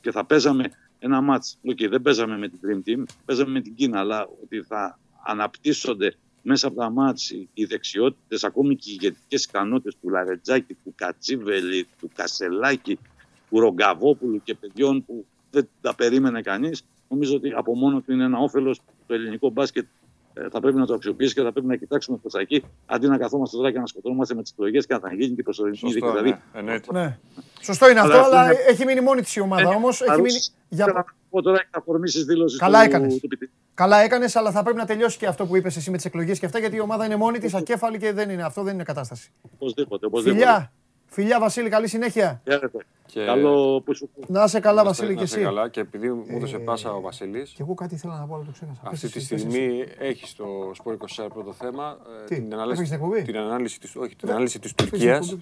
και θα παίζαμε ένα μάτς. Okay, δεν παίζαμε με την Dream Team, παίζαμε με την Κίνα, αλλά ότι θα αναπτύσσονται μέσα από τα μάτς οι δεξιότητες, ακόμη και οι ηγετικές ικανότητες του Λαρετζάκη, του Κατσίβελη, του Κασελάκη, του Ρογκαβόπουλου και παιδιών που δεν τα περίμενε κανείς νομίζω ότι από μόνο του είναι ένα όφελος το ελληνικό μπάσκετ ε, θα πρέπει να το αξιοποιήσει και θα πρέπει να κοιτάξουμε προς τα εκεί αντί να καθόμαστε τώρα και να σκοτώνομαστε με τις εκλογές και να θα γίνει και προσωρινή δίκη. Δηλαδή, ναι. ναι. Σωστό είναι αυτό, αλλά έχει μείνει μόνη της η ομάδα. Ε, Όμως έχει μείνει. Για... Να πω τώρα έχει αφορμήσει δήλωσης Καλά έκανες. Καλά έκανες, αλλά θα πρέπει να τελειώσει και αυτό που είπες εσύ με τις εκλογές και αυτά, γιατί η ομάδα είναι μόνη της, ακέφαλη και δεν είναι. Αυτό δεν είναι κατάσταση. Οπωσδήποτε. Φιλιά, Φιλιά Βασίλη, καλή συνέχεια. Και... Καλό που σου Να είσαι καλά, Βασίλη, και εσύ. Καλά. Και επειδή μου έδωσε πάσα ο Βασίλη. Και εγώ κάτι ήθελα να πω, αλλά το ξέχασα. Αυτή τη στιγμή έχει το Sport 24 πρώτο θέμα. Ε, την ανάλυση, την ανάλυση της, όχι, την ανάλυση της Τουρκίας.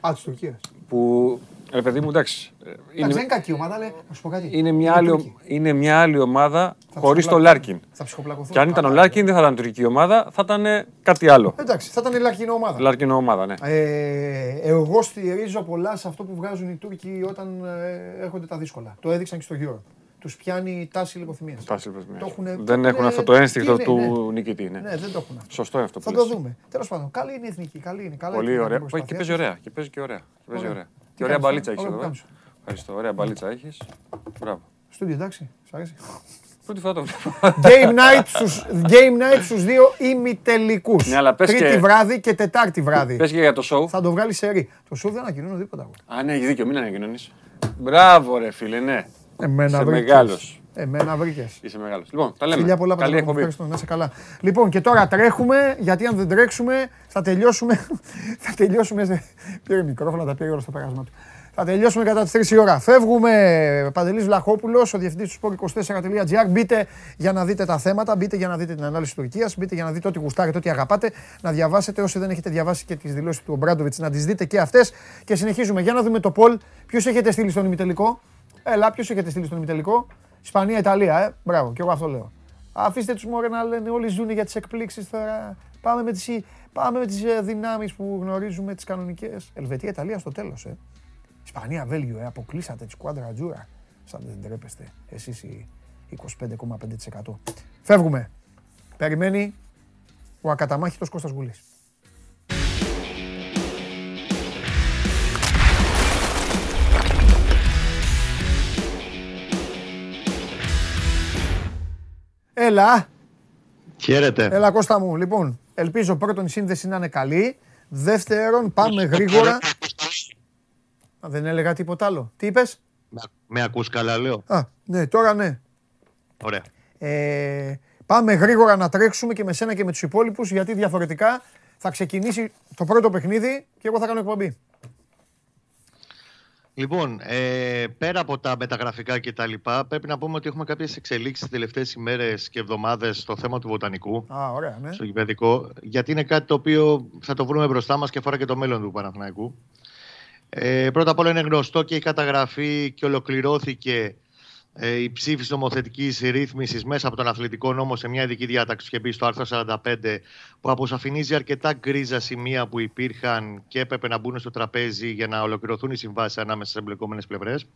Α, της Τουρκίας. Που, ρε παιδί μου, εντάξει. Είναι, δεν είναι κακή ομάδα, αλλά να σου πω κάτι. Είναι μια, άλλη, είναι μια άλλη ομάδα χωρίς το Λάρκιν. Θα Και αν ήταν ο Λάρκιν, δεν θα ήταν τουρκική ομάδα, θα ήταν κάτι άλλο. Εντάξει, θα ήταν η Λαρκινοομάδα. Λαρκινοομάδα, ναι. Ε, εγώ στηρίζω πολλά σε αυτό που βγάζουν οι Τούρκοι όταν ε, έρχονται τα δύσκολα. Το έδειξαν και στο Euro. Τους πιάνει η τάση λιποθυμίας. Δεν έχουν αυτό το ένστικτο του ναι. νικητή. Ναι. ναι, δεν το έχουν. Σωστό αυτό Θα το δούμε. Τέλος πάντων, καλή είναι η εθνική. Καλή είναι. Καλά Πολύ ωραία. Και παίζει ωραία. Και παίζει και ωραία. Και ωραία μπαλίτσα έχεις εδώ. Ευχαριστώ. Ωραία μπαλίτσα έχεις. Μπράβο. Στούντιο, εντάξει. Σ' αρέσει. Πρώτη φορά το βλέπω. Game night στους, game night στους δύο ημιτελικούς. Ναι, αλλά Τρίτη και... βράδυ και Τετάρτη βράδυ. Πες και για το show. Θα το βγάλεις σε ρί. Το show δεν ανακοινώνω τίποτα. Α, ναι, έχει δίκιο, μην ανακοινώνεις. Μπράβο ρε φίλε, ναι. Εμένα Είσαι μεγάλος. Εμένα βρήκες. Είσαι μεγάλος. Λοιπόν, τα λέμε. Φιλιά πολλά Καλή εκπομπή. Ευχαριστώ, να είσαι καλά. Λοιπόν, και τώρα τρέχουμε, γιατί αν δεν τρέξουμε, θα τελειώσουμε. θα τελειώσουμε. Πήρε μικρόφωνα, τα πήρε όλα στο πέρασμα του. Θα τελειώσουμε κατά τις 3 η ώρα. Φεύγουμε. Παντελής Βλαχόπουλος, ο διευθυντής του sport24.gr. Μπείτε για να δείτε τα θέματα, μπείτε για να δείτε την ανάλυση Τουρκίας, μπείτε για να δείτε ό,τι γουστάρετε, ό,τι αγαπάτε. Να διαβάσετε όσοι δεν έχετε διαβάσει και τις δηλώσεις του Μπράντοβιτ, να τις δείτε και αυτές. Και συνεχίζουμε. Για να δούμε το Πολ. Ποιος έχετε στείλει στον ημιτελικό; Έλα, ποιος έχετε στείλει στον ημιτελικό; Ισπανία, Ιταλία, ε. Μπράβο, και εγώ αυτό λέω. Αφήστε τους μόρε να λένε όλοι ζουν για τις εκπλήξεις τώρα. Πάμε με τις πάμε με τις ε, δυνάμεις που γνωρίζουμε, τις κανονικές. Ελβετία, Ιταλία στο τέλος. Ε. Ισπανία, Βέλγιο, ε, αποκλείσατε τη σκουάντρα Τζούρα. Σαν δεν τρέπεστε. Εσείς οι 25,5%. Φεύγουμε. Περιμένει ο ακαταμάχητος Κώστας Γουλής. Έλα. Χαίρετε. Έλα Κώστα μου. Λοιπόν, ελπίζω πρώτον η σύνδεση να είναι καλή. Δεύτερον, πάμε γρήγορα. Δεν έλεγα τίποτα άλλο. Τι είπες; Με ακούς καλά λέω. Α, ναι, τώρα ναι. Ωραία. Ε, πάμε γρήγορα να τρέξουμε και με σένα και με τους υπόλοιπους γιατί διαφορετικά θα ξεκινήσει το πρώτο παιχνίδι και εγώ θα κάνω εκπομπή. Λοιπόν, ε, πέρα από τα μεταγραφικά και τα λοιπά, πρέπει να πούμε ότι έχουμε κάποιες εξελίξεις τις τελευταίες ημέρες και εβδομάδες στο θέμα του βοτανικού. Α, ωραία, ναι. Στο γηπαιδικό. Γιατί είναι κάτι το οποίο θα το βρούμε μπροστά μας και αφορά και το μέλλον του Παναθηναϊκού. Ε, πρώτα απ' όλα είναι γνωστό και η καταγραφή και ολοκληρώθηκε ε, η ψήφιση νομοθετικής ρύθμισης μέσα από τον αθλητικό νόμο σε μια ειδική διάταξη και μπει στο άρθρο 45, που αποσαφηνίζει αρκετά γκρίζα σημεία που υπήρχαν και έπρεπε να μπουν στο τραπέζι για να ολοκληρωθούν οι συμβάσεις ανάμεσα στις εμπλεκόμενες πλευρές.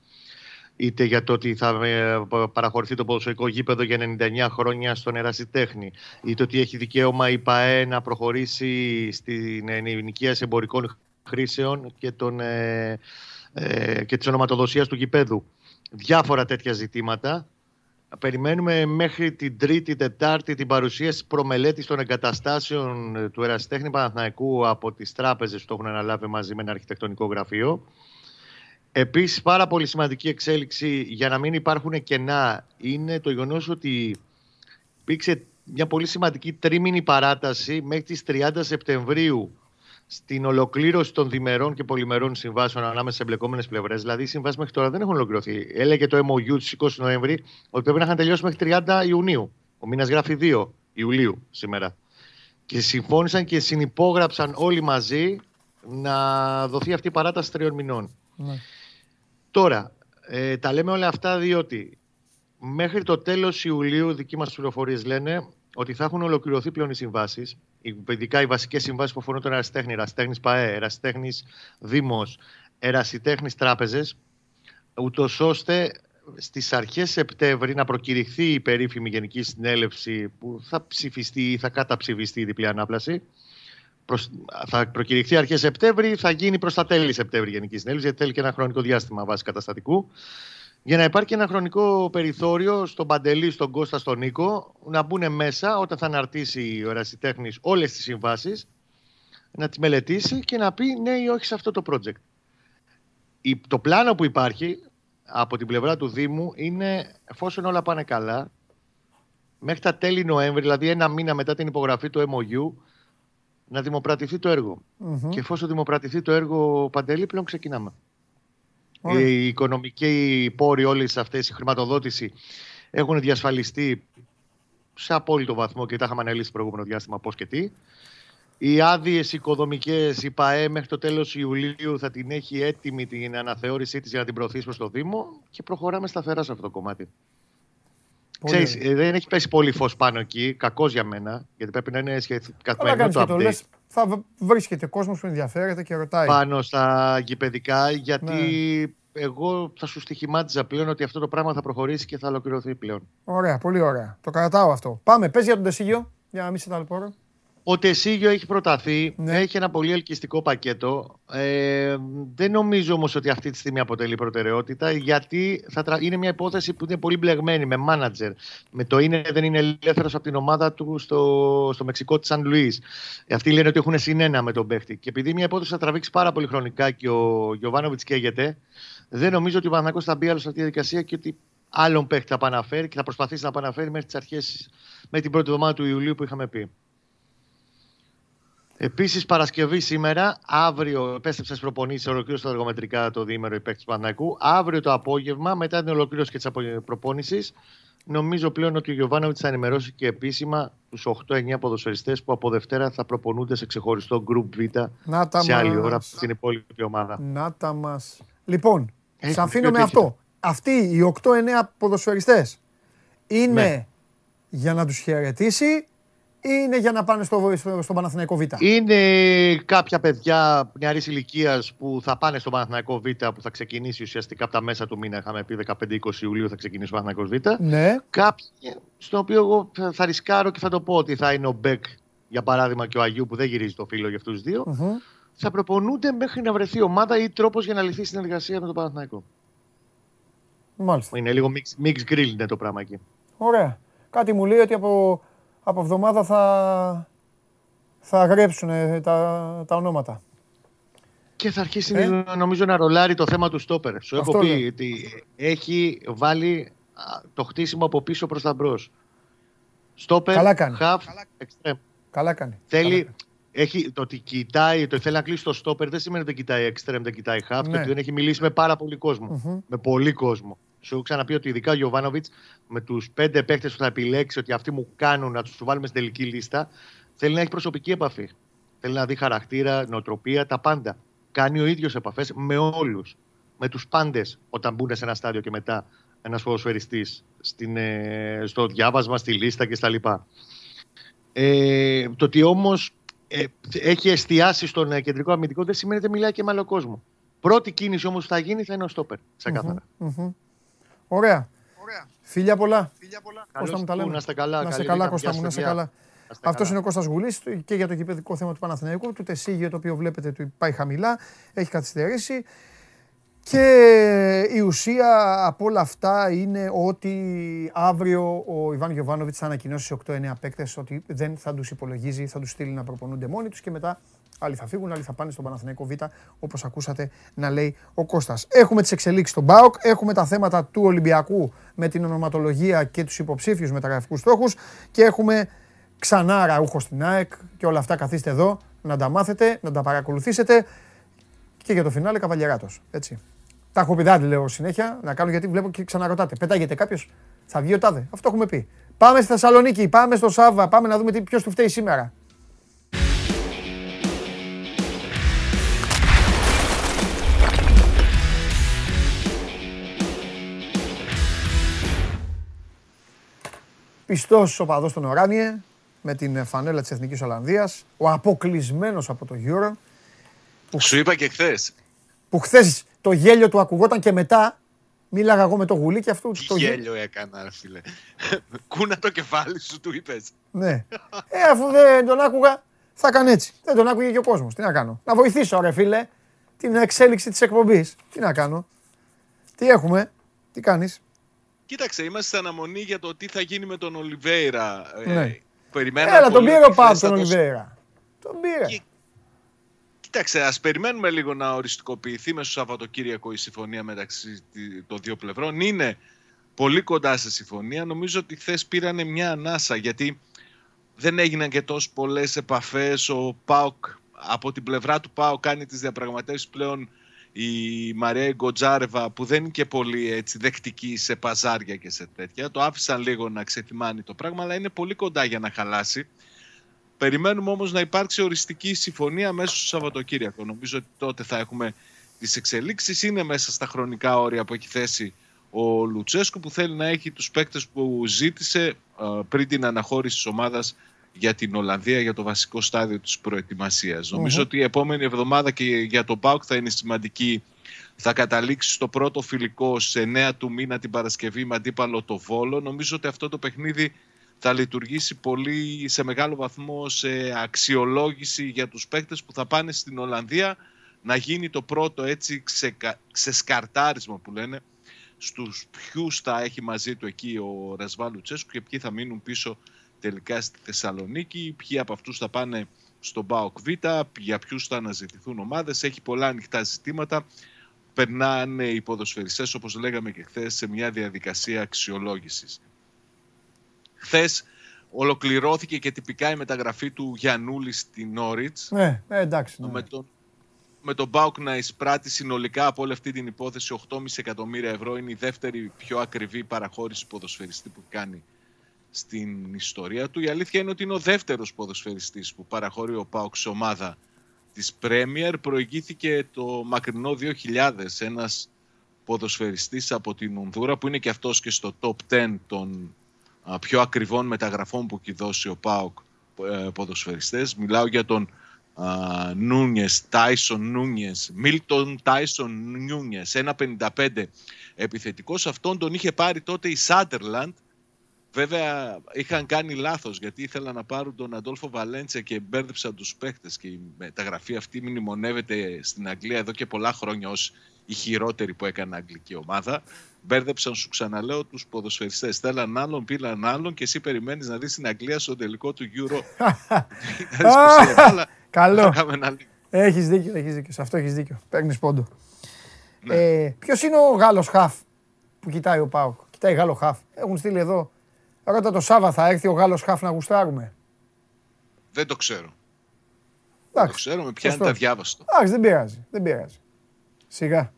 Είτε για το ότι θα ε, παραχωρηθεί το ποδοσφαιρικό γήπεδο για 99 χρόνια στον ερασιτέχνη, είτε ότι έχει δικαίωμα η ΠαΕ να προχωρήσει στην ενοικίαση εμπορικών χρήσεων και, τον, ε, ε, και της ονοματοδοσίας του γηπέδου διάφορα τέτοια ζητήματα. Περιμένουμε μέχρι την Τρίτη, Τετάρτη την παρουσίαση προμελέτης των εγκαταστάσεων του Ερασιτέχνη Παναθηναϊκού από τις τράπεζες που το έχουν αναλάβει μαζί με ένα αρχιτεκτονικό γραφείο. Επίσης πάρα πολύ σημαντική εξέλιξη για να μην υπάρχουν κενά είναι το γεγονός ότι υπήρξε μια πολύ σημαντική τρίμηνη παράταση μέχρι τις 30 Σεπτεμβρίου στην ολοκλήρωση των διμερών και πολυμερών συμβάσεων ανάμεσα σε εμπλεκόμενες πλευρές. Δηλαδή, οι συμβάσεις μέχρι τώρα δεν έχουν ολοκληρωθεί. Έλεγε το MOU της 20 Νοέμβρη ότι πρέπει να είχαν τελειώσει μέχρι 30 Ιουνίου. Ο μήνας γράφει 2 Ιουλίου σήμερα. Και συμφώνησαν και συνυπόγραψαν όλοι μαζί να δοθεί αυτή η παράταση τριών μηνών. Ναι. Τώρα, ε, τα λέμε όλα αυτά διότι μέχρι το τέλος Ιουλίου, δικοί μας πληροφορίες λένε, ότι θα έχουν ολοκληρωθεί πλέον οι συμβάσεις, ειδικά οι βασικές συμβάσεις που αφορούν τον ερασιτέχνη, ερασιτέχνη ΠαΕ, ερασιτέχνη Δήμος, ερασιτέχνη Τράπεζες, ούτως ώστε στις αρχές Σεπτέμβρη να προκηρυχθεί η περίφημη Γενική Συνέλευση που θα ψηφιστεί ή θα καταψηφιστεί η διπλή ανάπλαση. Θα προκηρυχθεί αρχές Σεπτέμβρη, θα γίνει προς τα τέλη Σεπτέμβρη η Γενική Συνέλευση, γιατί θέλει και ένα χρονικό διάστημα βάση καταστατικού για να υπάρχει ένα χρονικό περιθώριο στον Παντελή, στον Κώστα, στον Νίκο να μπουν μέσα όταν θα αναρτήσει ο ερασιτέχνης όλες τις συμβάσεις, να τις μελετήσει και να πει ναι ή όχι σε αυτό το project. Το πλάνο που υπάρχει από την πλευρά του Δήμου είναι εφόσον όλα πάνε καλά, μέχρι τα τέλη Νοέμβρη, δηλαδή ένα μήνα μετά την υπογραφή του MOU, να δημοπρατηθεί το έργο. Και εφόσον δημοπρατηθεί το έργο Παντελή, πλέον ξεκινάμε. Οι οικονομικοί πόροι όλε αυτές, η χρηματοδότηση έχουν διασφαλιστεί σε απόλυτο βαθμό και τα είχαμε αναλύσει το προηγούμενο διάστημα πώς και τι. Οι άδειες οικοδομικές, η ΠαΕ μέχρι το τέλος Ιουλίου θα την έχει έτοιμη την αναθεώρησή της για να την προωθήσει προς το Δήμο και προχωράμε σταθερά σε αυτό το κομμάτι. Ξέρεις, ε, δεν έχει πέσει πολύ φως πάνω εκεί, κακός για μένα, γιατί πρέπει να είναι καθημερινό το update. Το θα βρίσκεται κόσμος που ενδιαφέρεται και ρωτάει. Πάνω στα γηπαιδικά, γιατί ναι. εγώ θα σου στοιχημάτιζα πλέον ότι αυτό το πράγμα θα προχωρήσει και θα ολοκληρωθεί πλέον. Ωραία, πολύ ωραία. Το κρατάω αυτό. Πάμε, πες για τον Τεσίγιο, για να μην σε ταλαιπωρώ. Ο Τεσίγιο έχει προταθεί, ναι. έχει ένα πολύ ελκυστικό πακέτο. Ε, δεν νομίζω όμως ότι αυτή τη στιγμή αποτελεί προτεραιότητα, γιατί θα είναι μια υπόθεση που είναι πολύ μπλεγμένη με μάνατζερ. Με το είναι δεν είναι ελεύθερος από την ομάδα του στο, στο Μεξικό της Σαν Λουίς. Αυτοί λένε ότι έχουν συνένα με τον παίχτη. Και επειδή μια υπόθεση θα τραβήξει πάρα πολύ χρονικά και ο Γιωβάνοβιτς καίγεται, δεν νομίζω ότι ο Παναγό θα μπει άλλο σε αυτή τη διαδικασία και ότι άλλον παίχτη θα επαναφέρει και θα προσπαθήσει να επαναφέρει μέχρι τις αρχές, με την πρώτη εβδομάδα του Ιουλίου που είχαμε πει. Επίσης, Παρασκευή σήμερα, αύριο επέστρεψες στι προπονήσεις, ολοκλήρωσε τα εργομετρικά το διήμερο υπέρ του Παναγικού. Αύριο το απόγευμα, μετά την ολοκλήρωση και τη προπόνηση, νομίζω πλέον ότι ο Γιωβάνοβιτς θα ενημερώσει και επίσημα τους 8-9 ποδοσφαιριστές που από Δευτέρα θα προπονούνται σε ξεχωριστό Group Β σε άλλη ώρα από την υπόλοιπη ομάδα. Να τα μας. Λοιπόν, σα αφήνω με αυτό. Αυτοί οι 8-9 ποδοσφαιριστές είναι ναι. για να τους χαιρετήσει ή είναι για να πάνε στο, στο, στο Παναθηναϊκό Β. Είναι κάποια παιδιά νεαρής ηλικίας που θα πάνε στο Παναθηναϊκό Β που θα ξεκινήσει ουσιαστικά από τα μέσα του μήνα. Είχαμε πει 15-20 Ιουλίου θα ξεκινήσει ο Παναθηναϊκός Β. Ναι. Κάποιοι, στο οποίο εγώ θα ρισκάρω και θα το πω ότι θα είναι ο Μπέκ για παράδειγμα και ο Αγίου που δεν γυρίζει το φίλο για αυτούς του δύο. Mm-hmm. Θα προπονούνται μέχρι να βρεθεί ομάδα ή τρόπος για να λυθεί η συνεργασία με τον Παναθηναϊκό. Μάλιστα. Είναι λίγο mix, mix grill είναι το πράγμα εκεί. Ωραία. Κάτι μου λέει ότι από από εβδομάδα θα, θα γρέψουν τα, τα ονόματα. Και θα αρχίσει ε; νομίζω να ρολάρει το θέμα του στόπερ. Σου έχω πει ότι έχει βάλει το χτίσιμο από πίσω προς τα μπρος. Στόπερ, Καλά κάνει. half, extreme. Καλά κάνει. Θέλει, έχει, το ότι κοιτάει, το θέλει να κλείσει το στόπερ δεν σημαίνει ότι κοιτάει extreme, δεν κοιτάει half. Ναι. Και ότι δεν έχει μιλήσει με πάρα πολύ Με πολύ κόσμο. Σου έχω ξαναπεί ότι ειδικά ο Γιωβάνοβιτς με τους πέντε παίχτε που θα επιλέξει ότι αυτοί μου κάνουν να τους βάλουμε στην τελική λίστα, θέλει να έχει προσωπική επαφή. Θέλει να δει χαρακτήρα, νοοτροπία, τα πάντα. Κάνει ο ίδιος επαφές με όλους. Με τους πάντες όταν μπουν σε ένα στάδιο και μετά ένας ποδοσφαιριστής ε, στο διάβασμα, στη λίστα κτλ. Ε, το ότι όμως ε, έχει εστιάσει στον ε, κεντρικό αμυντικό δεν σημαίνει ότι μιλάει και με άλλο κόσμο. Πρώτη κίνηση όμως που θα γίνει θα είναι ο στόπερ. Ξεκάθαρα. Mm-hmm, Ωραία. Ωραία. Φίλια πολλά. Φίλια πολλά. Κώστα μου τα λέμε. Να είστε καλά. Να είστε καλά, Κώστα μου, να είστε καλά. Αυτός είναι ο Κώστας Γουλής και για το κυπεδικό θέμα του Παναθηναϊκού. Το τεσίγιο το οποίο βλέπετε του πάει χαμηλά, έχει καθυστερήσει. Και η ουσία από όλα αυτά είναι ότι αύριο ο Ιβάν Γιοβάνοβιτ θα ανακοινώσει 8-9 παίκτες ότι δεν θα τους υπολογίζει, θα τους στείλει να προπονούνται μόνοι τους και μετά Άλλοι θα φύγουν, άλλοι θα πάνε στον Παναθηναϊκό Β, όπως ακούσατε να λέει ο Κώστας. Έχουμε τις εξελίξεις στον ΠΑΟΚ, έχουμε τα θέματα του Ολυμπιακού με την ονοματολογία και τους υποψήφιους μεταγραφικούς στόχους και έχουμε ξανά ραούχο στην ΑΕΚ και όλα αυτά καθίστε εδώ να τα μάθετε, να τα παρακολουθήσετε και για το φινάλε καβαλιαράτος, έτσι. Τα έχω πει λέω συνέχεια να κάνω γιατί βλέπω και ξαναρωτάτε. Πετάγεται κάποιος, θα βγει ο τάδε; Αυτό έχουμε πει. Πάμε στη Θεσσαλονίκη, πάμε στο Σάβα, πάμε να δούμε ποιος του φταίει σήμερα. Πιστός οπαδό στον Οράνιε, με την φανέλα της Εθνικής Ολλανδίας, ο αποκλεισμένος από το Euro. Που σου είπα και χθες. Που χθες το γέλιο του ακουγόταν και μετά μίλαγα εγώ με το γουλί και αυτού. Τι το γέλιο έκανα, φίλε. Κούνα το κεφάλι σου, του είπες. Ναι. Ε, αφού δεν τον άκουγα, θα έκανε έτσι. Δεν τον άκουγε και ο κόσμος. Τι να κάνω. Να βοηθήσω, ρε φίλε, την εξέλιξη της εκπομπής. Τι να κάνω. Τι έχουμε, τι κάνεις. Κοίταξε, είμαστε σε αναμονή για το τι θα γίνει με τον Ολιβέηρα. Ε, ναι. Ε, Έλα, τον πήρε ο Πάου τον Ολιβέηρα. Τον πήρε. Κοίταξε, ας περιμένουμε λίγο να οριστικοποιηθεί μέσα στο Σαββατοκύριακο η συμφωνία μεταξύ των δύο πλευρών. Είναι πολύ κοντά σε συμφωνία. Νομίζω ότι χθες πήρανε μια ανάσα γιατί δεν έγιναν και τόσο πολλές επαφές. Ο Πάοκ από την πλευρά του Πάοκ κάνει τις διαπραγματεύσεις πλέον η Μαρία Γκοτζάρεβα που δεν είναι και πολύ έτσι, δεκτική σε παζάρια και σε τέτοια. Το άφησαν λίγο να ξεθυμάνει το πράγμα, αλλά είναι πολύ κοντά για να χαλάσει. Περιμένουμε όμως να υπάρξει οριστική συμφωνία μέσα στο Σαββατοκύριακο. Νομίζω ότι τότε θα έχουμε τις εξελίξεις. Είναι μέσα στα χρονικά όρια που έχει θέσει ο Λουτσέσκου που θέλει να έχει τους παίκτες που ζήτησε ε, πριν την αναχώρηση της ομάδας για την Ολλανδία για το βασικό στάδιο της προετοιμασίας. Νομίζω ότι η επόμενη εβδομάδα και για τον ΠΑΟΚ θα είναι σημαντική. Θα καταλήξει στο πρώτο φιλικό σε 9 του μήνα την Παρασκευή με αντίπαλο το Βόλο. Νομίζω ότι αυτό το παιχνίδι θα λειτουργήσει πολύ σε μεγάλο βαθμό σε αξιολόγηση για τους παίκτες που θα πάνε στην Ολλανδία να γίνει το πρώτο έτσι ξεσκαρτάρισμα που λένε στους ποιους θα έχει μαζί του εκεί ο Ρασβάλου Τσέσκου και ποιοι θα μείνουν πίσω τελικά στη Θεσσαλονίκη, ποιοι από αυτούς θα πάνε στον ΠΑΟΚ Β, για ποιους θα αναζητηθούν ομάδες, έχει πολλά ανοιχτά ζητήματα. Περνάνε οι ποδοσφαιριστές, όπως λέγαμε και χθες, σε μια διαδικασία αξιολόγησης. Χθες ολοκληρώθηκε και τυπικά η μεταγραφή του Γιαννούλη στην Νόριτς. Ναι, ε, εντάξει. Ναι. Με τον, με τον Μπάουκ να εισπράττει συνολικά από όλη αυτή την υπόθεση 8,5 εκατομμύρια ευρώ. Είναι η δεύτερη πιο ακριβή παραχώρηση ποδοσφαιριστή που κάνει στην ιστορία του. Η αλήθεια είναι ότι είναι ο δεύτερος ποδοσφαιριστής που παραχωρεί ο Πάουκ σε ομάδα της Πρέμιερ. Προηγήθηκε το μακρινό 2000 ένας ποδοσφαιριστής από την Ονδούρα που είναι και αυτός και στο top 10 των πιο ακριβών μεταγραφών που έχει δώσει ο Πάουκ ε, ποδοσφαιριστές. Μιλάω για τον Νούνιες, Τάισον Νούνιες, Μίλτον Τάισον Νούνιες, 1.55 επιθετικός. Αυτόν τον είχε πάρει τότε η Σάντερλαντ. Βέβαια είχαν κάνει λάθος γιατί ήθελαν να πάρουν τον Αντόλφο Βαλέντσε και μπέρδεψαν τους παίχτες και η μεταγραφή αυτή μνημονεύεται στην Αγγλία εδώ και πολλά χρόνια ως η χειρότερη που έκανε αγγλική ομάδα. Μπέρδεψαν, σου ξαναλέω, τους ποδοσφαιριστές. Θέλαν άλλον, πήλαν άλλον και εσύ περιμένεις να δεις την Αγγλία στο τελικό του Euro. Καλό. Έχεις δίκιο, έχεις δίκιο. Σε αυτό έχεις δίκιο. Παίρνεις πόντο. Ναι. Ε, Ποιος είναι ο Γάλλος Χαφ που κοιτάει ο Πάουκ. Κοιτάει Γάλλο Χαφ. Έχουν στείλει εδώ. Ρώτα το Σάβα θα έρθει ο Γάλλος Χαφ να γουστάρουμε. Δεν το ξέρω. Δεν το ξέρω, με πιάνει τα διάβαστο. Εντάξει, δεν πειράζει. Δεν πειράζει. Σιγά.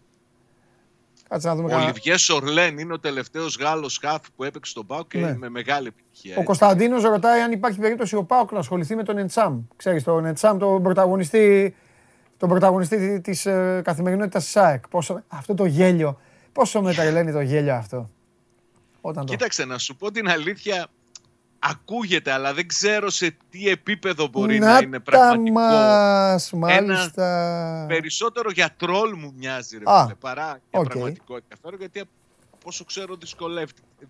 Κάτσε να δούμε ο Λιβιέ Σορλέν είναι ο τελευταίος Γάλλος χάφ που έπαιξε στον Πάουκ και ναι. με μεγάλη επιτυχία. Ο Κωνσταντίνος ρωτάει αν υπάρχει περίπτωση ο Πάουκ να ασχοληθεί με τον Εντσάμ. Ξέρεις τον Εντσάμ, τον πρωταγωνιστή, τον πρωταγωνιστή της ε, καθημερινότητας της ΣΑΕΚ. Πόσο, αυτό το γέλιο. Πόσο με τρελαίνει το γέλιο αυτό. Όταν Κοίταξε, να σου πω την αλήθεια, ακούγεται, αλλά δεν ξέρω σε τι επίπεδο μπορεί να, να είναι πραγματικό. Μας, μάλιστα. Ένα περισσότερο για τρόλ μου μοιάζει, ρε, Α, παρά για okay. πραγματικό ενδιαφέρον, γιατί πόσο ξέρω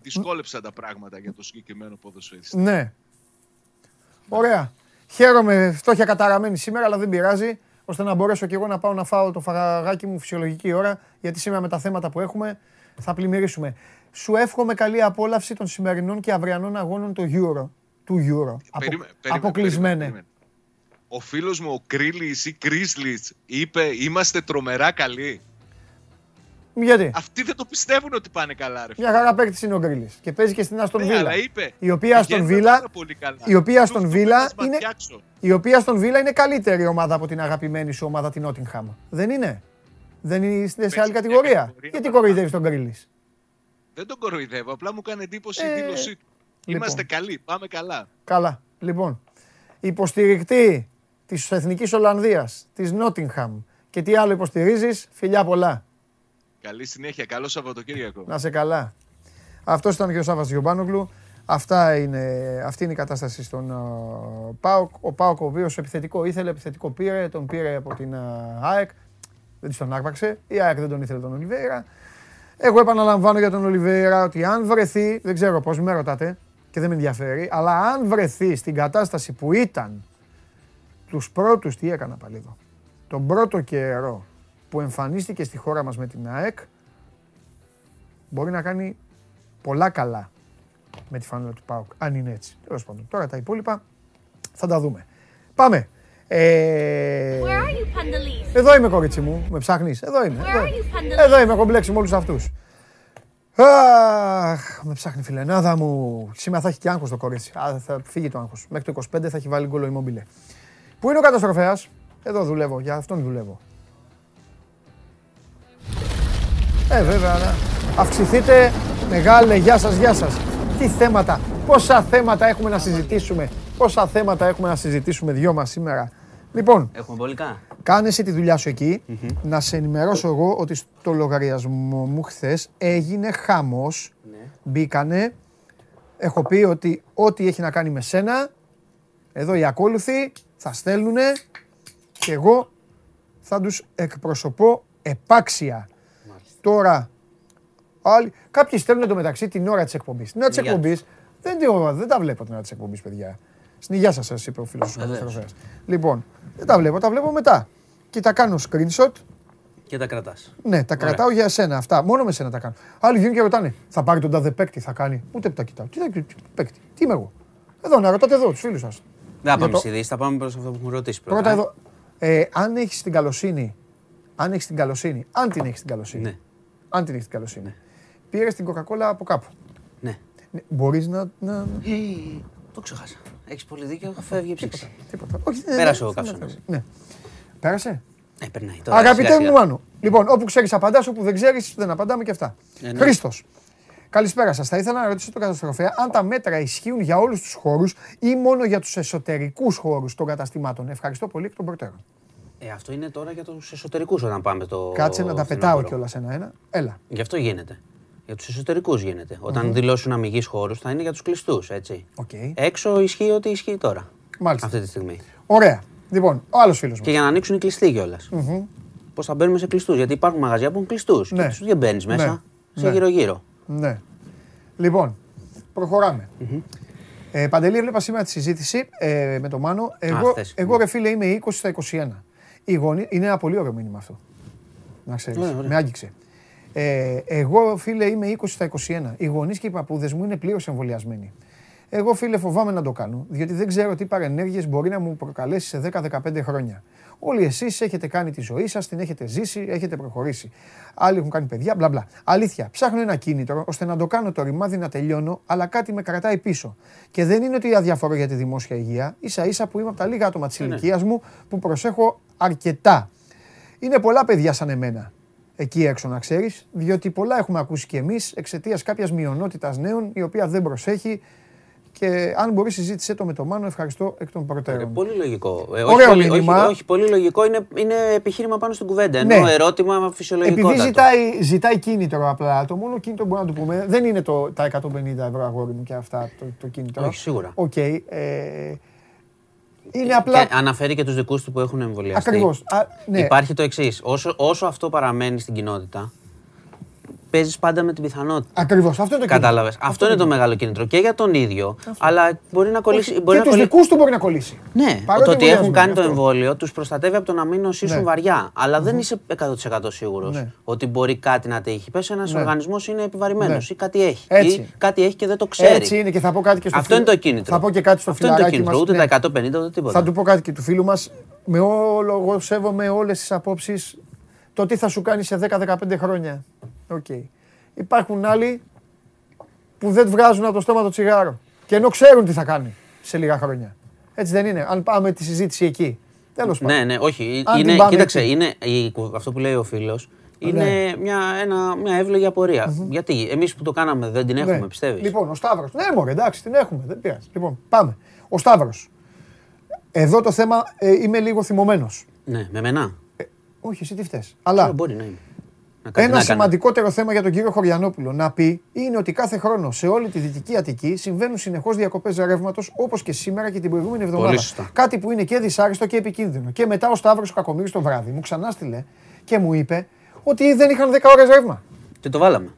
δυσκόλεψαν τα πράγματα για το συγκεκριμένο ποδοσφαιριστή. Ναι. Ωραία. Χαίρομαι, φτώχεια καταραμένη σήμερα, αλλά δεν πειράζει, ώστε να μπορέσω και εγώ να πάω να φάω το φαγάκι μου φυσιολογική ώρα, γιατί σήμερα με τα θέματα που έχουμε θα πλημμυρίσουμε. Σου εύχομαι καλή απόλαυση των σημερινών και αυριανών αγώνων του Euro. Του Euro. Απο... Αποκλεισμένε. Ο φίλος μου, ο Κρίλης ή Κρίσλης, είπε είμαστε τρομερά καλοί. Γιατί; Αυτοί δεν το πιστεύουν ότι πάνε καλά, ρε. Μια χαρά παίκτης είναι ο Γκρίλης. Και παίζει και στην Αστον Βίλα. Ναι, η οποία Αστον Βίλα. Η οποία Αστον Βίλα είναι. Η οποία Αστον Βίλα είναι καλύτερη ομάδα από την αγαπημένη σου ομάδα την Νότιγχαμ. Δεν είναι. Δεν είναι σε άλλη κατηγορία. Γιατί κοροϊδεύεις τον Γκρίλης; Δεν τον κοροϊδεύω. Απλά μου κάνει εντύπωση η ε, δήλωσή του. Λοιπόν. Είμαστε καλοί. Πάμε καλά. Καλά. Λοιπόν, υποστηρικτή της Εθνικής Ολλανδίας, της Νότιγχαμ και τι άλλο υποστηρίζεις, φιλιά πολλά. Καλή συνέχεια. Καλό Σαββατοκύριακο. Να σε καλά. Αυτός ήταν και ο Σάββας Γιωμπάνογλου. Αυτά είναι, αυτή είναι η κατάσταση στον uh, ΠΑΟΚ. Ο ΠΑΟΚ ο οποίος επιθετικό ήθελε, επιθετικό πήρε, τον πήρε από την uh, ΑΕΚ. Δεν τη τον άρπαξε. Η ΑΕΚ δεν τον ήθελε τον Ολιβέρα. Εγώ επαναλαμβάνω για τον Ολιβέρα ότι αν βρεθεί, δεν ξέρω πώς με ρωτάτε και δεν με ενδιαφέρει, αλλά αν βρεθεί στην κατάσταση που ήταν τους πρώτους, τι έκανα πάλι εδώ, τον πρώτο καιρό που εμφανίστηκε στη χώρα μας με την ΑΕΚ, μπορεί να κάνει πολλά καλά με τη φανέλα του ΠΑΟΚ, αν είναι έτσι. Τέλος πάντων, τώρα τα υπόλοιπα θα τα δούμε. Πάμε. Ε... Εδώ είμαι, κορίτσι μου. Με ψάχνεις. Εδώ είμαι. Εδώ, εδώ είμαι. Έχω μπλέξει με όλους αυτούς. Αχ, με ψάχνει φιλενάδα μου. Σήμερα θα έχει και άγχος το κορίτσι. Α, θα φύγει το άγχος. Μέχρι το 25 θα έχει βάλει γκολο ημόμπιλε. Πού είναι ο καταστροφέας; Εδώ δουλεύω. Για αυτόν δουλεύω. Ε, βέβαια, να αυξηθείτε. Μεγάλε, γεια σας, γεια σας. Τι θέματα, πόσα θέματα έχουμε να συζητήσουμε. Πόσα θέματα έχουμε να συζητήσουμε δυο μας σήμερα. Λοιπόν, Έχουμε μπολικά. κάνε εσύ τη δουλειά σου εκει Να σε ενημερώσω εγώ ότι στο λογαριασμό μου χθες έγινε χάμος. Ναι. Μπήκανε. Έχω πει ότι ό,τι έχει να κάνει με σένα, εδώ οι ακόλουθοι θα στέλνουν και εγώ θα τους εκπροσωπώ επάξια. Τώρα, άλλοι, κάποιοι στέλνουν το μεταξύ την ώρα της εκπομπής. Την ώρα της εκπομπής δεν, δεν τα βλέπω την ώρα της εκπομπής, παιδιά. Στην υγεία σας, είπε ο φίλος του Λοιπόν, δεν τα βλέπω, τα βλέπω μετά. Και τα κάνω screenshot. Και τα κρατάς. Ναι, τα κρατάω για εσένα αυτά. Μόνο με σένα τα κάνω. Άλλοι βγαίνουν και ρωτάνε, θα πάρει τον τάδε παίκτη, θα κάνει. Ούτε που τα κοιτάω. Τι παίκτη, τι είμαι εγώ. Εδώ, να ρωτάτε εδώ τους φίλους σας. Δεν θα πάμε στι ειδήσεις, θα πάμε προς αυτό που μου ρωτήσει πρώτα. Πρώτα εδώ. Ε, αν έχεις την καλοσύνη, αν έχεις την καλοσύνη, αν την έχεις την καλοσύνη. Ναι. Αν την έχεις την καλοσύνη. Ναι. Πήρες την Coca-Cola από κάπου. Ναι. ναι Μπορείς να. να... Ε, το ξεχάσα. Έχεις πολύ δίκιο, φεύγει ψήξη. Τίποτα. Όχι, Πέρασε ο καύσωνα. Ναι. Πέρασε; Ναι, περνάει. Αγαπητέ μου Μάνο, λοιπόν, όπου ξέρεις απαντάς, όπου δεν ξέρεις δεν απαντάμε και αυτά. Ναι, ναι. Χρήστος. Καλησπέρα σας. Θα ήθελα να ρωτήσω τον καταστροφέα αν τα μέτρα ισχύουν για όλους τους χώρους ή μόνο για τους εσωτερικούς χώρους των καταστημάτων. Ευχαριστώ πολύ εκ των προτέρων. Ε, αυτό είναι τώρα για τους εσωτερικούς όταν πάμε το. Κάτσε να τα πετάω κιόλας ένα-ένα. Έλα. Γι' αυτό γίνεται. Για τους εσωτερικούς γίνεται. Όταν δηλώσουν αμυγεί χώρους θα είναι για τους κλειστούς, έτσι. Okay. Έξω ισχύει ό,τι ισχύει τώρα. Μάλιστα. αυτή τη στιγμή. Ωραία. Λοιπόν, ο άλλος φίλος Και για να ανοίξουν οι κλειστοί κιόλας. Πώς θα μπαίνουμε σε κλειστούς. Γιατί υπάρχουν μαγαζιά που έχουν κλειστούς. Ναι. Και τους δεν μπαίνεις μέσα. Ναι. Σε Ναι. γύρω-γύρω. Ναι. Λοιπόν, προχωράμε. Ε, Παντελή, έβλεπα σήμερα τη συζήτηση ε, με τον Μάνο. Εγώ, χθες. εγώ ρε φίλε, είμαι 20 στα 21. Οι γονείς, είναι ένα πολύ ωραίο μήνυμα αυτό. Να ξέρεις. Ναι, ωραία. με άγγιξε. Ε, εγώ, φίλε, είμαι 20 στα 21. Οι γονείς και οι παππούδες μου είναι πλήρως εμβολιασμένοι. Εγώ, φίλε, φοβάμαι να το κάνω, διότι δεν ξέρω τι παρενέργειες μπορεί να μου προκαλέσει σε 10-15 χρόνια. Όλοι εσείς έχετε κάνει τη ζωή σας, την έχετε ζήσει, έχετε προχωρήσει. Άλλοι έχουν κάνει παιδιά, μπλα μπλα. Αλήθεια, ψάχνω ένα κίνητρο ώστε να το κάνω το ρημάδι να τελειώνω, αλλά κάτι με κρατάει πίσω. Και δεν είναι ότι αδιαφορώ για τη δημόσια υγεία, ίσα ίσα που είμαι από τα λίγα άτομα της ηλικίας μου που προσέχω αρκετά. Είναι πολλά παιδιά σαν εμένα εκεί έξω να ξέρεις, διότι πολλά έχουμε ακούσει κι εμείς εξαιτίας κάποιας μειονότητας νέων η οποία δεν προσέχει και αν μπορείς συζήτησε το με το Μάνο, ευχαριστώ εκ των Ε, προτέρων. πολύ λογικό. Ε, Ωραίο όχι, πολύ, μήνυμα. όχι, όχι, πολύ λογικό. Είναι, είναι επιχείρημα πάνω στην κουβέντα. Ενώ Ναι. ερώτημα φυσιολογικό. Επειδή ζητάει, ζητάει κίνητρο απλά, το μόνο κίνητρο που μπορούμε να του πούμε δεν είναι το, τα 150 ευρώ αγόρι μου και αυτά το, το κίνητρο. Όχι, σίγουρα. Οκ. ε, είναι απλά. Και αναφέρει και τους δικούς του που έχουν εμβολιαστεί. Ακριβώς. Α, ναι. Υπάρχει το εξής. Όσο, όσο αυτό παραμένει στην κοινότητα, παίζεις πάντα με την πιθανότητα. Ακριβώς. Αυτό είναι το κίνητρο. Κατάλαβες. Αυτό, είναι το μεγάλο κίνητρο και για τον ίδιο. Αλλά μπορεί να κολλήσει. Όχι, μπορεί και να τους κολλήσει- δικούς του μπορεί να κολλήσει. Ναι, Παρότι το ότι έχουν εμβολιασμένοι, κάνει το αυτό. εμβόλιο τους προστατεύει από το να μην νοσήσουν Ναι. βαριά. Αλλά δεν είσαι 100% σίγουρος Ναι. ότι μπορεί κάτι να τύχει. Πες ένας Ναι. οργανισμός είναι επιβαρημένος Ναι. ή κάτι έχει. Έτσι. Ή κάτι έχει και δεν το ξέρει. Έτσι είναι και θα πω κάτι και στο Αυτό είναι φίλο- το κίνητρο. Θα πω και κάτι στο Αυτό είναι το φιλαράκι κίνητρο. μας. Ούτε Ναι. τα 150 ούτε τίποτα. Θα του πω κάτι και του φίλου μας. Με όλο, εγώ σέβομαι όλες τις απόψεις. Το τι θα σου κάνει σε 10-15 χρόνια. Οκ. Υπάρχουν άλλοι που δεν βγάζουν από το στόμα το τσιγάρο. Και ενώ ξέρουν τι θα κάνει σε λίγα χρόνια. Έτσι δεν είναι. Αν πάμε τη συζήτηση εκεί. Τέλος πάντων. Ναι, ναι, όχι. Αν την Είναι, πάμε κοίταξε, εκεί. είναι, η- αυτό που λέει ο φίλος είναι Ναι. μια, ένα, μια εύλογη απορία. Γιατί εμείς που το κάναμε δεν την έχουμε, Ναι. πιστεύεις; Λοιπόν, ο Σταύρος. Ναι, μωρέ, εντάξει, την έχουμε. Δεν πειράζει. Λοιπόν, πάμε. Ο Σταύρος. Εδώ το θέμα ε, είμαι λίγο θυμωμένος. Ναι, με μενά. Όχι, εσύ τι φταίς. Αλλά Μπορεί να είναι. Να κάνει- Ένα να κάνει. σημαντικότερο θέμα για τον κύριο Χωριανόπουλο να πει είναι ότι κάθε χρόνο σε όλη τη Δυτική Αττική συμβαίνουν συνεχώς διακοπές ρεύματος όπως και σήμερα και την προηγούμενη εβδομάδα. Πολύ σωστά. Κάτι που είναι και δυσάρεστο και επικίνδυνο. Και μετά ο Σταύρος ο Κακομοίρης το βράδυ μου ξανά στείλε και μου είπε ότι δεν είχαν 10 ώρες ρεύμα. Και το βάλαμε.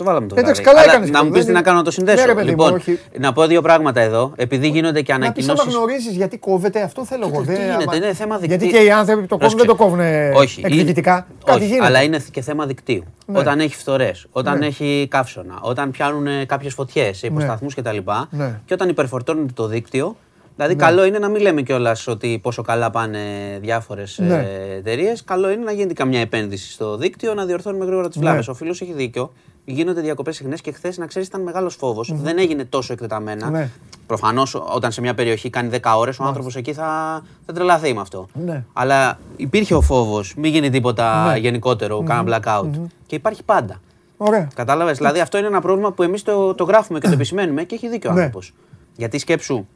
Το βάλαμε το Εντάξει, βράδυ. καλά Αλλά έκανες Να και μου το, πεις δεν τι να είναι- κάνω να το συνδέσω. Ναι, ρε παιδί μου, λοιπόν, όχι. να πω δύο πράγματα εδώ. Επειδή γίνονται και Να πεις άμα ανακοινώσει. γνωρίζεις γιατί κόβεται, αυτό θέλω εγώ. τι δεν- γίνεται, άμα- είναι θέμα Γιατί δικτύου. και οι άνθρωποι που το κόβουν δεν το κόβουν Όχι, εκδικητικά. είναι- Κάτι όχι, γίνεται. αλλά είναι και θέμα δικτύου. Ναι. Όταν έχει φθορές, όταν Ναι. έχει καύσωνα, όταν πιάνουν κάποιες φωτιές σε υποσταθμούς κτλ. Ναι. Και όταν υπερφορτώνεται το δίκτυο. Δηλαδή, καλό είναι να μην λέμε κιόλας ότι πόσο καλά πάνε διάφορες Ναι. εταιρείες. Καλό είναι να γίνεται καμιά επένδυση στο δίκτυο, να διορθώνουμε γρήγορα τις Ναι. βλάβες. Ο φίλος έχει δίκιο. Γίνονται διακοπές συχνές και χθες, να ξέρεις, ήταν μεγάλος φόβος. Δεν έγινε τόσο εκτεταμένα. Ναι. Προφανώς, όταν σε μια περιοχή κάνει 10 ώρες, ο άνθρωπος εκεί θα, θα τρελαθεί με αυτό. Ναι. Αλλά υπήρχε ο φόβος, μην γίνει τίποτα Ναι. γενικότερο, κάνα blackout. Και υπάρχει πάντα. Ωραία. Κατάλαβες; Δηλαδή, αυτό είναι ένα πρόβλημα που εμείς το, το γράφουμε και το επισημαίνουμε και έχει δίκιο ο Ναι. άνθρωπος. Γιατί σκέψου,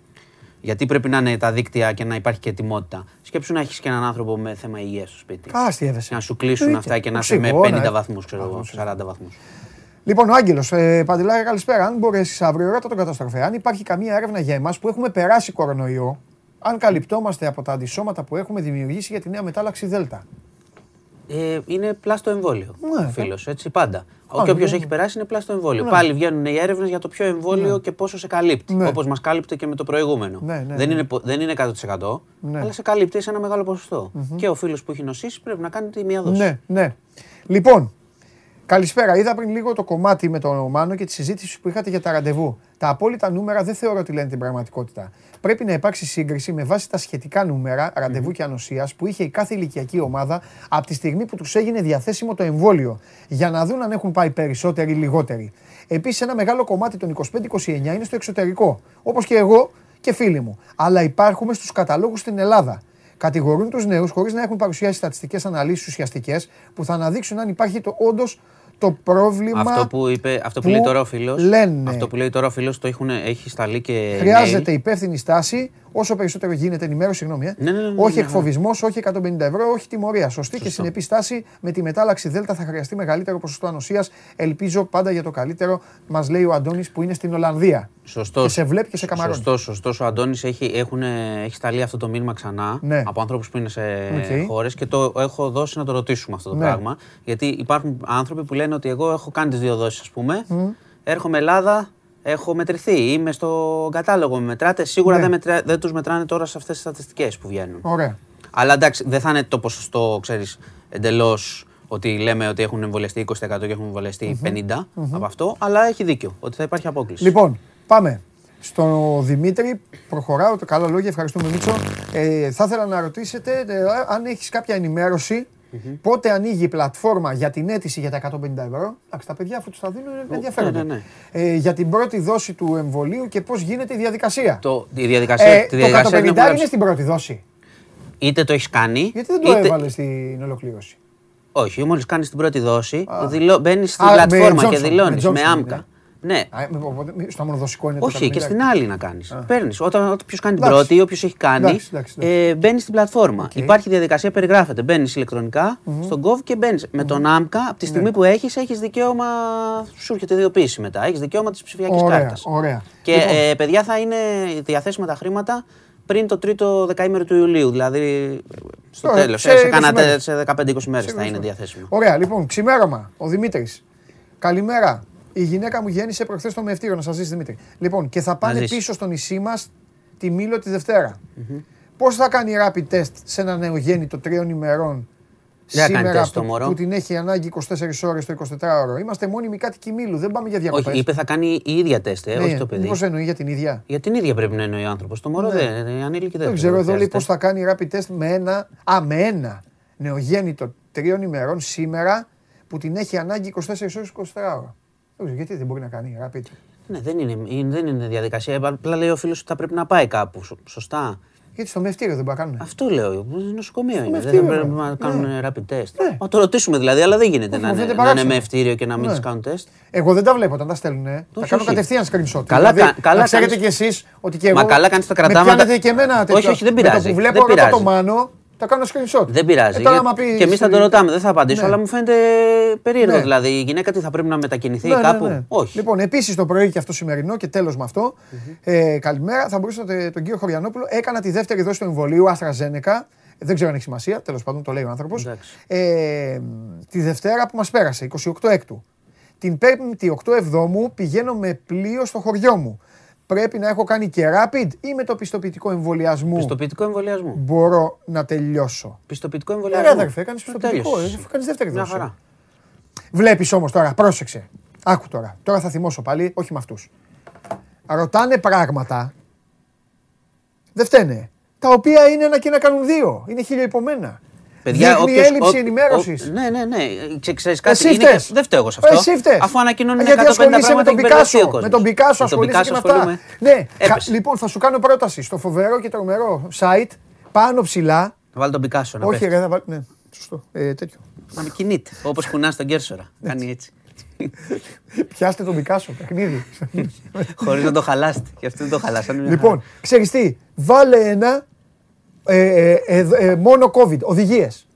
γιατί πρέπει να είναι τα δίκτυα και να υπάρχει και ετοιμότητα. Σκέψου να έχεις και έναν άνθρωπο με θέμα υγείας στο σπίτι. Α, τι έδεσε. Να σου κλείσουν Εννοείται. αυτά και να είσαι με Οξυγόνα, 50 ε. βαθμούς, ξέρω εγώ, 40 βαθμούς. Λοιπόν, ο Άγγελος, ε, Παντελάρη, καλησπέρα. Αν μπορέσεις αύριο, ρώτα τον καταστροφέ. Αν υπάρχει καμία έρευνα για εμάς που έχουμε περάσει κορονοϊό, αν καλυπτόμαστε από τα αντισώματα που έχουμε δημιουργήσει για τη νέα μετάλλαξη Δέλτα. Ε, είναι πλάστο εμβόλιο. Ναι. ο φίλος, έτσι πάντα. Α, και όποιος ναι. έχει περάσει είναι πλάστο εμβόλιο. Ναι. Πάλι βγαίνουν οι έρευνες για το ποιο εμβόλιο και πόσο σε καλύπτει. Ναι. Όπως μας κάλυπτε και με το προηγούμενο. Ναι, ναι, δεν, ναι. Είναι, πο- δεν είναι 100%, Ναι. αλλά σε καλύπτει σε ένα μεγάλο ποσοστό. Και ο φίλος που έχει νοσήσει πρέπει να κάνει τη μία δόση. Ναι, ναι. Λοιπόν, καλησπέρα. Είδα πριν λίγο το κομμάτι με τον Μάνο και τη συζήτηση που είχατε για τα ραντεβού. Τα απόλυτα νούμερα δεν θεωρώ ότι λένε την πραγματικότητα. Πρέπει να υπάρξει σύγκριση με βάση τα σχετικά νούμερα ραντεβού και ανοσίας που είχε η κάθε ηλικιακή ομάδα από τη στιγμή που τους έγινε διαθέσιμο το εμβόλιο. Για να δουν αν έχουν πάει περισσότεροι ή λιγότεροι. Επίσης, ένα μεγάλο κομμάτι των 25-29 είναι στο εξωτερικό. Όπως και εγώ και φίλοι μου. Αλλά υπάρχουμε στους καταλόγους στην Ελλάδα. Κατηγορούν τους νέους χωρίς να έχουν παρουσιάσει στατιστικές αναλύσεις ουσιαστικές που θα αναδείξουν αν υπάρχει το, όντως το πρόβλημα. Αυτό που, είπε, αυτό που, λέει τώρα ο φίλο. Αυτό που λέει τώρα ο φίλος το έχουν, έχει σταλεί και. Χρειάζεται υπεύθυνη στάση όσο περισσότερο γίνεται ενημέρωση, συγγνώμη. Ε. Ναι, ναι, ναι, ναι, όχι ναι, εκφοβισμός, όχι 150 ευρώ, όχι τιμωρία. Σωστή και συνεπή στάση. Με τη μετάλλαξη Δέλτα θα χρειαστεί μεγαλύτερο ποσοστό ανοσίας. Ελπίζω πάντα για το καλύτερο, μας λέει ο Αντώνης που είναι στην Ολλανδία. Σωστός. Και σε βλέπει και σε καμαρώνει. Σωστός, σωστός. Ο Αντώνης έχει, έχει σταλεί αυτό το μήνυμα ξανά Ναι. από ανθρώπους που είναι σε Οκ. χώρες και το έχω δώσει να το ρωτήσουμε αυτό το Ναι. πράγμα. Γιατί υπάρχουν άνθρωποι που λένε ότι εγώ έχω κάνει τις δύο δόσεις, ας πούμε. Έρχομαι Ελλάδα, έχω μετρηθεί. Είμαι στο κατάλογο, με μετράτε. Σίγουρα Ναι. δεν, μετρά, δεν τους μετράνε τώρα σε αυτές τις στατιστικές που βγαίνουν. Ωραία. Αλλά εντάξει, δεν θα είναι το ποσοστό, ξέρεις, εντελώς ότι λέμε ότι έχουν εμβολιαστεί 20% και έχουν εμβολιαστεί 50% από αυτό. Αλλά έχει δίκιο ότι θα υπάρχει απόκληση. Λοιπόν, πάμε. Στο Δημήτρη, προχωράω το καλά λόγια, ευχαριστούμε Μίτσο. Ε, θα ήθελα να ρωτήσετε ε, αν έχεις κάποια ενημέρωση πότε ανοίγει η πλατφόρμα για την αίτηση για τα 150 ευρώ. Εντάξει, τα παιδιά αφού τους τα δίνουν ναι, ενδιαφέρονται. ναι, ναι. Ε, για την πρώτη δόση του εμβολίου και πώς γίνεται η διαδικασία. Το, η διαδικασία, Ε, τη το διαδικασία 150 είναι είναι, που γράψει. στην πρώτη δόση. Είτε το έχεις κάνει. Γιατί δεν το είτε... έβαλες στην ολοκλήρωση; Όχι, μόλις κάνεις την πρώτη δόση, δηλώ... μπαίνεις στην Α, με πλατφόρμα και Johnson, δηλώνεις με με, Johnson, άμκα. Ναι. Α, ε, οπότε, στο μονοδοσικό είναι το Όχι, και 150. στην άλλη να κάνεις. Παίρνεις. Όταν όποιος κάνει την Εντάξει. πρώτη ή όποιος έχει κάνει, Εντάξει, εντάξει, εντάξει. ε, μπαίνει στην πλατφόρμα. Υπάρχει διαδικασία, περιγράφεται. Μπαίνεις ηλεκτρονικά στον Gov και μπαίνεις. Με τον άμκα, από τη Ναι. στιγμή που έχεις, έχεις δικαίωμα. Σου έρχεται ιδιοποίηση μετά. Έχεις δικαίωμα της ψηφιακής Ωραία, κάρτας. ωραία. Και Λοιπόν. ε, παιδιά θα είναι διαθέσιμα τα χρήματα πριν το τρίτο δεκαήμερο του Ιουλίου. Δηλαδή στο Τώρα, τέλος. σε Σε, 20 κάνα τε- μέρες. σε 15-20 μέρες Σε θα 20 είναι μέρες. διαθέσιμο. Ωραία, λοιπόν, ξημέρωμα. Ο Δημήτρης. Καλημέρα. Η γυναίκα μου γέννησε προχθές το μευτήριο, να σας ζήσει Δημήτρη. Λοιπόν, και θα πάνε ζήσει. πίσω στο νησί μας τη Μήλο τη δευτερα Πώς θα κάνει rapid test σε ένα νεογέννητο τριών ημερών Δεν θα κάνει σήμερα τεστ το που, μωρό. που την έχει ανάγκη 24 ώρες το 24ωρο. Είμαστε μόνιμοι κάτοικοι Μήλου, δεν πάμε για διακοπές. Όχι, είπε θα κάνει η ίδια τεστ, ε, όχι το παιδί. Πώ εννοεί για την ίδια; Για την ίδια πρέπει να εννοεί ο άνθρωπος. Το μωρό Ναι. δεν είναι ανήλικη δεν Δεν ξέρω εδώ λέει χρειάζεται. πώ θα κάνει rapid test με ένα, α, με ένα νεογέννητο τριών ημερών σήμερα που την έχει ανάγκη 24 ώρες 24 ώρα. Δεν ξέρω γιατί δεν μπορεί να κάνει rapid. Ναι, δεν είναι, είναι- δεν είναι διαδικασία. Απλά λέει ο φίλος ότι θα πρέπει να πάει κάπου. Σω- Σωστά. Γιατί στο μευτήριο δεν μπορεί να κάνουν. Αυτό λέω. Νοσοκομείο είναι. Δεν μευτήριο, θα πρέπει ναι. να κάνουν rapid test. Ναι. Να το ρωτήσουμε δηλαδή, αλλά δεν γίνεται Όχι, να μου είναι, φαίνεται να είναι παράξενο. με ευτήριο και να μην Ναι. τους κάνουν τεστ. Εγώ δεν τα βλέπω όταν τα στέλνουν. Τα Όχι, κάνω όχι. κατευθείαν screenshot. Καλά δηλαδή, κα- καλά να ξέρετε κάνεις. κι εσείς ότι και εγώ. Μα καλά κάνεις τα Με κρατάματα. πιάνετε και εμένα τέτοιο. Όχι, όχι, δεν Με πειράζει. το που βλέπω Δεν ρωτώ πειράζει. το μάνο, τα κάνω screenshot. Δεν πειράζει. Ε, τώρα, γιατί- άμα πεις- και εμείς θα το ρωτάμε, δεν θα απαντήσω, Ναι. αλλά μου φαίνεται περίεργο. Ναι. Δηλαδή η γυναίκα τι θα πρέπει να μετακινηθεί Ναι, ναι, κάπου; ναι. Όχι. Λοιπόν, επίσης το πρωί και αυτό σημερινό και τέλος με αυτό. Ε, καλημέρα. Θα μπορούσατε τον κύριο Χωριανόπουλο. Έκανα τη δεύτερη δόση του εμβολίου AstraZeneca. Δεν ξέρω αν έχει σημασία. Τέλος πάντων, το λέει ο άνθρωπος. Εντάξει. Ε, τη Δευτέρα που μας πέρασε, 28 Έκτου. Την 5η 8 Εβδόμου πηγαίνω με πλοίο στο χωριό μου. Πρέπει να έχω κάνει και rapid ή με το πιστοποιητικό εμβολιασμού; Πιστοποιητικό εμβολιασμό. μπορώ να τελειώσω. Πιστοποιητικό Ε, εμβολιασμό. ρε αδερφέ, έκανες πιστοποιητικό. Τέλειωσε. Κάνεις δεύτερη Μια δόση. χαρά. Βλέπεις όμως τώρα, πρόσεξε. Άκου τώρα. Τώρα θα θυμώσω πάλι, όχι με αυτούς. Ρωτάνε πράγματα. Δεν φταίνε. Τα οποία είναι ένα και να κάνουν δύο. Είναι χιλιοϊπωμένα. Παιδιά, Δείχνει όποιος- έλλειψη ο- ενημέρωσης. ο- Ναι, ναι, ναι. Ξε- Ξέρεις κάτι. Εσύ είναι φταίς. και- Δεν φταίω εγώ σε αυτό. Εσύ φταίς. Αφού ανακοινώνουν Γιατί 150 ασχολείσαι με πράγματα τον έχει μπερδευτεί ο Πικάσο. Με κόσμος. τον Πικάσο Με τον ασχολείσαι και Πικάσο με αυτά. ασχολούμαι. Ναι, κα- Έπεσε. λοιπόν θα σου κάνω πρόταση στο φοβερό και τρομερό site πάνω ψηλά. Θα βάλει τον Πικάσο να Όχι, πέφτει. ρε, θα βάλει. Ναι, σωστό. Ε, τέτοιο. Να με κινείται. Όπως κουνάς τον Κέρσορα. Κάνει έτσι. Πιάστε τον Πικάσο, παιχνίδι. Χωρίς να το χαλάσετε. Και αυτό δεν το χαλάσανε. μια Λοιπόν, ξέρεις τι, βάλε ένα ε, ε, ε, ε, μόνο COVID, οδηγίες.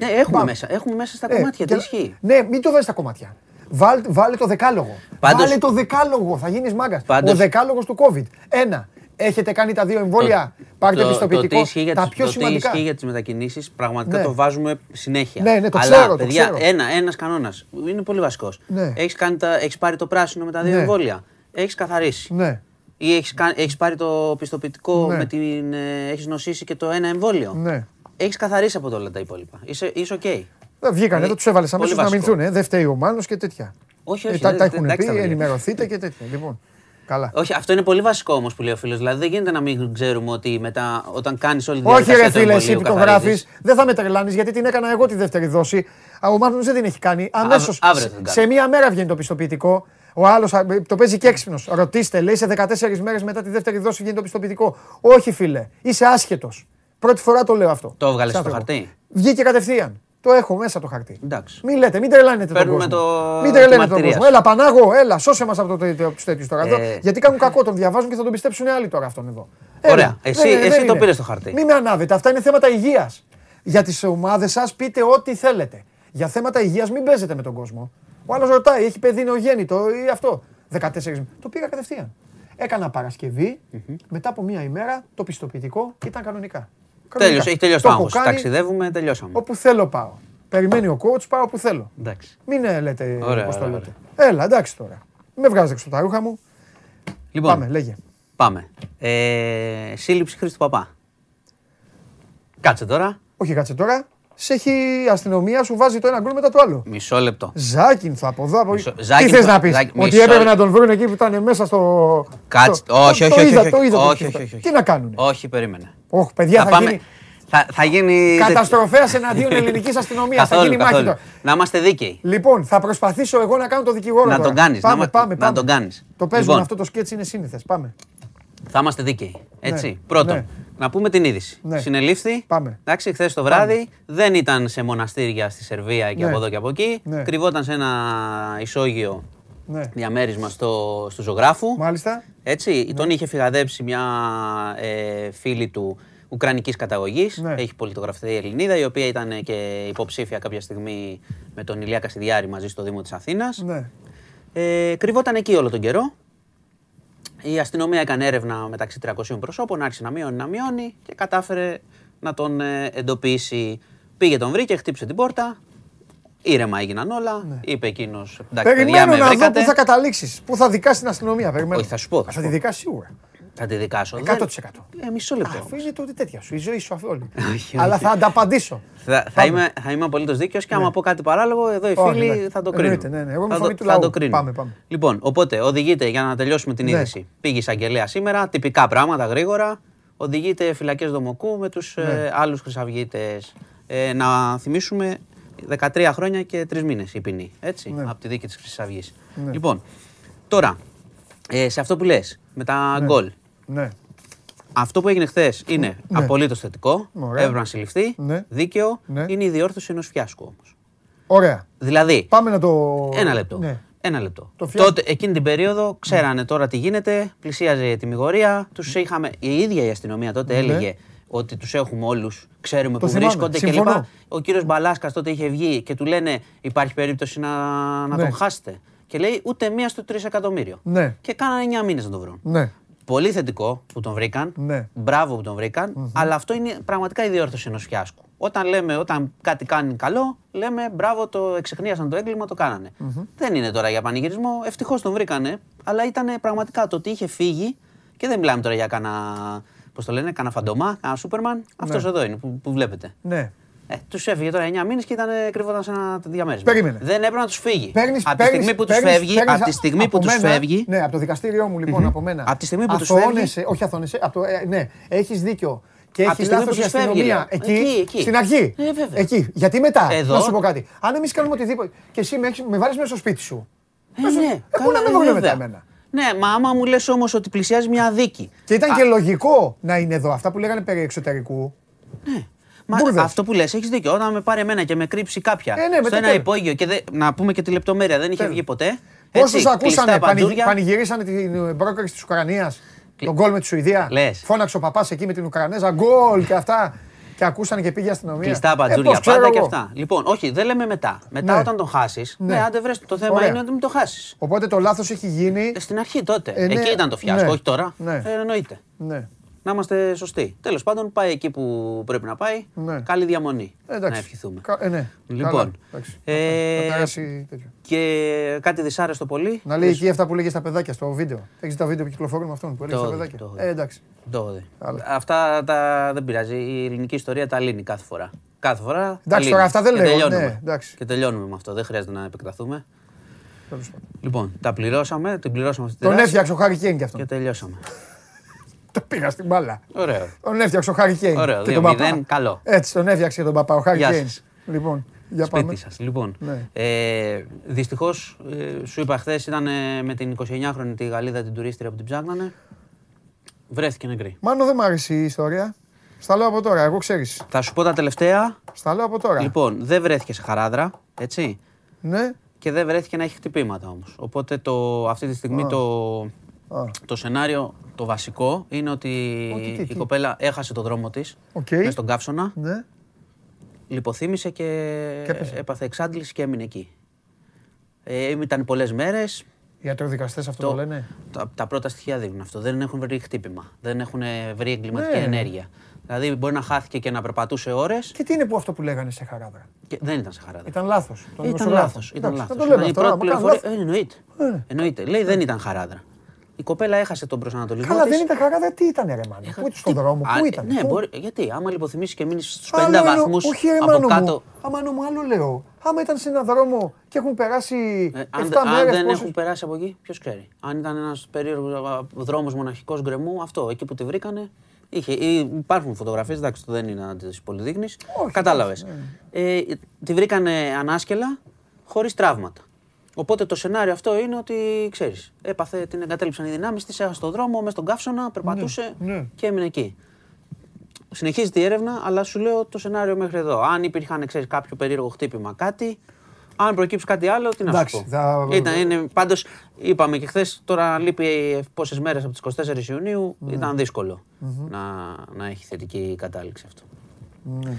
χαρά. Ναι, έχουμε Πάμε. μέσα. Έχουμε μέσα στα κομμάτια. Τι ισχύει. Ναι, μην το βάζεις στα κομμάτια. Βάλ, βάλε το δεκάλογο. Πάντως- Βάλε το δεκάλογο, θα γίνεις μάγκας. Πάντως- Ο δεκάλογος του COVID. Ένα. Έχετε κάνει τα δύο εμβόλια. Πάρτε το, το, πιστοποιητικό. τι ισχύει για τα τις, πιο το τι σημαντικά. ισχύει για τις μετακινήσεις πραγματικά Ναι. το βάζουμε συνέχεια. Ναι, ναι, το Αλλά, ξέρω, το παιδιά, ξέρω. ένα, ένας κανόνας, είναι πολύ βασικός. Ναι. Έχεις, κάνει τα, έχεις πάρει το πράσινο με τα δύο Ναι. εμβόλια. Έχεις καθαρίσει. Ναι, Ή έχεις, κα- έχεις πάρει το πιστοποιητικό Ναι. με την... ε, έχεις νοσήσει και το ένα εμβόλιο; ναι. Έχεις καθαρίσει από όλα τα υπόλοιπα; Είσαι, είσαι οκ. Δεν βγήκαν Δηλαδή, εδώ, τους έβαλες πολύ αμέσως να βασικό. αμυνθούν. Ε. Δεν φταίει ο Μάνος και τέτοια. Όχι, Ε, όχι. τα, δεν- τα δεν- έχουν εντάξει, πει, τα παιδιά. ενημερωθείτε και τέτοια. Λοιπόν, καλά. Όχι, αυτό είναι πολύ βασικό όμως που λέει ο φίλος. Δηλαδή δεν γίνεται να μην ξέρουμε ότι μετά, όταν κάνεις όλη τη Όχι, διαδικασία ρε του φίλε, εσύ εμβολίου, που το καθαρίζεις. γράφεις, δεν θα με τρελάνεις γιατί την έκανα εγώ τη δεύτερη δόση. Α, Ο Μάνος δεν την έχει κάνει. Αμέσως. αύριο θα την κάνω. Σε μία μέρα βγαίνει το πιστοποιητικό. Ο άλλος το παίζει και έξυπνος. Ρωτήστε, λέει σε 14 μέρες μετά τη δεύτερη δόση βγαίνει το πιστοποιητικό. Όχι, φίλε, είσαι άσχετος. Πρώτη φορά το λέω αυτό. Το έβγαλες Σαν στο άνθρωπο. χαρτί; Βγήκε κατευθείαν. Το Το έχω μέσα το χαρτί. Εντάξει. Μην λέτε, μην τρελάνετε τον κόσμο. Το... Μην τρελαίνετε τον κόσμο. Έλα, Πανάγο, έλα, σώσε μας από τους τέτοιους τώρα. Ε... Γιατί κάνουν κακό, τον διαβάζουν και θα τον πιστέψουν οι άλλοι τώρα αυτόν εδώ. Ωραία. εσύ, δεν, εσύ δεν το πήρες το χαρτί. Μην με ανάβετε. Αυτά είναι θέματα υγείας. Για τις ομάδες σας πείτε ό,τι θέλετε. Για θέματα υγείας μην παίζετε με τον κόσμο. Ο άλλος ρωτάει, έχει παιδί νεογέννητο ή αυτό; 14 Το πήγα κατευθείαν. Έκανα Παρασκευή, μετά από μία ημέρα το πιστοποιητικό ήταν κανονικά. Τέλειωσε, έχει τελειώσει το άγχος. Ταξιδεύουμε, τελειώσαμε. Όπου θέλω πάω. Περιμένει ο coach, πάω όπου θέλω. Εντάξει. Μην ε, λέτε πώς το λέτε. Έλα, εντάξει τώρα. Με βγάζετε έξω τα ρούχα μου. Λοιπόν, πάμε, λέγε. Πάμε. Ε, σύλληψη Χρήστο Παπά. Κάτσε τώρα. Όχι, κάτσε τώρα σε έχει η αστυνομία, σου βάζει το ένα γκολ μετά το άλλο. Μισό λεπτό. Ζάκινθο από εδώ. Από... Μισό... Τι θες να πεις, Ότι μισό... έπρεπε να τον βρουν εκεί που ήταν μέσα στο. Κάτσε. Όχι, όχι, όχι. όχι, όχι, Τι να κάνουν. Όχι, περίμενε. Όχι, παιδιά, θα, γίνει. Θα, θα γίνει. Καταστροφέας εναντίον ελληνικής αστυνομίας. Θα γίνει μάχη τώρα. Να είμαστε δίκαιοι. Λοιπόν, θα προσπαθήσω εγώ να κάνω το δικηγόρο. Να τον κάνεις. Πάμε, πάμε, Να τον κάνεις. Το παίζουμε λοιπόν. αυτό το σκέτσι είναι σύνηθες. Πάμε. Θα είμαστε δίκαιοι. Έτσι. Ναι, Πρώτον, ναι. Να πούμε την είδηση. Ναι. Συνελήφθη. Πάμε. Εντάξει, χθες το βράδυ δεν ήταν σε μοναστήρια στη Σερβία και από εδώ και από εκεί. Κρυβόταν σε ένα ισόγειο διαμέρισμα στο, στο ζωγράφου. Μάλιστα. Έτσι, τον είχε φυγαδέψει μια ε, φίλη του Ουκρανικής καταγωγής. Έχει πολιτογραφηθεί η Ελληνίδα, η οποία ήταν και υποψήφια κάποια στιγμή με τον Ηλία Κασιδιάρη μαζί στο Δήμο της Αθήνας. Ε, κρυβόταν εκεί όλο τον καιρό. Η αστυνομία έκανε έρευνα μεταξύ 300 προσώπων, άρχισε να μειώνει, να μειώνει και κατάφερε να τον ε, εντοπίσει. Πήγε τον βρήκε, χτύπησε την πόρτα. Ήρεμα έγιναν όλα. Ναι. Είπε εκείνος. Περιμένω να δω πού θα καταλήξεις. Πού θα δικάσεις την αστυνομία. Περιμένω. Όχι, θα σου πω. Θα, τη δικάσεις σίγουρα. Θα τη δικάσω. 100%. Ε, μισό λεπτό. Αφού είναι τότε τέτοια σου, η ζωή σου όλη. Αλλά θα ανταπαντήσω. Θα, θα είμαι, θα είμαι απολύτως δίκαιος και άμα ναι. πω κάτι παράλογο, εδώ οι φίλοι ναι. θα το κρίνουν. Ναι, ναι. Εγώ με φωνή του λαού. Θα το κρίνουν. Πάμε, πάμε. Λοιπόν, οπότε οδηγείται για να τελειώσουμε την ναι. είδηση. Πήγε εισαγγελέα σήμερα, τυπικά πράγματα γρήγορα. Οδηγείται φυλακές Δομοκού με τους ε, ναι. άλλους χρυσαυγίτες. Ε, να θυμίσουμε 13 χρόνια και 3 μήνες η ποινή. Έτσι, ναι. από τη δίκη της Χρυσής Ναι. Λοιπόν, τώρα, ε, σε αυτό που λες, με τα γκολ. Ναι. Αυτό που έγινε χθες είναι ναι. απολύτως θετικό. Έπρεπε να συλληφθεί. Ναι. Δίκαιο. Ναι. Είναι η διόρθωση ενός φιάσκου όμως. Ωραία. Δηλαδή. Πάμε να το. Ένα λεπτό. Ναι. Ένα λεπτό. Το Τότε, εκείνη την περίοδο, ξέρανε τώρα τι γίνεται, πλησίαζε η τιμιγορία. Τους είχαμε. Η ίδια η αστυνομία τότε ναι. έλεγε ότι τους έχουμε όλους, ξέρουμε που βρίσκονται κλπ. Ο κύριος Μπαλάσκας τότε είχε βγει και του λένε Υπάρχει περίπτωση να, να ναι. τον χάσετε. Και λέει ούτε μία στο τρισεκατομμύριο. Ναι. Και κάνανε 9 μήνες να τον βρουν. Ναι. Πολύ θετικό που τον βρήκαν. Ναι. Μπράβο που τον βρηκαν Αλλά αυτό είναι πραγματικά η διόρθωση ενός φιάσκου. Όταν λέμε, όταν κάτι κάνει καλό, λέμε μπράβο, το εξεχνίασαν το έγκλημα, το κάνανε. Δεν είναι τώρα για πανηγυρισμό. Ευτυχώς τον βρήκανε. Αλλά ήταν πραγματικά το ότι είχε φύγει. Και δεν μιλάμε τώρα για κανένα. Πώς το λένε, κανένα φαντομά, κανένα Σούπερμαν. Ναι. Αυτός εδώ είναι που, που βλέπετε. Ναι. Ε, τους έφυγε τώρα 9 μήνες και ήταν, κρύβονταν σε ένα διαμέρισμα. Περίμενε. Δεν έπρεπε να τους φύγει. από τη στιγμή που τους φεύγει. Από τη στιγμή που τους φεύγει. Ναι, από το δικαστήριό μου λοιπόν, από μένα. Από τη στιγμή που τους φεύγει. Όχι αθώνεσαι. Από το, ε, ναι, έχεις δίκιο. Και έχεις λάθος η αστυνομία. Εκεί, εκεί, εκεί, στην αρχή. Ε, εκεί. Γιατί μετά. Εδώ. Να σου πω κάτι. Αν εμείς κάνουμε οτιδήποτε. και εσύ με, με βάλεις μέσα στο σπίτι σου. Ε, ναι. Ε, πού να με βρουν μετά εμένα; Ναι, μα άμα μου λες όμως ότι πλησιάζει μια δίκη. Και ήταν και λογικό να είναι εδώ. Αυτά που λέγανε περί εξωτερικού. Ναι. Μα αυτό που λες, έχεις δίκιο. Όταν με πάρει εμένα και με κρύψει κάποια ε, ναι, στο ένα υπόγειο και δε, να πούμε και τη λεπτομέρεια, δεν είχε βγει ποτέ. Πόσου ακούσανε, πανηγυρίσανε την πρόκριση της Ουκρανίας, τον γκολ με τη Σουηδία. Λες. Φώναξε ο παπάς εκεί με την Ουκρανέζα, γκολ και αυτά. Και ακούσαν και πήγε αστυνομία. Κλειστά παντζούρια, ε, πάντα και αυτά. Λοιπόν, όχι, δεν λέμε μετά. Μετά ναι. όταν τον χάσεις. Ναι, ναι άντε βρες, το θέμα Ωραία. είναι ότι μην το χάσεις. Οπότε το λάθος έχει γίνει. Ε, στην αρχή τότε. Ε, ναι. Εκεί ήταν το φιάσκο, ναι. όχι τώρα. Ναι. Ε, εννοείται. Ναι να είμαστε σωστοί. Τέλος πάντων, πάει εκεί που πρέπει να πάει. Ναι. Καλή διαμονή. Εντάξει. Να ευχηθούμε. Κα, ε, ναι. Λοιπόν. Ε, και κάτι δυσάρεστο πολύ. Να λέει εκεί αυτά που λέγε στα παιδάκια στο βίντεο. Έχεις τα βίντεο που κυκλοφορούν με αυτόν που έλεγε στα παιδάκια; Το, ε, εντάξει. Το, αυτά τα, δεν πειράζει. Η ελληνική ιστορία τα λύνει κάθε φορά. Κάθε φορά. Εντάξει, τώρα αυτά δεν λέω. Ναι, και τελειώνουμε με αυτό. Δεν χρειάζεται να επεκταθούμε. Λοιπόν, τα πληρώσαμε, την πληρώσαμε αυτή Τον έφτιαξε ο Χάρη Κέν και αυτό. Και τελειώσαμε. Το πήγα στην μπάλα. Ωραίο. Τον έφτιαξε ο Χάρη Κέιν. Ωραίο, 2-0, καλό. Έτσι, τον έφτιαξε τον παπά ο Χάρη Κέιν. Λοιπόν, για Σπίτι πάμε. σας. Λοιπόν, ναι. ε, δυστυχώς, ε, σου είπα χθες ήταν ε, με την 29χρονη τη Γαλλίδα την τουρίστρια που την ψάχνανε. Βρέθηκε νεκρή. Μάνο δεν μ' άρεσε η ιστορία. Στα λέω από τώρα, εγώ ξέρεις. Θα σου πω τα τελευταία. Στα λέω από τώρα. Λοιπόν, δεν βρέθηκε σε χαράδρα, έτσι. Ναι. Και δεν βρέθηκε να έχει χτυπήματα όμως. Οπότε το, αυτή τη στιγμή το, το σενάριο το βασικό είναι ότι η κοπέλα έχασε το δρόμο της okay. μέσα στον καύσωνα. Ναι. Λιποθύμησε και, και έπαθε εξάντληση και έμεινε εκεί. Ε, ήταν πολλές μέρες. Οι ιατροδικαστές αυτό το, το λένε. Τα, τα, πρώτα στοιχεία δείχνουν αυτό. Δεν έχουν βρει χτύπημα. Δεν έχουν βρει εγκληματική ναι. ενέργεια. Δηλαδή μπορεί να χάθηκε και να περπατούσε ώρες. Και τι είναι που αυτό που λέγανε σε χαράδρα; Και δεν ήταν σε χαράδρα. Ήταν λάθος. Ήταν λάθος. Ήταν λάθο. Το λέμε αυτό. Πληροφορία... Ε, εννοείται. Ε. εννοείται. Λέει δεν ήταν χαράδρα. Η κοπέλα έχασε τον προσανατολισμό. Καλά, δεν ήταν χαράδρα, τι ήταν, ρε Μάνι. Πού ήταν στον δρόμο, πού ήταν. Ναι, μπορεί, γιατί άμα λιποθυμήσεις και μείνεις στους 50 βαθμούς από κάτω. Άμα μου άλλο λέω. Άμα ήταν σε έναν δρόμο και έχουν περάσει 7 ε, μέρε. Αν δεν έχουν περάσει από εκεί, ποιος ξέρει. Αν ήταν ένας περίεργος δρόμος μοναχικός γκρεμού, αυτό εκεί που τη βρήκανε. Είχε, υπάρχουν φωτογραφίες, εντάξει, το δεν είναι να τις πολυδείκνει. Κατάλαβες. Ναι. Ε, τη βρήκανε ανάσκελα, χωρίς τραύματα. Οπότε το σενάριο αυτό είναι ότι ξέρεις, έπαθε, την εγκατέλειψαν οι δυνάμεις της, έχασε τον δρόμο, μέσα στον καύσωνα, περπατούσε ναι, ναι. και έμεινε εκεί. Συνεχίζεται η έρευνα, αλλά σου λέω το σενάριο μέχρι εδώ. Αν υπήρχαν, ξέρεις, κάποιο περίεργο χτύπημα, κάτι, αν προκύψει κάτι άλλο, τι να σου πω. Θα... Ήταν, είναι, πάντως, είπαμε και χθες, τώρα λείπει πόσες μέρες από τις 24 Ιουνίου, ναι. ήταν δύσκολο να, να έχει θετική κατάληξη αυτό. Ναι.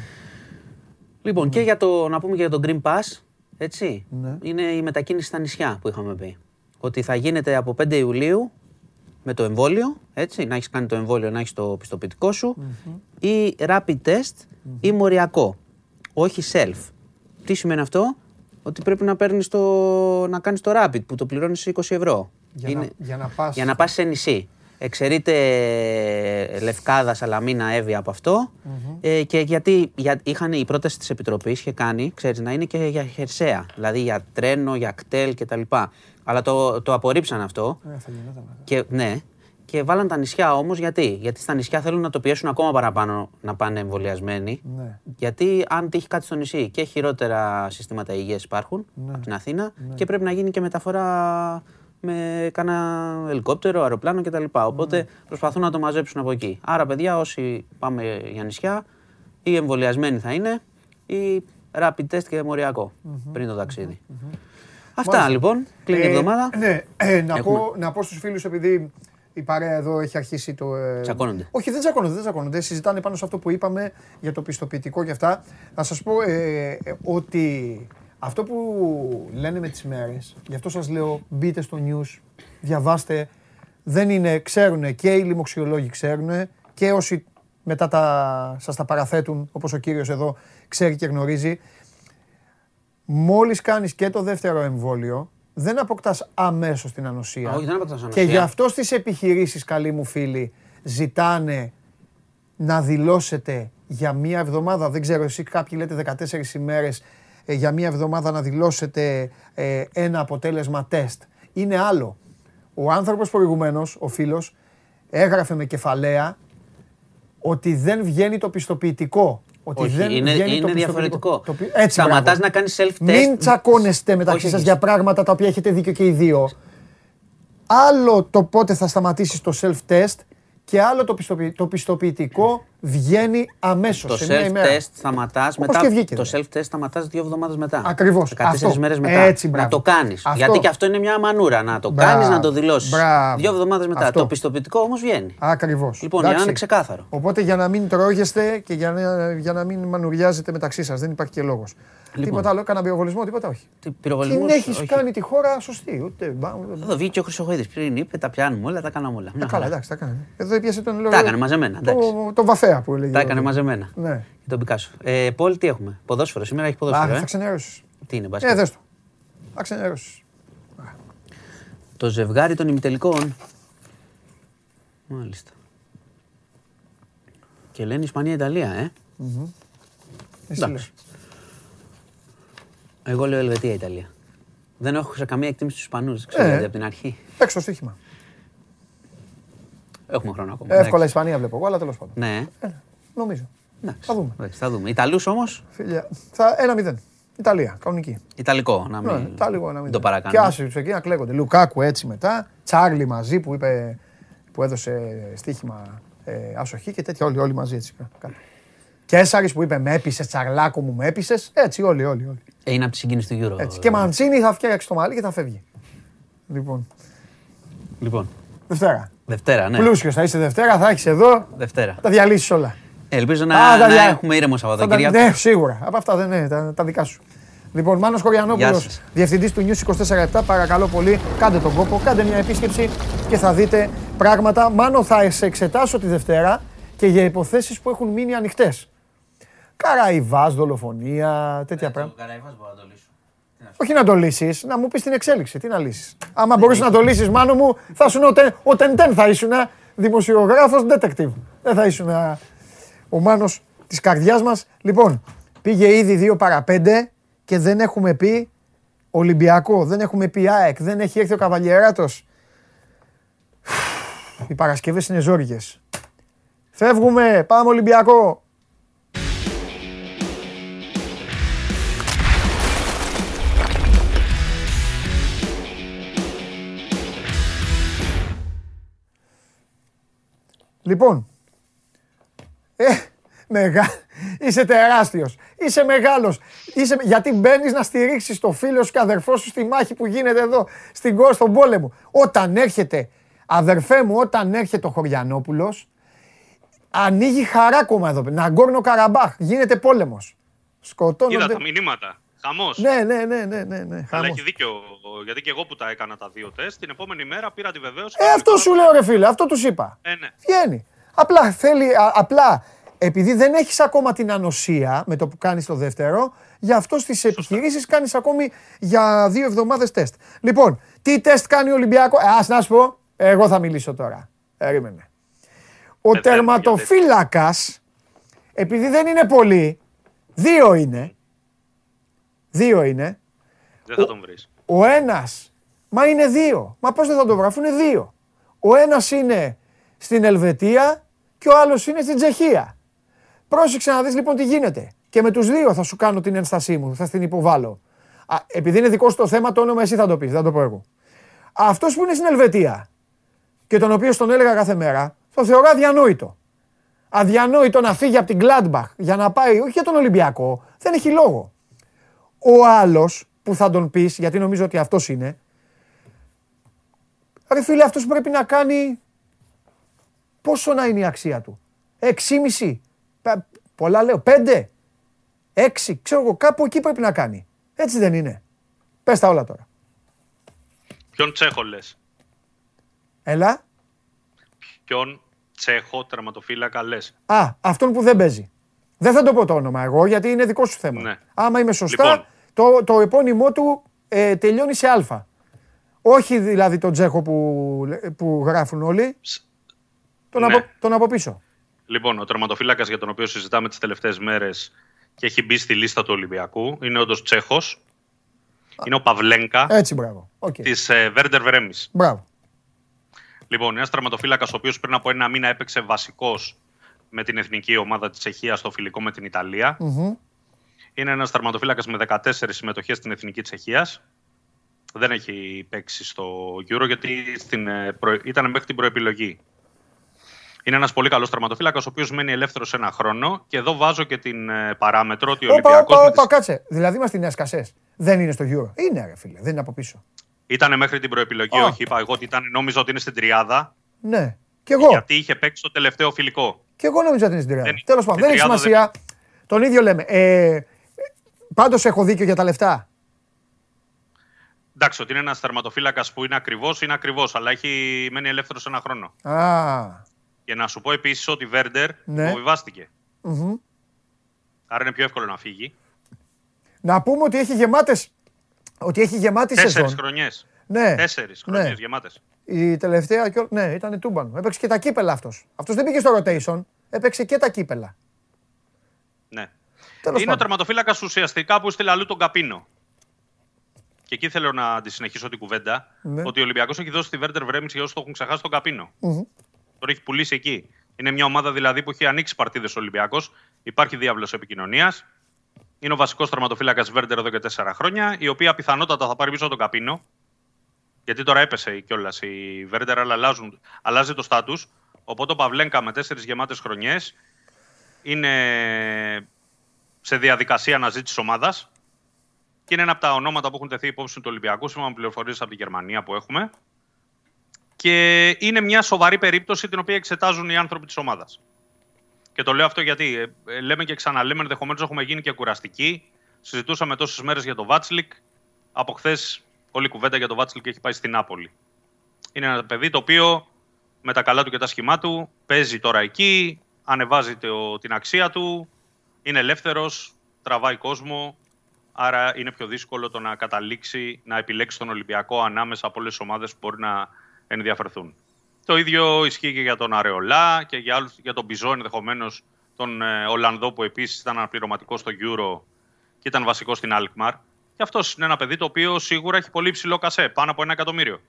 Λοιπόν, ναι. και για το, να πούμε και για το Green Pass, έτσι, ναι. είναι η μετακίνηση στα νησιά που είχαμε πει. Ότι θα γίνεται από 5 Ιουλίου με το εμβόλιο, έτσι, να έχεις κάνει το εμβόλιο, να έχεις το πιστοποιητικό σου, ή rapid test ή μοριακό. Όχι self. Τι σημαίνει αυτό, ότι πρέπει να παίρνεις το. να κάνεις το rapid που το πληρώνεις 20 ευρώ. Για, να, για να πας. Για να πας σε νησί. Εξαιρείται Λευκάδα, Σαλαμίνα, Εύη από αυτό. Ε, και γιατί για, είχαν η πρόταση της Επιτροπής είχε κάνει, ξέρεις, να είναι και για χερσαία. Δηλαδή για τρένο, για κτέλ κτλ. Αλλά το, το απορρίψαν αυτό. Ε, θα και, ναι. Και βάλαν τα νησιά όμως γιατί; Γιατί στα νησιά θέλουν να το πιέσουν ακόμα παραπάνω να πάνε εμβολιασμένοι. Ναι. Γιατί αν τύχει κάτι στο νησί και χειρότερα συστήματα υγείας υπάρχουν ναι. από την Αθήνα ναι. και πρέπει να γίνει και μεταφορά με κάνα ελικόπτερο, αεροπλάνο κτλ. Οπότε ναι. προσπαθούν να το μαζέψουν από εκεί. Άρα, παιδιά, όσοι πάμε για νησιά, ή εμβολιασμένοι θα είναι ή rapid test και μοριακό πριν το ταξιδι Αυτά λοιπόν. Κλείνει η ε, εβδομάδα. Ναι, ε, να, πω, να πω στους φίλους επειδή η παρέα εδώ έχει αρχίσει το. Ε... Τσακώνονται. Όχι, δεν τσακώνονται, δεν τσακώνονται. Συζητάνε πάνω σε αυτό που είπαμε για το πιστοποιητικό και αυτά. Να σας πω ε, ε, ότι αυτό που λένε με τις μέρες, γι' αυτό σας λέω μπείτε στο news, διαβάστε, δεν είναι, ξέρουν και οι λοιμοξιολόγοι ξέρουν και όσοι μετά τα, σας τα παραθέτουν, όπως ο κύριος εδώ ξέρει και γνωρίζει. Μόλις κάνεις και το δεύτερο εμβόλιο, δεν αποκτάς αμέσως την ανοσία. Όχι, δεν αποκτάς ανοσία. Και γι' αυτό στις επιχειρήσεις, καλοί μου φίλοι, ζητάνε να δηλώσετε για μία εβδομάδα, δεν ξέρω εσύ κάποιοι λέτε 14 ημέρες, ε, για μία εβδομάδα να δηλώσετε ε, ένα αποτέλεσμα τεστ. Είναι άλλο. Ο άνθρωπος προηγουμένως, ο φίλος, έγραφε με κεφαλαία ότι δεν βγαίνει το πιστοποιητικό. Ότι Όχι, δεν είναι, βγαίνει είναι το διαφορετικό. Το... Έτσι, Σταματάς να κάνεις self-test. Μην τσακώνεστε μεταξύ σας για πράγματα τα οποία έχετε δίκιο και οι δύο. Άλλο το πότε θα σταματήσεις το self-test και άλλο το, το πιστοποιητικό βγαίνει αμέσως. Το self-test σταματάς μετά. το self-test σταματάς δύο εβδομάδες μετά. Ακριβώς. 14 μέρες μετά. Έτσι, να το κάνεις. Γιατί και αυτό είναι μια μανούρα. Να το κάνεις, να το δηλώσεις. Δύο εβδομάδες μετά. Αυτό. Το πιστοποιητικό όμως βγαίνει. Ακριβώς. Λοιπόν, για να είναι ξεκάθαρο. Οπότε για να μην τρώγεστε και για να, για να μην μανουριάζετε μεταξύ σας. Δεν υπάρχει και λόγος. Λοιπόν. Τίποτα άλλο, κανένα πυροβολισμό, τίποτα όχι. Τι, πυροβολισμός. Την έχεις κάνει τη χώρα σωστή. Ούτε... Εδώ βγήκε ο Χρυσοχοίδης πριν, είπε τα πιάνουμε όλα, τα κάναμε όλα. Ε, καλά, εντάξει, τα έκανε. Εδώ έπιασε τον λόγο. Τα έκανε μαζεμένα. Το, το βαφέα που έλεγε. Τα έκανε μαζεμένα. Ναι. Και τον Πικάσο. Ε, Πόλη, τι έχουμε; Ποδόσφαιρο, σήμερα έχει ποδόσφαιρο. Α, ε; θα ξενερώσεις. Τι είναι, μπασκετ. Ε, δες το. Θα ξενερώσεις. Το ζευγάρι των ημιτελικών. Μάλιστα. Και λένε Ισπανία-Ιταλία, ε; Mm-hmm. Εντάξει. Εγώ λέω Ελβετία-Ιταλία. Δεν έχω σε καμία εκτίμηση στου Ισπανούς. Ξέρω ε, από την αρχή. Παίξω το στοίχημα. Έχουμε χρόνο ακόμα. Εύκολα Ισπανία βλέπω εγώ, αλλά τέλος πάντων. Ναι. Ε, νομίζω. Εντάξει. Θα δούμε. Εντάξει, θα δούμε. Ιταλούς όμως; Θα ένα μηδέν. Ιταλία, κανονική. Ιταλικό, να μην, ναι, Ιταλικό, να μην το παρακάνουμε. Και άσου εκεί να κλαίγονται. Λουκάκου έτσι μετά. Τσάρλι μαζί που είπε που έδωσε στοίχημα ε, ασοχή και τέτοια. Όλοι, όλοι μαζί έτσι. Κέσσαρη που είπε με έπεισες, τσαρλάκο μου με έπεισες. Έτσι, όλοι, όλοι. όλοι. Ε, είναι από τη συγκίνηση του Euro. Έτσι. Και Μαντσίνη θα φτιάξει το μαλλί και θα φεύγει. Λοιπόν. Λοιπόν. Δευτέρα. Δευτέρα, ναι. Πλούσιος θα είσαι Δευτέρα, θα έχεις εδώ. Δευτέρα. Θα τα διαλύσεις όλα. Ελπίζω να, να δια... έχουμε ήρεμο Σαββατοκύριακο. Ναι, σίγουρα. Από αυτά δεν είναι τα, τα δικά σου. Λοιπόν, Μάνος Κοριανόπουλος, διευθυντής του News 24 παρακαλώ πολύ, κάντε τον κόπο, κάντε μια επίσκεψη και θα δείτε πράγματα. Μάνο, θα σε εξετάσω τη Δευτέρα και για υποθέσεις που έχουν μείνει ανοιχτές. Καραϊβάς, δολοφονία, τέτοια ε, πράγματα. Καραϊβάς μπορώ να το λύσω. Όχι να το λύσεις, να μου πεις την εξέλιξη. Τι να λύσεις. Άμα μπορούσε να το λύσεις, μάνο μου, θα ήσουν ο, ο Τεντέν, θα ήσουν δημοσιογράφος, detective. Δεν θα ήσουν ο μάνος της καρδιάς μας. Λοιπόν, πήγε ήδη 2 παρα 5 και δεν έχουμε πει Ολυμπιακό, δεν έχουμε πει ΑΕΚ, δεν έχει έρθει ο Καβαλιεράτος. Οι Παρασκευές είναι ζόριγες. Φεύγουμε, πάμε Ολυμπιακό. Λοιπόν, ε, μεγά, είσαι τεράστιος, είσαι μεγάλος, είσαι, γιατί μπαίνεις να στηρίξεις το φίλο σου και αδερφό σου στη μάχη που γίνεται εδώ, στην κόρη, στον πόλεμο. Όταν έρχεται, αδερφέ μου, όταν έρχεται ο Χωριανόπουλος, ανοίγει χαράκομα εδώ, Ναγκόρνο Καραμπάχ, γίνεται πόλεμος. Σκοτώνονται. Είδα τα μηνύματα. Χαμός. Ναι, ναι, ναι, ναι, ναι, ναι. Αλλά έχει δίκιο. Γιατί και εγώ που τα έκανα τα δύο τεστ, την επόμενη μέρα πήρα τη βεβαίωση. Ε, αυτό σου λέω, ρε φίλε, αυτό τους είπα. Ε, ναι. Βγαίνει. Απλά θέλει, απλά επειδή δεν έχεις ακόμα την ανοσία με το που κάνεις το δεύτερο, γι' αυτό στις επιχειρήσεις κάνεις ακόμη για δύο εβδομάδες τεστ. Λοιπόν, τι τεστ κάνει ο Ολυμπιακός; Ε, Α να σου πω, εγώ θα μιλήσω τώρα. Περίμενε. Ο ε, τερματοφύλακας, επειδή δεν είναι πολύ, δύο είναι. Δύο είναι. Δεν θα τον βρεις. Ο ένας, μα είναι δύο. Μα πώς δεν θα τον βρω, αφού είναι δύο. Ο ένας είναι στην Ελβετία και ο άλλος είναι στην Τσεχία. Πρόσεξε να δεις λοιπόν τι γίνεται. Και με τους δύο θα σου κάνω την ένστασή μου, θα την υποβάλω. Α, επειδή είναι δικό σου το θέμα, το όνομα εσύ θα το πεις, δεν το πω εγώ. Αυτός που είναι στην Ελβετία και τον οποίος τον έλεγα κάθε μέρα, το θεωρώ αδιανόητο. Αδιανόητο να φύγει από την Gladbach για να πάει, όχι για τον Ολυμπιακό, δεν έχει λόγο. Ο άλλος που θα τον πεις, γιατί νομίζω ότι αυτός είναι, ρε φίλε, αυτός πρέπει να κάνει. Πόσο να είναι η αξία του. 6,5 Πολλά λέω. Πέντε. Έξι. Ξέρω εγώ. Κάπου εκεί πρέπει να κάνει. Έτσι δεν είναι. Πες τα όλα τώρα. Ποιον Τσέχο λες; Έλα. Ποιον Τσέχο τερματοφύλακα λες; Α, αυτόν που δεν παίζει. Δεν θα το πω το όνομα εγώ γιατί είναι δικό σου θέμα. Ναι. Άμα είμαι σωστά, λοιπόν. το, το επώνυμό του ε, τελειώνει σε Α. Όχι δηλαδή τον Τσέχο που, που γράφουν όλοι. Τον, ναι. από, τον από πίσω. Λοιπόν, ο τερματοφύλακας για τον οποίο συζητάμε τις τελευταίες μέρες και έχει μπει στη λίστα του Ολυμπιακού είναι όντως Τσέχος. Είναι ο Παυλένκα. Έτσι, μπράβο. Okay. Της Βέρντερ Βρέμι. Μπράβο. Λοιπόν, ένας τερματοφύλακας ο οποίος πριν από ένα μήνα έπαιξε βασικός με την εθνική ομάδα της Τσεχίας στο φιλικό με την Ιταλία. Mm-hmm. Είναι ένας τερματοφύλακα με 14 συμμετοχές στην εθνική Τσεχίας. Δεν έχει παίξει στο Euro γιατί στην, ε, ήταν μέχρι την προεπιλογή. Είναι ένας πολύ καλός τραυματοφύλακα, ο οποίος μένει ελεύθερος ένα χρόνο. Και εδώ βάζω και την ε, παράμετρο ότι ο Ολυμπιακός. Όπα, όπα, κάτσε. Δηλαδή μα την έσκασε. Δεν είναι στο Euro. Είναι, ρε φίλε, δεν είναι από πίσω. Ήταν μέχρι την προεπιλογή, όχι. Είπα εγώ ότι ήταν, νόμιζα ότι είναι στην τριάδα. Ναι. Και εγώ. Γιατί είχε παίξει το τελευταίο φιλικό. Και εγώ νόμιζα ότι είναι στην τριάδα. Τέλος πάντων, δεν έχει σημασία. Τον ίδιο λέμε. Ε, Πάντως έχω δίκιο για τα λεφτά. Εντάξει, ότι είναι ένας θερματοφύλακας που είναι ακριβώς, είναι ακριβώς, αλλά έχει μένει ελεύθερος ένα χρόνο. Α. Και να σου πω επίσης ότι η Βέρντερ ναι. φοβιβάστηκε. Άρα είναι πιο εύκολο να φύγει. Να πούμε ότι έχει γεμάτες. Ότι έχει γεμάτη Τέσσερις σεζόν. Τέσσερι χρονιές. Ναι. Τέσσερις ναι. χρονιές γεμάτες. Η τελευταία. Ναι, ήταν τούμπανο. Έπαιξε και τα κύπελα αυτός. Αυτός δεν πήγε στο rotation. Έπαιξε και τα κύπελα. Ναι. Τέλος είναι ο τερματοφύλακας ουσιαστικά που στείλε αλλού τον Καπίνο. Και εκεί θέλω να αντισυνεχίσω την κουβέντα. Ναι. Ότι ο Ολυμπιακός έχει δώσει τη Βέρντερ Βρέμιση για όσου το έχουν ξεχάσει τον Καπίνο. Mm-hmm. Τον έχει πουλήσει εκεί. Είναι μια ομάδα δηλαδή που έχει ανοίξει παρτίδες Ολυμπιακός. Υπάρχει διάβλος επικοινωνίας. Είναι ο βασικός τερματοφύλακα Βέρντερ εδώ και τέσσερα χρόνια, η οποία πιθανότατα θα πάρει πίσω τον Καπίνο. Γιατί τώρα έπεσε κιόλας η Βέρντερ, αλλά αλλάζουν, αλλάζει το στάτους. Ο Οπότε ο Παυλέγκα με τέσσερις γεμάτες χρονιές είναι σε διαδικασία αναζήτησης ομάδας και είναι ένα από τα ονόματα που έχουν τεθεί υπόψη του Ολυμπιακού, σύμφωνα με πληροφορίες από τη Γερμανία που έχουμε. Και είναι μια σοβαρή περίπτωση την οποία εξετάζουν οι άνθρωποι της ομάδας. Και το λέω αυτό γιατί ε, ε, λέμε και ξαναλέμε, ενδεχομένως έχουμε γίνει και κουραστικοί. Συζητούσαμε τόσες μέρες για το Βάτσλικ. Από χθες όλη η κουβέντα για το Βάτσλικ έχει πάει στην Νάπολη. Είναι ένα παιδί το οποίο με τα καλά του και τα σχημά του παίζει τώρα εκεί, ανεβάζει το, την αξία του, είναι ελεύθερος, τραβάει κόσμο. Άρα είναι πιο δύσκολο το να καταλήξει να επιλέξει τον Ολυμπιακό ανάμεσα από όλες τις ομάδες που μπορεί να ενδιαφερθούν. Το ίδιο ισχύει και για τον Αρεολά και για, άλλους, για τον Μπιζό ενδεχομένως τον ε, Ολλανδό που επίσης ήταν αναπληρωματικός στο Euro και ήταν βασικός στην Alkmaar. Και αυτός είναι ένα παιδί το οποίο σίγουρα έχει πολύ ψηλό κασέ, πάνω από ένα εκατομμύριο.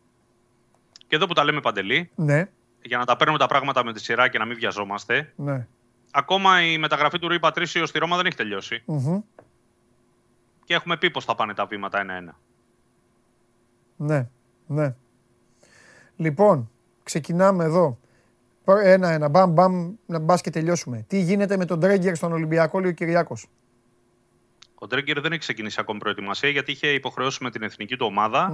Και εδώ που τα λέμε παντελή, ναι. για να τα παίρνουμε τα πράγματα με τη σειρά και να μην βιαζόμαστε, ναι. ακόμα η μεταγραφή του Ρουί Πατρίσιο στη Ρώμα δεν έχει τελειώσει. Mm-hmm. Και έχουμε πει πώ θα πάνε τα βήματα ένα-ένα. Ναι, ναι. Λοιπόν, ξεκινάμε εδώ. Ένα-ένα, μπαμ, μπαμ, να μπας και τελειώσουμε. Τι γίνεται με τον Τρέγκερ στον Ολυμπιακό, λέει ο Κυριάκος; Ο Τρέγκερ δεν έχει ξεκινήσει ακόμη προετοιμασία γιατί είχε υποχρεώσει με την εθνική του ομαδα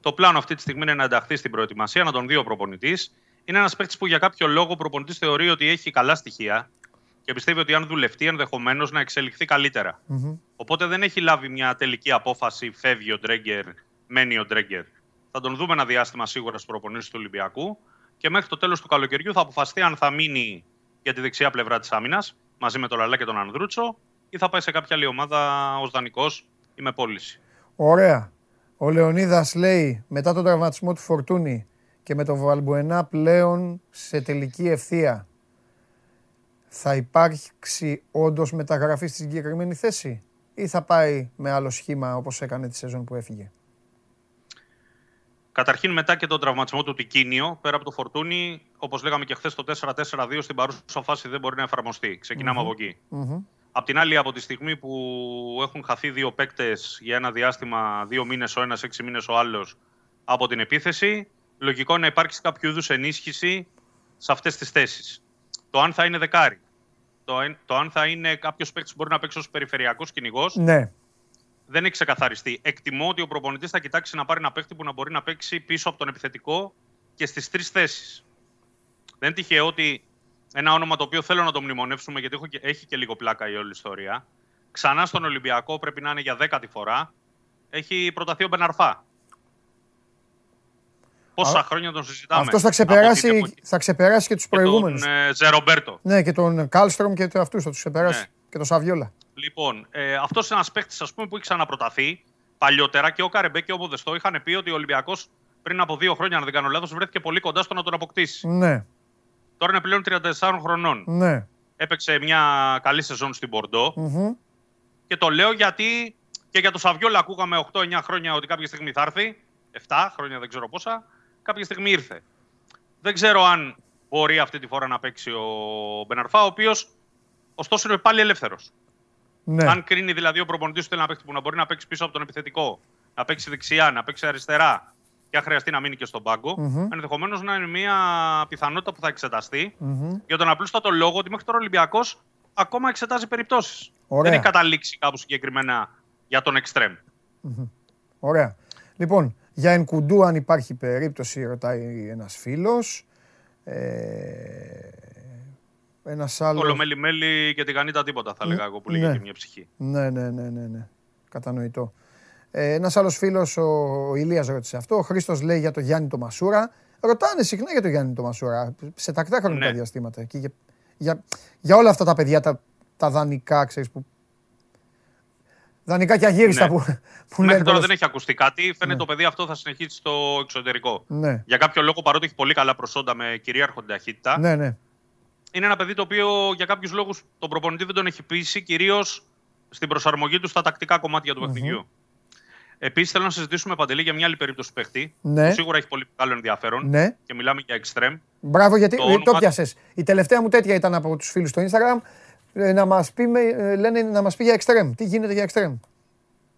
Το πλάνο αυτή τη στιγμή είναι να ενταχθεί στην προετοιμασία, να τον δει ο προπονητής. Είναι ένας παίκτης που για κάποιο λόγο ο προπονητής θεωρεί ότι έχει καλά στοιχεία και πιστεύει ότι αν δουλευτεί ενδεχομένως να εξελιχθεί Οπότε δεν έχει λάβει μια τελική απόφαση, φεύγει ο Τρέγκερ, μένει ο Τρέγκερ. Θα τον δούμε ένα διάστημα σίγουρα στι προπονήσει του Ολυμπιακού και μέχρι το τέλος του καλοκαιριού θα αποφασιστεί αν θα μείνει για τη δεξιά πλευρά της άμυνας μαζί με τον Λαλά και τον Ανδρούτσο ή θα πάει σε κάποια άλλη ομάδα ως δανεικός ή με πώληση. Ωραία. Ο Λεωνίδας λέει μετά τον τραυματισμό του Φορτούνη και με τον Βαλμπουενά πλέον σε τελική ευθεία. Θα υπάρξει όντως μεταγραφή στη συγκεκριμένη θέση ή θα πάει με άλλο σχήμα όπως έκανε τη σεζόν που έφυγε; Καταρχήν, μετά και τον τραυματισμό του Τικίνιο, πέρα από το φορτούνι, όπως λέγαμε και χθες, το 4-4-2 στην παρούσα φάση δεν μπορεί να εφαρμοστεί. Ξεκινάμε mm-hmm. από εκεί. Mm-hmm. Απ' την άλλη, από τη στιγμή που έχουν χαθεί δύο παίκτες για ένα διάστημα, δύο μήνες ο ένας, έξι μήνες ο άλλος από την επίθεση, λογικό είναι να υπάρξει κάποιο είδους ενίσχυση σε αυτές τις θέσεις. Το αν θα είναι δεκάρι, το, το αν θα είναι κάποιος παίκτης που μπορεί να παίξει ως περιφερειακός κυνηγός, ναι δεν έχει ξεκαθαριστεί. Εκτιμώ ότι ο προπονητής θα κοιτάξει να πάρει ένα παίχτη που να μπορεί να παίξει πίσω από τον επιθετικό και στις τρεις θέσεις. Δεν είναι τυχαίο ότι ένα όνομα το οποίο θέλω να το μνημονεύσουμε, γιατί έχει και λίγο πλάκα η όλη ιστορία. Ξανά στον Ολυμπιακό πρέπει να είναι για δέκατη φορά. Έχει προταθεί ο Μπεναρφά. Πόσα χρόνια τον συζητάμε; Αυτός θα ξεπεράσει, θα ξεπεράσει και τους προηγούμενου. Τον ε, Ζερομπέρτο. Ναι, και τον Κάλστρομ και αυτούς θα τους ξεπεράσει. Ναι. Και τον Σαβιόλα. Λοιπόν, ε, αυτός είναι ένας παίκτης που έχει ξαναπροταθεί παλιότερα και ο Καρεμπέ και ο Μποδεστό είχαν πει ότι ο Ολυμπιακός πριν από δύο χρόνια, αν δεν κάνω λάθος, βρέθηκε πολύ κοντά στο να τον αποκτήσει. Ναι. Τώρα είναι πλέον 34 χρονών. Ναι. Έπαιξε μια καλή σεζόν στην μπορντο Και το λέω γιατί και για το Σαβιόλα ακούγαμε 8-9 χρόνια ότι κάποια στιγμή θα έρθει. 7 χρόνια δεν ξέρω πόσα. Κάποια στιγμή ήρθε. Δεν ξέρω αν μπορεί αυτή τη φορά να παίξει ο Μπεναρφά, ο οποίος ωστόσο είναι πάλι ελεύθερος. Ναι. Αν κρίνει δηλαδή ο προπονητής του θέλει να παίξει που να μπορεί να παίξει πίσω από τον επιθετικό, να παίξει δεξιά, να παίξει αριστερά και αν χρειαστεί να μείνει και στον πάγκο, mm-hmm. ενδεχομένως να είναι μια πιθανότητα που θα εξεταστεί mm-hmm. για τον απλούστατο λόγο ότι μέχρι τώρα ο Ολυμπιακός ακόμα εξετάζει περιπτώσεις. Δεν έχει καταλήξει κάπου συγκεκριμένα για τον εξτρεμ. Mm-hmm. Ωραία. Λοιπόν, για Ενκουντού, αν υπάρχει περίπτωση, ρωτάει ένας φίλος. Ε, ένας άλλος. Το μέλι μέλι και τη γανίτα τίποτα, θα λέγα εγώ που λέγεται ναι. μια ψυχή. Ναι, ναι, ναι, ναι. ναι. Κατανοητό. Ε, ένας άλλος φίλος, ο, ο Ηλίας ρώτησε αυτό. Ο Χρήστος λέει για το Γιάννη το Μασούρα. Ρωτάνε συχνά για το Γιάννη το Μασούρα σε τακτά χρονικά ναι. διαστήματα. Και για, για, για, όλα αυτά τα παιδιά, τα, τα δανεικά, ξέρεις που. Δανεικά και αγύριστα ναι. που, που Μέχρι τώρα δεν έχει ακουστεί κάτι. Φαίνεται ναι. το παιδί αυτό θα συνεχίσει στο εξωτερικό. Ναι. Για κάποιο λόγο, παρότι έχει πολύ καλά προσόντα με κυρίαρχο ταχύτητα, ναι, ναι είναι ένα παιδί το οποίο για κάποιους λόγους τον προπονητή δεν τον έχει πείσει, κυρίως στην προσαρμογή του στα τακτικά κομμάτια του mm-hmm. παιχνιδιού. Επίσης, θέλω να συζητήσουμε παντελή για μια άλλη περίπτωση παίχτη. Ναι. Που σίγουρα έχει πολύ μεγάλο ενδιαφέρον. Ναι. Και μιλάμε για extreme. Μπράβο, γιατί το, το πιάσες. Η τελευταία μου τέτοια ήταν από τους φίλους στο Instagram. Ε, να μας πει, ε, λένε να μας πει για extreme. Τι γίνεται για extreme;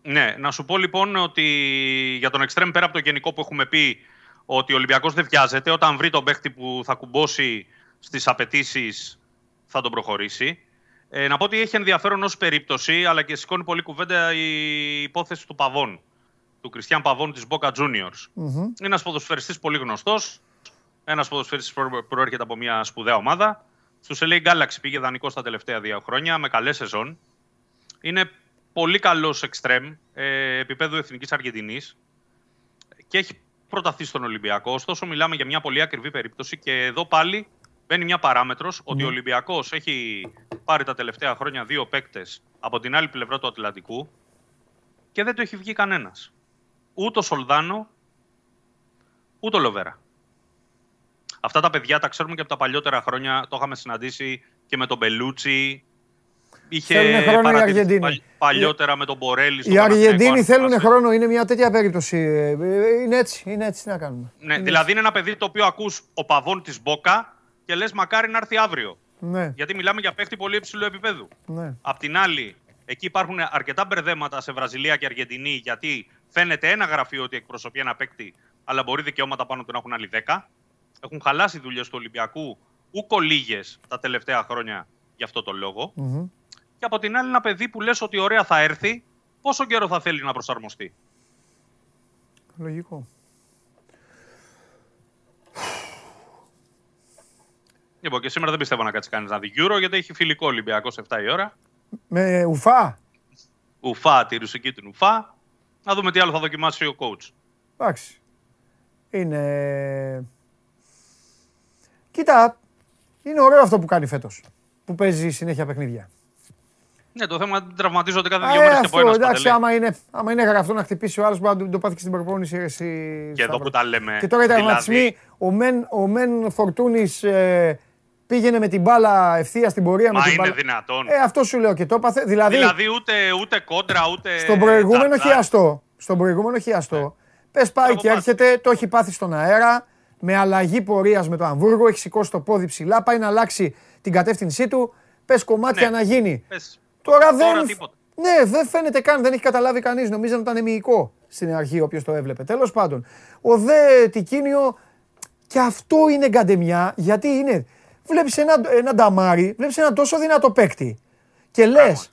Ναι, να σου πω λοιπόν ότι για τον extreme πέρα από το γενικό που έχουμε πει ότι ο Ολυμπιακός δεν βιάζεται, όταν βρει τον παίχτη που θα κουμπώσει στις απαιτήσεις θα τον προχωρήσει. Ε, να πω ότι έχει ενδιαφέρον ως περίπτωση, αλλά και σηκώνει πολύ κουβέντα η υπόθεση του Παβών, του Κριστιαν Παβών της Boca Juniors. Είναι ένας ποδοσφαιριστής πολύ γνωστός, ένας ποδοσφαιριστής που προέρχεται από μια σπουδαία ομάδα. Στους LA Galaxy πήγε δανεικό στα τελευταία δύο χρόνια, με καλές σεζόν. Είναι πολύ καλός εξτρέμ, ε, επίπεδου Εθνικής Αργεντινής και έχει προταθεί στον Ολυμπιακό. Ωστόσο, μιλάμε για μια πολύ ακριβή περίπτωση και εδώ πάλι μπαίνει μια παράμετρος ότι ο Ολυμπιακός έχει πάρει τα τελευταία χρόνια δύο παίκτες από την άλλη πλευρά του Ατλαντικού και δεν το έχει βγει κανένας. Ούτε ο Σολδάνο, ούτε ο Λοβέρα. Αυτά τα παιδιά τα ξέρουμε και από τα παλιότερα χρόνια. Το είχαμε συναντήσει και με τον Μπελούτσι. Είχε χρόνο οι Αργεντίνοι. Παλιότερα με τον Μπορέλη. Οι Αργεντίνοι θέλουν χρόνο. Είναι μια τέτοια περίπτωση. Είναι έτσι. Είναι έτσι να κάνουμε. Ναι, δηλαδή είναι ένα παιδί το οποίο ακούς ο παβόν της Μπόκα και λες μακάρι να έρθει αύριο. Ναι. Γιατί μιλάμε για παίχτη πολύ υψηλού επίπεδου. Ναι. Απ' την άλλη, εκεί υπάρχουν αρκετά μπερδέματα σε Βραζιλία και Αργεντινή, γιατί φαίνεται ένα γραφείο ότι εκπροσωπεί ένα παίκτη, αλλά μπορεί δικαιώματα πάνω του να έχουν άλλοι 10. Έχουν χαλάσει δουλειές του Ολυμπιακού, ούκο λίγες τα τελευταία χρόνια γι' αυτό το λόγο. Mm-hmm. Και από την άλλη, ένα παιδί που λες ότι ωραία θα έρθει, πόσο καιρό θα θέλει να προσαρμοστεί; Λογικό. Λοιπόν, και σήμερα δεν πιστεύω να κάτσει κανείς να δει Euro, γιατί έχει φιλικό Ολυμπιακός σε 7 η ώρα. Με ουφά. Ουφά, τη ρουσική του ουφά. Να δούμε τι άλλο θα δοκιμάσει ο coach. Εντάξει. Είναι. Κοίτα, είναι ωραίο αυτό που κάνει φέτος. Που παίζει συνέχεια παιχνίδια. Ναι, το θέμα είναι ότι τραυματίζονται κάθε δύο μέρες και από ένα Εντάξει, άμα είναι, άμα είναι γραφτό να χτυπήσει ο άλλος, μπορεί να το πάθει και στην προπόνηση. Εσύ, και εδώ που τα λέμε. Και τώρα οι τραυματισμοί, δηλαδή... ο Μεν, ο Μεν Φορτούνης ε, πήγαινε με την μπάλα ευθεία στην πορεία. Μα με την είναι μπάλα. δυνατόν. Ε, αυτό σου λέω και το έπαθε. Δηλαδή, δηλαδή ούτε, ούτε κόντρα, ούτε. Στον προηγούμενο χιαστό. Στον προηγούμενο χιαστό. Ναι. Πες πάει και έρχεται, το έχει πάθει στον αέρα. Με αλλαγή πορείας με το Αμβούργο. Έχει σηκώσει το πόδι ψηλά. Πάει να αλλάξει την κατεύθυνσή του. Πες κομμάτια ναι. να γίνει. Πες. Τώρα δεν. τίποτα. Ναι, δεν φαίνεται καν, δεν έχει καταλάβει κανείς. Νομίζαν ότι ήταν μυϊκό στην αρχή όποιος το έβλεπε. Τέλος πάντων, ο δε Τικίνιο και αυτό είναι γκαντεμιά γιατί είναι. Βλέπεις ένα, ένα νταμάρι, βλέπεις ένα τόσο δυνατό παίκτη και λες,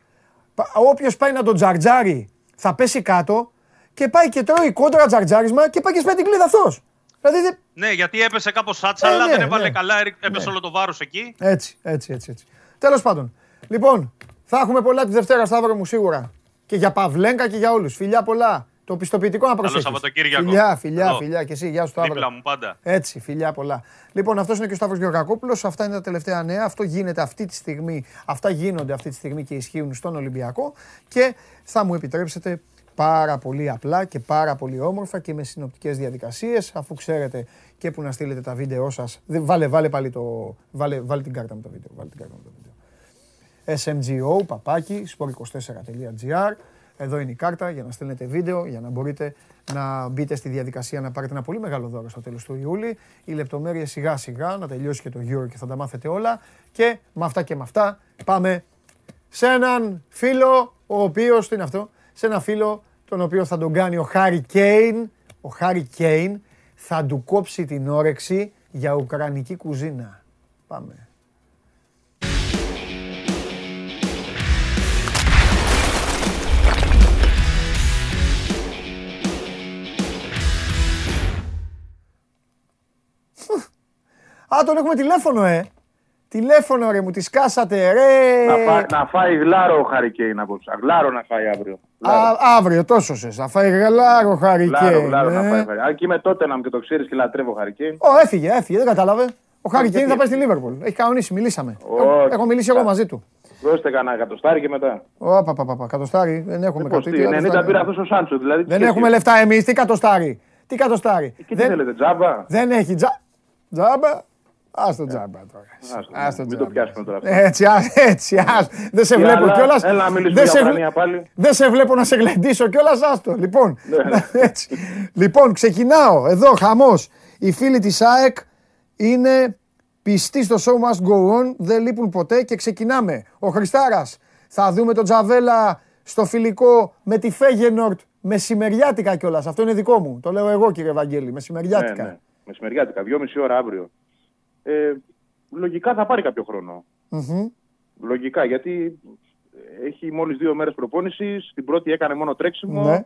όποιος πάει να τον τζαρτζάρει θα πέσει κάτω και πάει και τρώει κόντρα τζαρτζάρισμα και πάει και σπάει την κλίδα αυτός. Δηλαδή, δε... Ναι, γιατί έπεσε κάπως άτσαλα, Ε, ναι, δεν έβαλε ναι. καλά, έπεσε όλο το βάρος εκεί. Έτσι, έτσι, έτσι. έτσι. Τέλος πάντων, λοιπόν, θα έχουμε πολλά τη Δευτέρα, Σταύρο μου σίγουρα. Και για Παυλέγκα και για όλους. Φιλιά πολλά. Το πιστοποιητικό να προσέχεις. Σαββατοκύριακο. Φιλιά, φιλιά, Καλό. φιλιά και εσύ. Γεια σου, Σταύρο. Δίπλα μου πάντα. Έτσι, φιλιά πολλά. Λοιπόν, αυτός είναι και ο Σταύρος Γεωργακόπουλος. Αυτά είναι τα τελευταία νέα. Αυτό γίνεται αυτή τη στιγμή. Αυτά γίνονται αυτή τη στιγμή και ισχύουν στον Ολυμπιακό. Και θα μου επιτρέψετε πάρα πολύ απλά και πάρα πολύ όμορφα και με συνοπτικές διαδικασίες αφού ξέρετε και που να στείλετε τα βίντεό σας Δε- βάλε, βάλε πάλι το βάλε, βάλε την κάρτα με το βίντεο βάλε την κάρτα με το βίντεο SMGO, παπάκι, sport24.gr εδώ είναι η κάρτα για να στέλνετε βίντεο, για να μπορείτε να μπείτε στη διαδικασία να πάρετε ένα πολύ μεγάλο δώρο στο τέλος του Ιούλη. Οι λεπτομέρειες σιγά σιγά, να τελειώσει και το Euro και θα τα μάθετε όλα. Και με αυτά και με αυτά πάμε σε έναν φίλο, ο οποίος, τι είναι αυτό, σε ένα φίλο τον οποίο θα τον κάνει ο Χάρι Κέιν. Ο Χάρι Κέιν θα του κόψει την όρεξη για ουκρανική κουζίνα. Πάμε. Α, τον έχουμε τηλέφωνο, ε. Τηλέφωνο, ρε, μου τη σκάσατε, ρε. Να, φά, να φάει γλάρο ο Χαρικέιν απόψε. Γλάρο να φάει αύριο. Α, αύριο, τόσο σε. Θα φάει γλάρο, Χάρη Γλάρο, Κέιν, γλάρο ε. να φάει. Αν και είμαι τότε να και το ξέρεις και λατρεύω Χαρικέιν. Ω, έφυγε, έφυγε, δεν κατάλαβε. Ο Χάρη Κέιν θα πάει στη Λίβερπουλ. Έχει κανονίσει, μιλήσαμε. Όχι. Έχω μιλήσει εγώ μαζί του. Δώστε κανένα εκατοστάρι και μετά. Ω, πα, πα, πα, πα, κατοστάρι, δεν έχουμε Πώς, κάτι. τι, τι 90 κατοστάρι. πήρε αυτός ο Σάντσο. Δηλαδή, Δεν τι έχουμε σχέση. λεφτά εμείς, τι κατοστάρι. Τι κατοστάρι. Και τι Δεν, θέλετε, τζάμπα; δεν έχει τζα... τζάμπα. Α το τζάμπα τώρα. Άστο, Ας το Μην το τζάμπα. πιάσουμε τώρα. αυτό. Έτσι, ας, έτσι, ας. Δεν σε Και βλέπω άλλα, κιόλας. Έλα να μιλήσουμε Δεν για σε, βλέ- Ουκρανία πάλι. δεν σε βλέπω να σε γλεντήσω κιόλας, άστο. Λοιπόν, Ναι. έτσι. λοιπόν, ξεκινάω. Εδώ χαμός. Οι φίλοι της ΑΕΚ είναι πιστοί στο show must go on, δεν λείπουν ποτέ και ξεκινάμε. Ο Χριστάρας. Θα δούμε τον Τζαβέλα στο φιλικό με τη Φέγενορτ μεσημεριάτικα κιόλας. Αυτό είναι δικό μου. Το λέω εγώ, κύριε Βαγγέλη. Μεσημεριάτικα. Ναι, ναι. Μεσημεριάτικα, δυόμιση ώρα αύριο. Ε, λογικά θα πάρει κάποιο Λογικά, γιατί έχει μόλις δύο μέρες προπόνησης, στην πρώτη έκανε μόνο τρέξιμο. Ναι.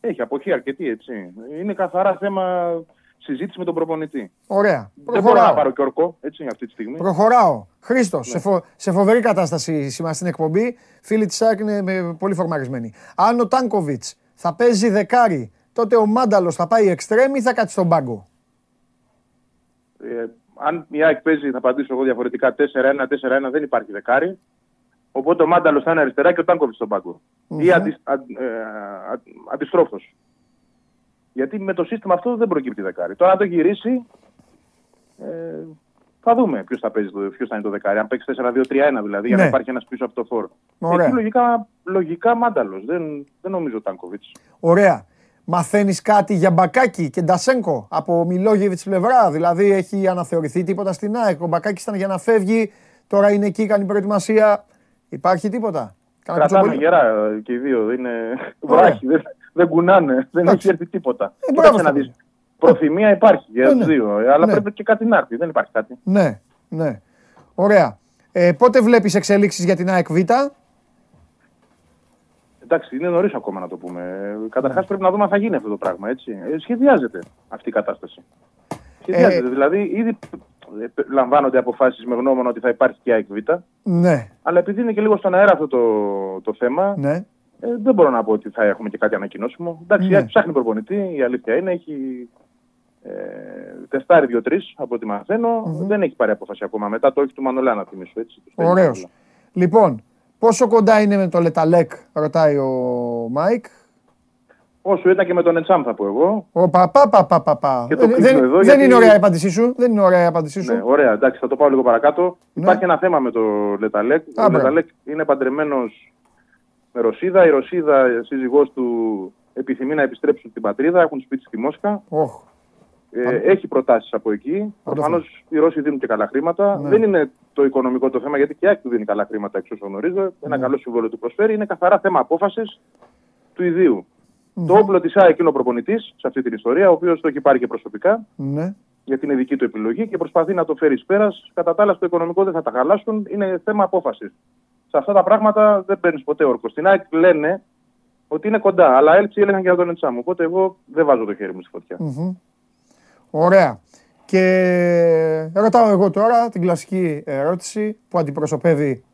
Έχει αποχή αρκετή, έτσι. Είναι καθαρά θέμα συζήτηση με τον προπονητή. Ωραία. Δεν μπορώ να πάρω και ορκό έτσι, αυτή τη στιγμή. Προχωράω. Χρήστος, ναι. σε, φο... σε φοβερή κατάσταση σήμερα στην εκπομπή. Φίλοι της ΣΑΚ είναι πολύ φορμαρισμένοι. Αν ο Τάνκοβιτς θα παίζει δεκάρι, τότε ο Μάνταλος θα πάει εξτρέμι ή θα κάτσει στον πάγκο; Ε, αν η ΑΕΚ παίζει, θα απαντήσω εγώ διαφορετικά 4-1-4-1, δεν υπάρχει δεκάρι. Οπότε ο Μάνταλος θα είναι αριστερά και ο Τάνκοβιτς στον πάγκο. Mm-hmm. Ή αντι, αν, ε, αντιστρόφως. Γιατί με το σύστημα αυτό δεν προκύπτει δεκάρι. Τώρα αν το γυρίσει, ε, θα δούμε ποιος θα, παίζει, ποιος θα είναι το δεκάρι. Αν παίξει 4-2-3-1 δηλαδή, για να ναι. υπάρχει ένας πίσω από το φόρ. Εκεί λογικά, λογικά μάνταλος. Δεν, δεν νομίζω Τάνκοβιτς. Ωραία. Μαθαίνεις κάτι για Μπακάκι και Ντασέγκο από Μιλόγεβιτς πλευρά. Δηλαδή έχει αναθεωρηθεί τίποτα στην ΑΕΚ. Ο Μπακάκι ήταν για να φεύγει. Τώρα είναι εκεί, κάνει προετοιμασία. Υπάρχει τίποτα; Κρατάμε γερά και οι δύο. Είναι βράχοι, δεν, δεν κουνάνε, δεν έχει έρθει τίποτα. Ε, να δεις. Προθυμία υπάρχει για τους ναι, ναι. δύο, αλλά ναι. πρέπει και κάτι να έρθει. Δεν υπάρχει κάτι. Ναι, ναι. Ωραία. Ε, πότε βλέπεις εξελίξεις για την ΑΕΚ Β; Εντάξει, είναι νωρίς ακόμα να το πούμε. Καταρχάς πρέπει να δούμε αν θα γίνει αυτό το πράγμα. Έτσι. Ε, σχεδιάζεται αυτή η κατάσταση. Σχεδιάζεται. Ε... Δηλαδή, ήδη λαμβάνονται αποφάσεις με γνώμονα ότι θα υπάρχει και ΑΕΚ Β. Ναι. Αλλά επειδή είναι και λίγο στον αέρα αυτό το, το θέμα, ναι. ε, δεν μπορώ να πω ότι θα έχουμε και κάτι ανακοινώσιμο. Εντάξει, ναι. η ΑΕΚ ψάχνει προπονητή, η αλήθεια είναι, έχει ε, τεστάρει δύο-τρεις από ό,τι Δεν έχει πάρει απόφαση ακόμα. Μετά το όχι του Μανολά, να θυμίσω έτσι. Ωραίος. Λοιπόν, πόσο κοντά είναι με το Λε Ταλέκ, ρωτάει ο Μάικ. Όσο ήταν και με τον Ετσάμ θα πω εγώ. Ο πα, πα, πα, πα, πα, πα. δεν, δεν γιατί... είναι ωραία η απάντησή σου. Δεν είναι ωραία η απάντησή σου. Ναι, ωραία, εντάξει, θα το πάω λίγο παρακάτω. Ναι. Υπάρχει ένα θέμα με το Λε Ταλέκ. ο Λε Ταλέκ είναι παντρεμένος με Ρωσίδα. Η Ρωσίδα, σύζυγός του, επιθυμεί να επιστρέψει στην πατρίδα. Έχουν σπίτι στη Μόσχα. Oh. Ε, έχει προτάσεις από εκεί. Προφανώς οι Ρώσοι δίνουν και καλά χρήματα. Ναι. Δεν είναι το οικονομικό το θέμα, γιατί και η ΑΕΚ δίνει καλά χρήματα, εξ όσων γνωρίζω. Ναι. Ένα καλό συμβόλαιο του προσφέρει. Είναι καθαρά θέμα απόφασης του ιδίου. Mm-hmm. Το όπλο της ΑΕΚ είναι ο προπονητής σε αυτή την ιστορία, ο οποίος το έχει πάρει και προσωπικά. Ναι. Γιατί είναι δική του επιλογή και προσπαθεί να το φέρει πέρας. Κατά τα άλλα, στο οικονομικό δεν θα τα χαλάσουν. Είναι θέμα απόφασης. Σε αυτά τα πράγματα δεν παίρνεις ποτέ όρκο. Στην ΑΕΚ λένε ότι είναι κοντά, αλλά έλτσι έλεγαν και για τον Εντσάμ. Οπότε εγώ δεν βάζω το χέρι μου στη φωτιά. Mm-hmm. Ωραία. Και ρωτάω εγώ τώρα την κλασική ερώτηση που αντιπροσωπεύει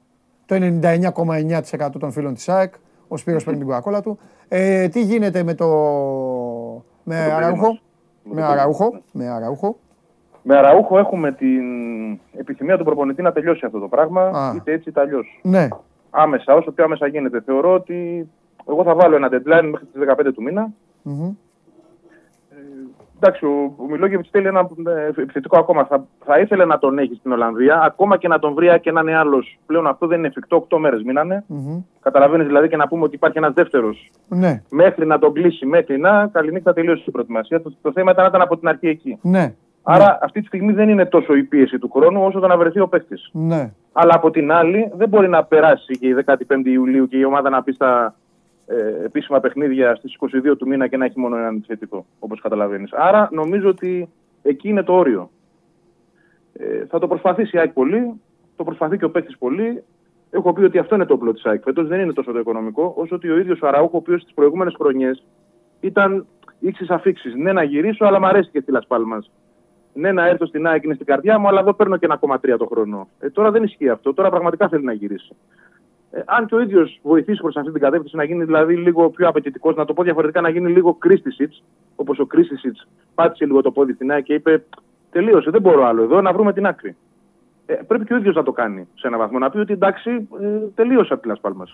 το 99,9% των φίλων της ΑΕΚ. Ο Σπύρος παίρνει την κοκακόλα του. Ε, τι γίνεται με το... με Αραούχο; Με Αραούχο. Με Αραούχο. Με Αραούχο έχουμε την επιθυμία του προπονητή να τελειώσει αυτό το πράγμα, είτε έτσι είτε αλλιώς. Ναι. Άμεσα, όσο πιο άμεσα γίνεται. Θεωρώ ότι εγώ θα βάλω ένα deadline μέχρι τις 15 του μήνα. Mm-hmm. Εντάξει, ο, ο Μιλόγεβιτς θέλει ένα ε, επιθετικό ακόμα. Θα, θα ήθελε να τον έχει στην Ολλανδία, ακόμα και να τον βρει και να είναι άλλος. Πλέον αυτό δεν είναι εφικτό. 8 μέρες μείνανε. Mm-hmm. Καταλαβαίνεις δηλαδή και να πούμε ότι υπάρχει ένας δεύτερος. Ναι. Μέχρι να τον κλείσει, μέχρι να. Καληνύχτα τελείωσε η προετοιμασία. Το, το θέμα ήταν να ήταν από την αρχή εκεί. Ναι. Άρα ναι. αυτή τη στιγμή δεν είναι τόσο η πίεση του χρόνου όσο το να βρεθεί ο παίκτης. Ναι. Αλλά από την άλλη δεν μπορεί να περάσει και η 15η Ιουλίου και η ομάδα να πει στα ε, επίσημα παιχνίδια στις 22 του μήνα και να έχει μόνο έναν επιθετικό, όπως καταλαβαίνεις. Άρα νομίζω ότι εκεί είναι το όριο. Ε, θα το προσπαθήσει η ΑΕΚ πολύ, το προσπαθεί και ο παίκτης πολύ. Έχω πει ότι αυτό είναι το όπλο της ΑΕΚ. Φέτος δεν είναι τόσο το οικονομικό, όσο ότι ο ίδιος ο Αραούχο, ο οποίος στις προηγούμενες χρονιές ήταν ύξει αφήξεις. Ναι, να γυρίσω, αλλά μου αρέσει και στη Λασπάλμα. Ναι, να έρθω στην ΑΕΚ είναι στην καρδιά μου, αλλά εδώ παίρνω και 1,3 το χρόνο. Ε, τώρα δεν ισχύει αυτό. Τώρα πραγματικά θέλει να γυρίσει. Ε, αν και ο ίδιος βοηθήσει προς αυτή την κατεύθυνση να γίνει δηλαδή λίγο πιο απαιτητικός, να το πω διαφορετικά, να γίνει λίγο Κρίστισιτ, όπως ο Κρίστισιτ πάτησε λίγο το πόδι στην ΑΕΚ και είπε: Τελείωσε, δεν μπορώ άλλο εδώ, να βρούμε την άκρη. Ε, πρέπει και ο ίδιος να το κάνει σε έναν βαθμό. Να πει ότι εντάξει, ε, τελείωσε από τη Λασπάλμα.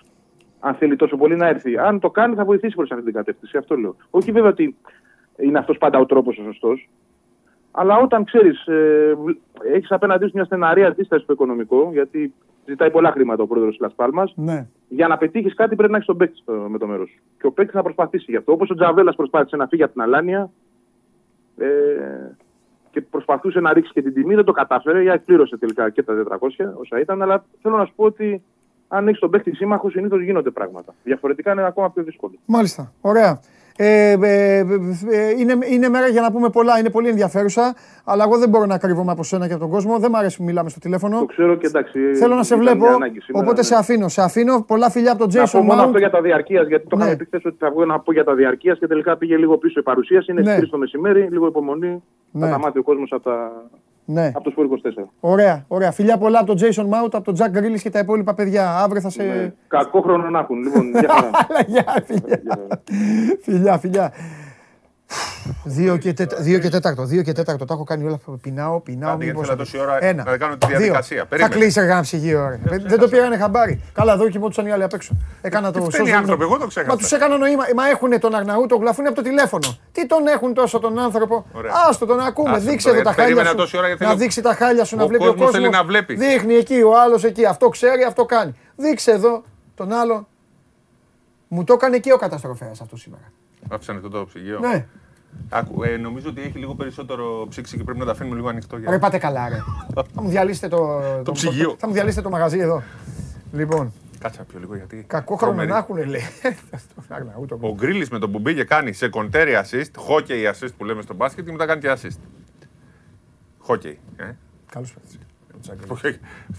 Αν θέλει τόσο πολύ να έρθει. Αν το κάνει, θα βοηθήσει προς αυτή την κατεύθυνση. Αυτό λέω. Όχι βέβαια ότι είναι αυτός πάντα ο τρόπος ο σωστός. Αλλά όταν ξέρεις, ε, έχεις απέναντί σου μια στεναρή αντίσταση στο οικονομικό, γιατί ζητάει πολλά χρήματα ο πρόεδρος της Λασπάλμα. Ναι. Για να πετύχεις κάτι πρέπει να έχεις τον παίκτη με το μέρος σου. Και ο παίκτης θα προσπαθήσει γι' αυτό. Όπως ο Τζαβέλας προσπάθησε να φύγει από την Αλάνια ε, και προσπαθούσε να ρίξει και την τιμή, δεν το κατάφερε. Για εκπλήρωσε τελικά και τα 400 όσα ήταν. Αλλά θέλω να σου πω ότι αν έχεις τον παίκτη σύμμαχος, συνήθως γίνονται πράγματα. Διαφορετικά είναι ακόμα πιο δύσκολο. Μάλιστα. Ωραία. Ε, ε, ε, είναι, είναι μέρα για να πούμε πολλά, είναι πολύ ενδιαφέρουσα. Αλλά εγώ δεν μπορώ να κρύβομαι από σένα και από τον κόσμο. Δεν μου αρέσει που μιλάμε στο τηλέφωνο. Το ξέρω και εντάξει. Θέλω να σε βλέπω. οπότε σε αφήνω. Σε αφήνω. Πολλά φιλιά από τον Jason Να πω μόνο αυτό για τα διαρκείας. Γιατί το ναι. είχαμε πει χθες ότι θα βγω να πω για τα διαρκείας και τελικά πήγε λίγο πίσω η παρουσίαση. Είναι ναι. 3 το μεσημέρι, λίγο υπομονή. Ναι. Θα σταμάτει ο κόσμος από τα ναι. Από το Σπορ 24. Ωραία, ωραία. Φιλιά πολλά από τον Jason Mount, από τον Jack Grealish και τα υπόλοιπα παιδιά. Αύριο θα σε. Ναι. Κακό χρόνο να έχουν. Λοιπόν, γεια χαρά. φιλιά. φιλιά, φιλιά. Δύο και, τέτα, δύο και τέταρτο, δύο και τέταρτο. Τα έχω κάνει όλα. Πεινάω, πεινάω. Άντε, μήπως... ήθελα τόση ώρα Ένα. να κάνω τη διαδικασία. Θα κλείσει ένα ψυγείο. Δεν το πήγανε χαμπάρι. Καλά, εδώ κοιμόντουσαν οι άλλοι απ' έξω. Έκανα το σώμα. Είναι άνθρωποι, εγώ το ξέχασα. Μα τους έκανα νοήμα. Μα έχουν τον Αγναού, τον γλαφούν από το τηλέφωνο. Τι τον έχουν τόσο τον άνθρωπο; Άστο τον ακούμε. Δείξε εδώ τα χάλια σου. Να δείξει τα χάλια σου να βλέπει ο κόσμος. Δείχνει εκεί ο άλλος εκεί. Αυτό ξέρει, αυτό κάνει. Δείξε εδώ τον άλλο. Μου το έκανε και ο καταστροφέας αυτό σήμερα. Άφησαν το ψυγείο. Ναι. Άκου, ε, νομίζω ότι έχει λίγο περισσότερο ψήξη και πρέπει να τα αφήνουμε λίγο ανοιχτό. Για... Ρε πάτε καλά ρε. θα μου διαλύσετε το, το, ψυγείο. Θα μου διαλύσετε το μαγαζί εδώ. Λοιπόν. Κάτσε πιο λίγο γιατί. Κακό χρόνο να έχουν, λέει. Ο Γκρίλι με τον που μπήκε κάνει σε κοντέρι assist, hockey assist που λέμε στο μπάσκετ και μετά κάνει και assist. Hockey. Ε. Καλώ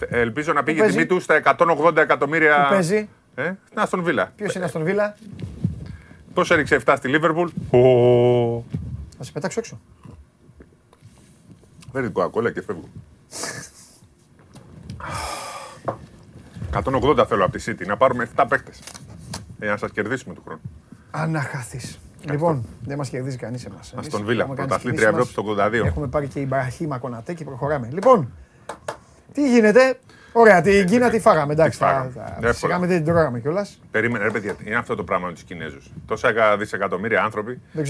Ελπίζω να πήγε η τιμή του στα 180 εκατομμύρια. Πού παίζει. Ε, στην Αστον Βίλα. Ποιος είναι Αστον Βίλα; Πώς έριξε 7 στη Λίβερπουλ; Θα σε πετάξω έξω. Φέρει κοκακόλα και φεύγω. 180 θέλω από τη City, να πάρουμε 7 παίχτε. Για να σας κερδίσουμε του χρόνου. Αναχάθη. Λοιπόν, δεν μας κερδίζει κανείς εμάς. Α τον Βίλα, πρωταθλήτρια Ευρώπης το 82. Έχουμε πάρει και η Μπαχήμα Κονατέ και προχωράμε. Λοιπόν, τι γίνεται, Ωραία, την Κίνα τη φάγαμε. Εντάξει, σιγά με δεν την τρώγαμε κιόλας. Περίμενε, ρε παιδιά, είναι αυτό το πράγμα με τους Κινέζους; Τόσα δισεκατομμύρια άνθρωποι δεν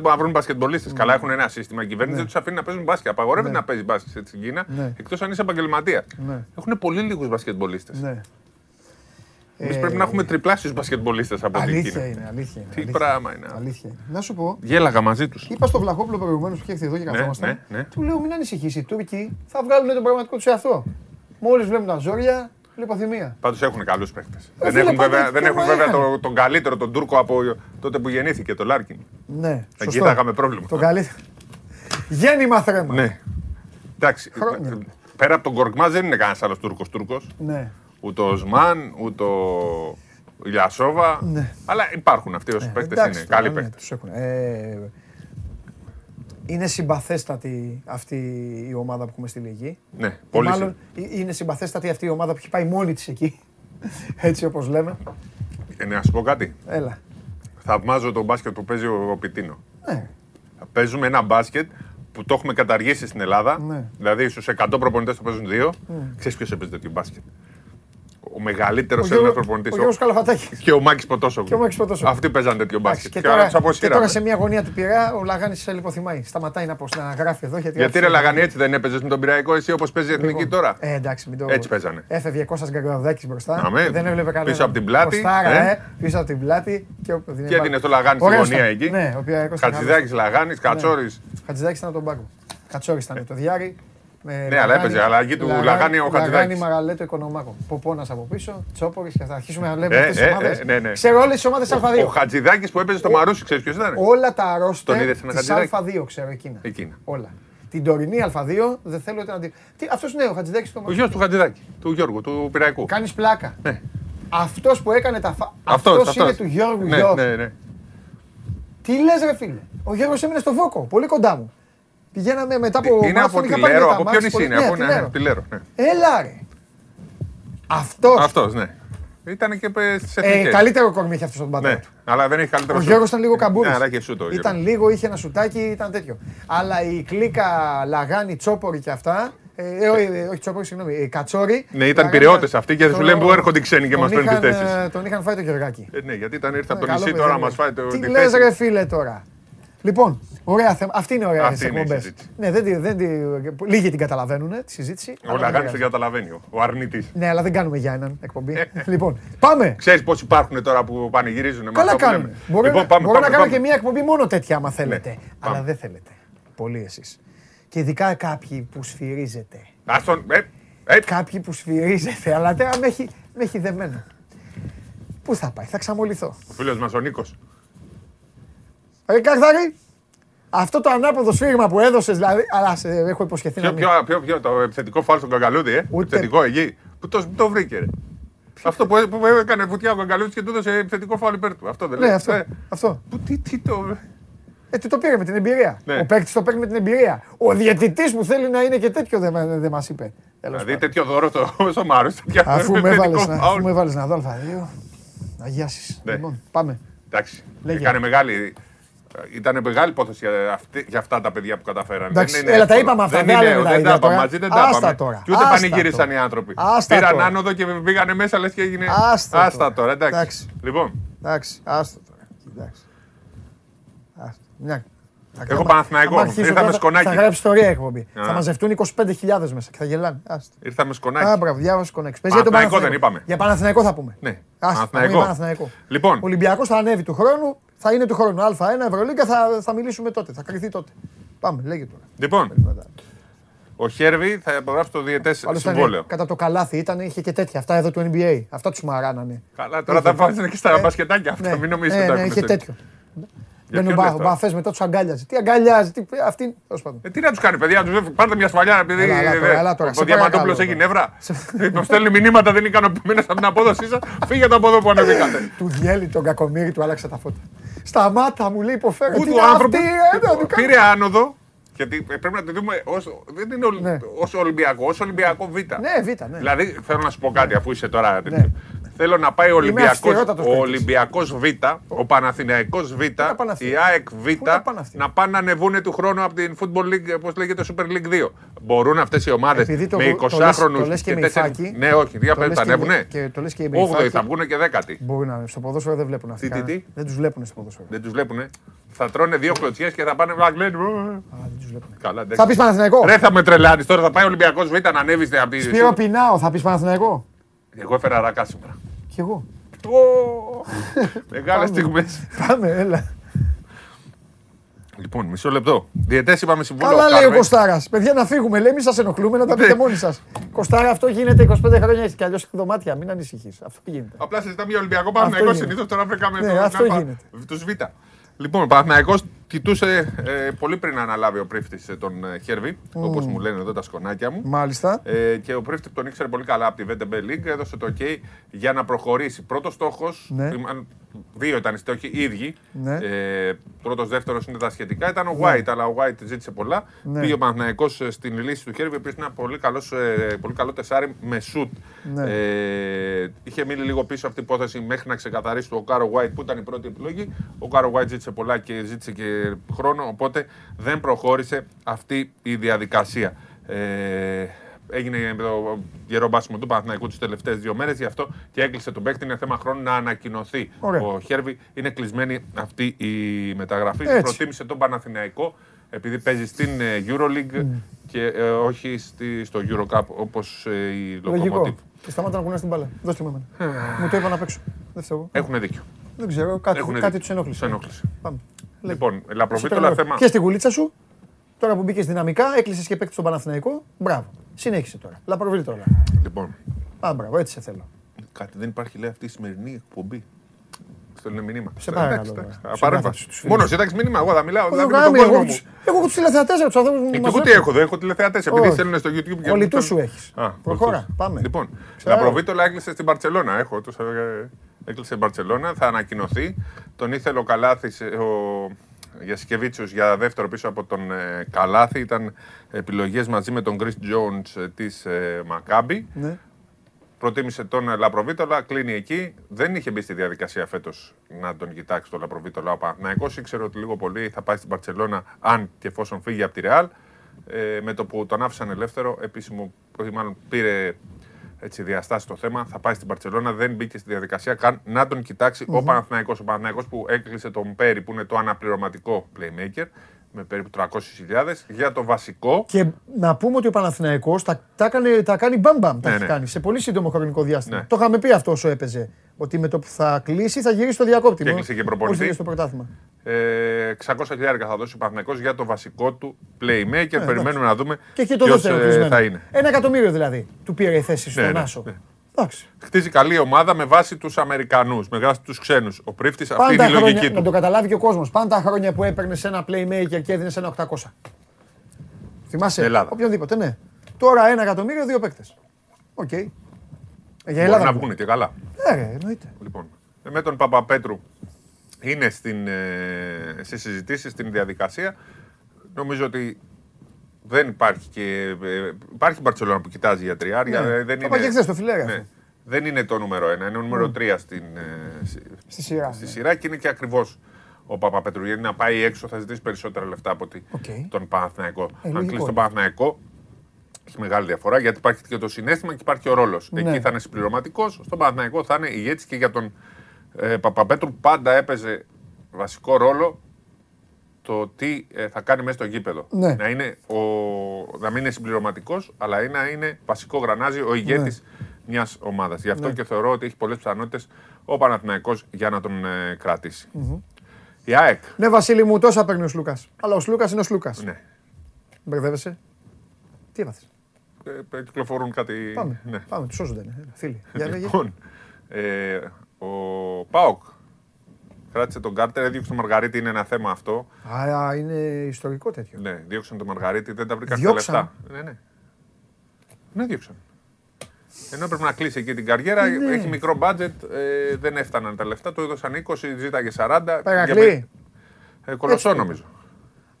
μπορούν να βρουν μπασκετμπολίστες. Καλά έχουν ένα σύστημα. Η κυβέρνηση δεν τους αφήνει να παίζουν μπάσκετ. Απαγορεύεται να παίζει μπάσκετ στην Κίνα εκτός αν είσαι επαγγελματίας. Έχουν πολύ λίγους μπασκετμπολίστες. Εμείς πρέπει να έχουμε τριπλάσιους μπασκετμπολίστες από την Κίνα. Είναι, αλήθεια είναι. Τι πράγμα είναι. Αλήθεια. Να σου πω. Γέλαγα μαζί τους. Είπα στο Βλαχόπουλο προηγουμένως που είχε έρθει εδώ και καθόμασταν. Του λέω μην ανησυχήσεις. Οι Τούρκοι θα βγάλουν τον πραγματικό τους εαυτό. Μόλις βλέπουν τα ζόρια, λιποθυμία. Πάντως έχουν καλούς παίχτες. Δεν έχουν βέβαια, δεν έχουν βέβαια το, τον καλύτερο, τον Τούρκο από τότε που γεννήθηκε, τον Λάρκιν. Ναι. Εκεί θα είχαμε πρόβλημα. Τον καλύτερο. Γέννημα θρέμα. Ναι. Εντάξει. Χρόνια. Πέρα από τον Κορκμάς δεν είναι κανένας άλλος Τούρκος Τούρκος. Ναι. Ούτε ο Σμαν, ούτε ο Ηλιασόβα. Ναι. Αλλά υπάρχουν αυτοί όσοι ε, παίχτε είναι. Καλοί ναι, παίχτε. Ε, είναι συμπαθέστατη αυτή η ομάδα που έχουμε στη Λιγή. Ναι, πολύ Μάλλον είναι συμπαθέστατη αυτή η ομάδα που έχει πάει μόνη της εκεί. Έτσι όπως λέμε. Ε, να σου πω κάτι. Έλα. Θαυμάζω τον μπάσκετ που παίζει ο, Πιτίνο. Ναι. Παίζουμε ένα μπάσκετ που το έχουμε καταργήσει στην Ελλάδα. Ναι. Δηλαδή στους 100 προπονητές που παίζουν δύο. Ναι. Ξέρεις ποιος έπαιζε τέτοιο μπάσκετ; Ο μεγαλύτερος Έλληνας προπονητής. Ο Γιώργος Καλαφατάκης. Και ο Μάκης Ποτόσογλου. Και ο Μάκης Ποτόσογλου. Αυτοί παίζαν τέτοιο μπάσκετ. Και, τώρα, και τώρα σε μια γωνία του πειρά ο Λαγάνης σε λιποθυμάει. Σταματάει να, πως, να γράφει εδώ. Γιατί, γιατί ρε Λαγάνη έτσι δεν έπαιζες με τον Πειραϊκό εσύ όπως παίζει η εθνική λοιπόν, τώρα; Ε, εντάξει, μην το... Έτσι παίζανε. Έφευγε Κώστας Γκαγκαδάκη μπροστά. Αμέ, δεν έβλεπε κανένα. Πίσω από την πλάτη. ε. ε, πίσω από την πλάτη. Και, και έδινε το Λαγάνη στη γωνία εκεί. Ναι, Κατσιδάκης Λαγάνης, Κατσόρης. Κατσιδάκης ήταν τον πάγκο. Κατσόρης ήταν το διάρρη. Ναι, αλλά έπαιζε, αλλά εκεί του Λαγάνι ο Χατζηδάκης. Λαγάνι Μαγαλέτο Οικονομάκο. Ποπόνα από πίσω, Τσόπορης και θα αρχίσουμε να βλέπουμε αυτές τις ομάδες. Ναι, ναι. Ξέρω όλες τις ομάδες Α2. Ο Χατζηδάκης που έπαιζε στο Μαρούσι, ξέρεις ποιος ήταν; Όλα τα αρρώστια της Α2 ξέρω εκείνα. εκείνα. Όλα. Την τωρινή Α2 δεν θέλω ούτε να την. Αυτός ναι, ο Χατζηδάκης του Ο γιος του Χατζηδάκη, του Γιώργου, του Πυραϊκού. Κάνεις πλάκα. Ναι. Αυτός που έκανε τα. Αυτός είναι του Γιώργου ναι, ναι, ναι. Τι λες, ρε φίλε. Ο Γιώργος έμεινε στο Βόκο, πολύ κοντά μου. Πηγαίναμε μετά από. Είναι από τη Λέρο, από ποιο νησί είναι, από τη Λέρο. Ναι. Έλα ρε. Αυτός. Αυτός, ναι. Ήταν και σε ε, Καλύτερο κορμί είχε αυτός τον πατέρα ναι, Αλλά δεν έχει καλύτερο Ο Γιώργος ήταν λίγο καμπούρη. Ναι, ήταν λίγο, είχε ένα σουτάκι, ήταν τέτοιο. Αλλά η κλίκα Λαγάνη, Τσόπορη και αυτά. Ε, ε, ε όχι Τσόπορη, συγγνώμη. Ε, κατσόρη. Ναι, ήταν πυριώτε αυτοί και σου λένε που έρχονται οι ξένοι και μας παίρνουν τι θέσει. Τον είχαν φάει το Γεωργάκι. Ε, ναι, γιατί ήταν ήρθε από το νησί τώρα μας φάει το. Τι λες, ρε φίλε τώρα; Λοιπόν, ωραία θέμα. Αυτή είναι ωραία Αυτή εκπομπές. Ναι, δεν, δεν, λίγοι την καταλαβαίνουν τη συζήτηση. Ο Λαγάνη την καταλαβαίνει, ο αρνητής. Ναι, αλλά δεν κάνουμε για έναν εκπομπή. λοιπόν, πάμε. Ξέρεις πώς υπάρχουν τώρα που πανηγυρίζουν. Καλά κάνουμε. Μπορώ, λοιπόν, πάμε, μπορώ πάμε, να κάνω και μια εκπομπή μόνο τέτοια, άμα θέλετε. Ναι, αλλά δεν θέλετε. Πολύ εσείς. Και ειδικά κάποιοι που σφυρίζετε. Άστον, ε, ε. Κάποιοι που σφυρίζετε, αλλά τώρα με έχει, με έχει δεμένο. Πού θα πάει, θα ξαμολυθώ. Φίλος μας ο Νίκος. Ρε Καρδάρη, αυτό το ανάποδο σφύριγμα που έδωσες, δηλαδή. Αλλά σε έχω υποσχεθεί ποιο, να ποιο, ποιο, ποιο, το επιθετικό φάλ στον Καγκαλούδη, ε; Ούτε... Επιθετικό εκεί. Πού το, το βρήκε, ρε. Αυτό που, που έκανε βουτιά ο Καγκαλούδη και του έδωσε επιθετικό φάλ υπέρ του. Αυτό δεν ναι, αυτό. Ε, αυτό. Που, τι, τι το. Ε, τι το πήρε με την εμπειρία. Ναι. Ο παίκτης το παίρνει με την εμπειρία. Ο διαιτητής που θέλει να είναι και τέτοιο δεν, δεν μας είπε. Δηλαδή τέτοιο δώρο το στο Μάρο. Αφού με έβαλε να δω Α2. Αγιάσεις. Ναι. Λοιπόν, πάμε. Εντάξει. Έκανε μεγάλη. Ήταν μεγάλη υπόθεση για, αυτή, για αυτά τα παιδιά που καταφέρανε. Εντάξει, δεν έλα, τα είπαμε αυτά. Δεν, είναι, δεν τα είπαμε μαζί, δεν τα είπαμε. Τώρα. Και ούτε Άστα πανηγύρισαν τώρα. οι άνθρωποι. Άστα Πήραν τώρα. άνοδο και πήγανε μέσα, λες και έγινε. Άστα, άστα τώρα. Εντάξει. εντάξει. Λοιπόν. Εντάξει, άστα τώρα. Εντάξει. Άστα. Μια Έχω Παναθηναϊκό. Ήρθα με σκονάκι. Θα γράψεις ιστορία εκπομπή. Θα μαζευτούν 25.000 μέσα και θα γελάνε. Ήρθα με σκονάκι. Α, μπράβο, διάβασες σκονάκι. Παναθηναϊκό δεν είπαμε. Για Παναθηναϊκό θα πούμε. Ναι. Παναθηναϊκό. Λοιπόν. Ο Ολυμπιακός θα ανέβει του χρόνου. Θα είναι του χρόνου. Α1 Ευρωλίγκα θα, θα μιλήσουμε τότε. Θα κρυθεί τότε. Πάμε, λέγε τώρα. Λοιπόν. Ο Χέρβι θα υπογράψει το διαιτές συμβόλαιο. Κατά το καλάθι ήταν, είχε και τέτοια. Αυτά εδώ του NBA. Αυτά τους μαράνανε. Καλά, τώρα θα βάζουν και στα ε, μπασκετάκια αυτά. Ναι, μην νομίζετε. Ναι, είχε τέτοιο. Δεν ο Μπαφές μετά του αγκάλιαζε. Τι αγκαλιάζει, τι, αυτή. Ε, τι να τους κάνει, παιδιά, τους πάρτε μια σφαλιά επειδή ο Διαμαντόπουλο έχει νεύρα. Του στέλνει μηνύματα, δεν είναι ικανοποιημένος από την απόδοσή σας. Φύγετε από εδώ που ανεβήκατε. Του διέλει τον κακομίρι, του άλλαξε τα φώτα. Σταμάτα μου λέει υποφέρω. Ούτε ο άνθρωπο πήρε άνοδο γιατί πρέπει να το δούμε όσο. Δεν είναι ναι. ως Ολυμπιακό, ως Ολυμπιακό Β. Ναι, Β, ναι. Δηλαδή θέλω να σου πω κάτι αφού είσαι τώρα. Ναι. Θέλω να πάει ο Ολυμπιακός, ο Ολυμπιακός Β, ο Παναθηναϊκός Β, η ΑΕΚ Β, να πάνε να ανεβούν του χρόνου από την Football League, όπως λέγεται Super League 2. Μπορούν αυτές οι ομάδες με 20χρονους και 4... Ναι, όχι, δύο πέντε θα ανέβουνε. Και το λες και 8 θα βγουν και 10. Μπορεί να στο ποδόσφαιρο δεν βλέπουν αυτά. Τι, τι, Δεν τους βλέπουν στο ποδόσφαιρο. Δεν τους βλέπουνε. Θα τρώνε δύο κλωτσιές και θα πάνε Καλά, θα πεις Παναθηναϊκό. Ρε θα με τρελάνεις τώρα, θα πάει ο Ολυμπιακός Β να ανέβεις από τη... Σπύρο Πινάο, θα πεις Παναθηναϊκό. Εγώ έφερα ρακά σήμερα. Κι εγώ. Μεγάλες στιγμές. Πάμε, έλα. Λοιπόν, μισό λεπτό. Διαιτές είπαμε συμβούλιο. Καλά λέει ο Κοστάρα. Παιδιά να φύγουμε. Λέει, μη σας ενοχλούμε να τα πείτε μόνοι σας. Κοστάρα, αυτό γίνεται 25 χρόνια. Έχεις κι αλλιώς δωμάτια. Μην ανησυχείς. Αυτό γίνεται. Απλά συζητάμε για Ολυμπιακό Πάμε Εγώ συνήθως τώρα βρήκαμε ναι, αυτό γίνεται. Του Β. Λοιπόν, ο Παναθυναϊκό κοιτούσε ε, πολύ πριν αναλάβει ο πρίφτης ε, τον ε, Χέρβι, mm. όπως μου λένε εδώ τα σκονάκια μου. Μάλιστα. Ε, και ο πρίφτης τον ήξερε πολύ καλά από τη VTB League, έδωσε το OK για να προχωρήσει. Πρώτος στόχος, ναι. Δύο ήταν οι στόχοι, οι ίδιοι. Ναι. Ε, Πρώτος, δεύτερος είναι τα σχετικά. Ήταν ο ναι. White, αλλά ο White ζήτησε πολλά. Ναι. Πήγε ο Παναθυναϊκό ε, στην λύση του Χέρβι, ο οποίος είναι πολύ, καλός, ε, πολύ καλό τεσάρι με σουτ. Ναι. Ε, είχε μείνει λίγο πίσω αυτή η υπόθεση μέχρι να ξεκαθαρίσει το Οκάρο White που ήταν η πρώτη επιλογή. Ο Οκάρο White ζήτησε πολλά και ζήτησε και χρόνο, οπότε δεν προχώρησε αυτή η διαδικασία. Ε, έγινε το γερό μπάσιμο του Παναθηναϊκού τις τελευταίες δύο μέρες, γι' αυτό και έκλεισε τον παίκτη. Είναι θέμα χρόνου να ανακοινωθεί. Ο Χέρβι είναι κλεισμένη αυτή η μεταγραφή. Έτσι. Προτίμησε τον Παναθηναϊκό επειδή παίζει στην ε, Euroleague και ε, όχι στη, στο Eurocup όπως ε, η Lokomotiv. Και σταμάτα να κουνάς την μπάλα. Δώστε μου εμένα. μου το είπα να παίξω. Δεν Έχουν δίκιο. Δεν ξέρω, κάτι, κάτι τους ενόχλησε. ενόχλησε. Πάμε. Λοιπόν, λαπροβίτολα θέμα. Και στη γουλίτσα σου, τώρα που μπήκες δυναμικά, έκλεισες και παίκτη στον Παναθηναϊκό. Μπράβο. Συνέχισε τώρα. Λαπροβίτολα. Λοιπόν. Α, μπράβο, έτσι σε θέλω. Κάτι δεν υπάρχει, λέει, αυτή η σημερινή εκπομπή. Στέλνουν μήνυμα. Σε παρακαλώ. Μόνο σύνταξη μήνυμα, εγώ θα μιλάω. Εγώ έχω του τηλεθεατέ από τους ανθρώπους μου. Εγώ τι έχω, δεν έχω τηλεθεατές επειδή στέλνουν στο YouTube. και Πολιτού σου έχεις. Προχώρα, πάμε. Λοιπόν, Λαπροβίτολα έκλεισε στην Παρσελώνα. Έχω ε, έκλεισε η Μπαρσελόνα, θα ανακοινωθεί. Τον ήθελε ο Καλάθης, ο Γιασκεβίτσιο για δεύτερο πίσω από τον ε, Καλάθη. Ήταν επιλογές μαζί με τον Chris Jones ε, της ε, Μακάμπη. Ναι. Προτίμησε τον Λαπροβίτολα, κλείνει εκεί. Δεν είχε μπει στη διαδικασία φέτος να τον κοιτάξει τον Λαπροβίτολα ο Παναθυναϊκό. Ήξερε ότι λίγο πολύ θα πάει στην Παρσελώνα, αν και εφόσον φύγει από τη Ρεάλ. Ε, με το που τον άφησαν ελεύθερο, επίσημο, μάλλον πήρε έτσι, διαστάσει το θέμα. Θα πάει στην Παρσελόνα, δεν μπήκε στη διαδικασία καν να τον κοιταξει ο Παναθηναϊκός. Ο Παναθηναϊκός που έκλεισε τον Πέρι, που είναι το αναπληρωματικό playmaker, με περίπου 300.000 για το βασικό. Και να πούμε ότι ο Παναθηναϊκός τα, τα, κάνει, τα κάνει μπαμπαμ, τα ναι, έχει ναι. κάνει σε πολύ σύντομο χρονικό διάστημα. Ναι. Το είχαμε πει αυτό όσο έπαιζε. Ότι με το που θα κλείσει θα γυρίσει το διακόπτη. Και έκλεισε και προπονητή. στο πρωτάθλημα. Ε, 600.000 θα δώσει ο Παναθηναϊκός για το βασικό του playmaker. Ε, Περιμένουμε να δούμε και το ποιος, ε, θα είναι. Ένα εκατομμύριο δηλαδή του πήρε η θέση στον ναι, ναι Άσο. Ναι. Χτίζει καλή ομάδα με βάση τους Αμερικανούς, με βάση τους ξένους. Ο πρίφτης αυτή είναι η λογική του. Να το καταλάβει και ο κόσμος. Πάντα χρόνια που έπαιρνε ένα playmaker και έδινε ένα 800. Θυμάσαι; Ελλάδα. Οποιονδήποτε, ναι. Τώρα ένα εκατομμύριο, δύο παίκτες. OK. Okay. Για Ελλάδα. να πούνε και καλά. Ε, εννοείται. Λοιπόν, με τον Παπαπέτρου είναι στην, ε, σε συζητήσεις, στην διαδικασία. Νομίζω ότι δεν υπάρχει και. Ε, υπάρχει η Μπαρσελόνα που κοιτάζει για τριάρια. Ναι. Δεν είναι, και χθες το φιλέρι. Ναι. Δεν είναι το νούμερο ένα, είναι το νούμερο mm. τρία στην, ε, στη, σειρά, στη ναι. σειρά και είναι και ακριβώς ο Παπαπέτρου. Γιατί να πάει έξω θα ζητήσει περισσότερα λεφτά από ότι okay. τον Παναθηναϊκό. Ε, Αν κλείσει τον Παναθηναϊκό, έχει μεγάλη διαφορά γιατί υπάρχει και το συνέστημα και υπάρχει και ο ρόλος. Ναι. Εκεί θα είναι συμπληρωματικός. Στον Παναθηναϊκό θα είναι ηγέτης και για τον ε, Παπαπέτρου πάντα έπαιζε βασικό ρόλο το τι ε, θα κάνει μέσα στο γήπεδο. Ναι. Να, είναι ο, να μην είναι συμπληρωματικός, αλλά να είναι βασικό γρανάζι, ο ηγέτης ναι. μιας ομάδας. Γι' αυτό ναι. και θεωρώ ότι έχει πολλές πιθανότητες ο Παναθηναϊκός για να τον ε, κρατήσει. Mm-hmm. Η ΑΕΚ. Ναι, Βασίλη μου, τόσα παίρνει ο Σλούκας. Αλλά ο Σλούκας είναι ο Σλούκας. Ναι. Μπερδεύεσαι; Τι έπαθε. Ε, κυκλοφορούν κάτι. Πάμε. Ναι. Πάμε, τους σώζονται. Ναι. Φίλοι. λοιπόν, ε, ο Πάοκ κράτησε τον Κάρτερ, έδιωξε τον Μαργαρίτη, είναι ένα θέμα αυτό. Α, είναι ιστορικό τέτοιο. Ναι, διώξαν τον Μαργαρίτη, δεν τα βρήκαν τα λεφτά. Ναι, ναι. Ναι, διώξαν. Ενώ έπρεπε να κλείσει εκεί την καριέρα, ναι. έχει μικρό μπάτζετ, ε, δεν έφταναν τα λεφτά, του έδωσαν 20, ζήταγε 40. Παγακλή. Ε, κολοσσό νομίζω.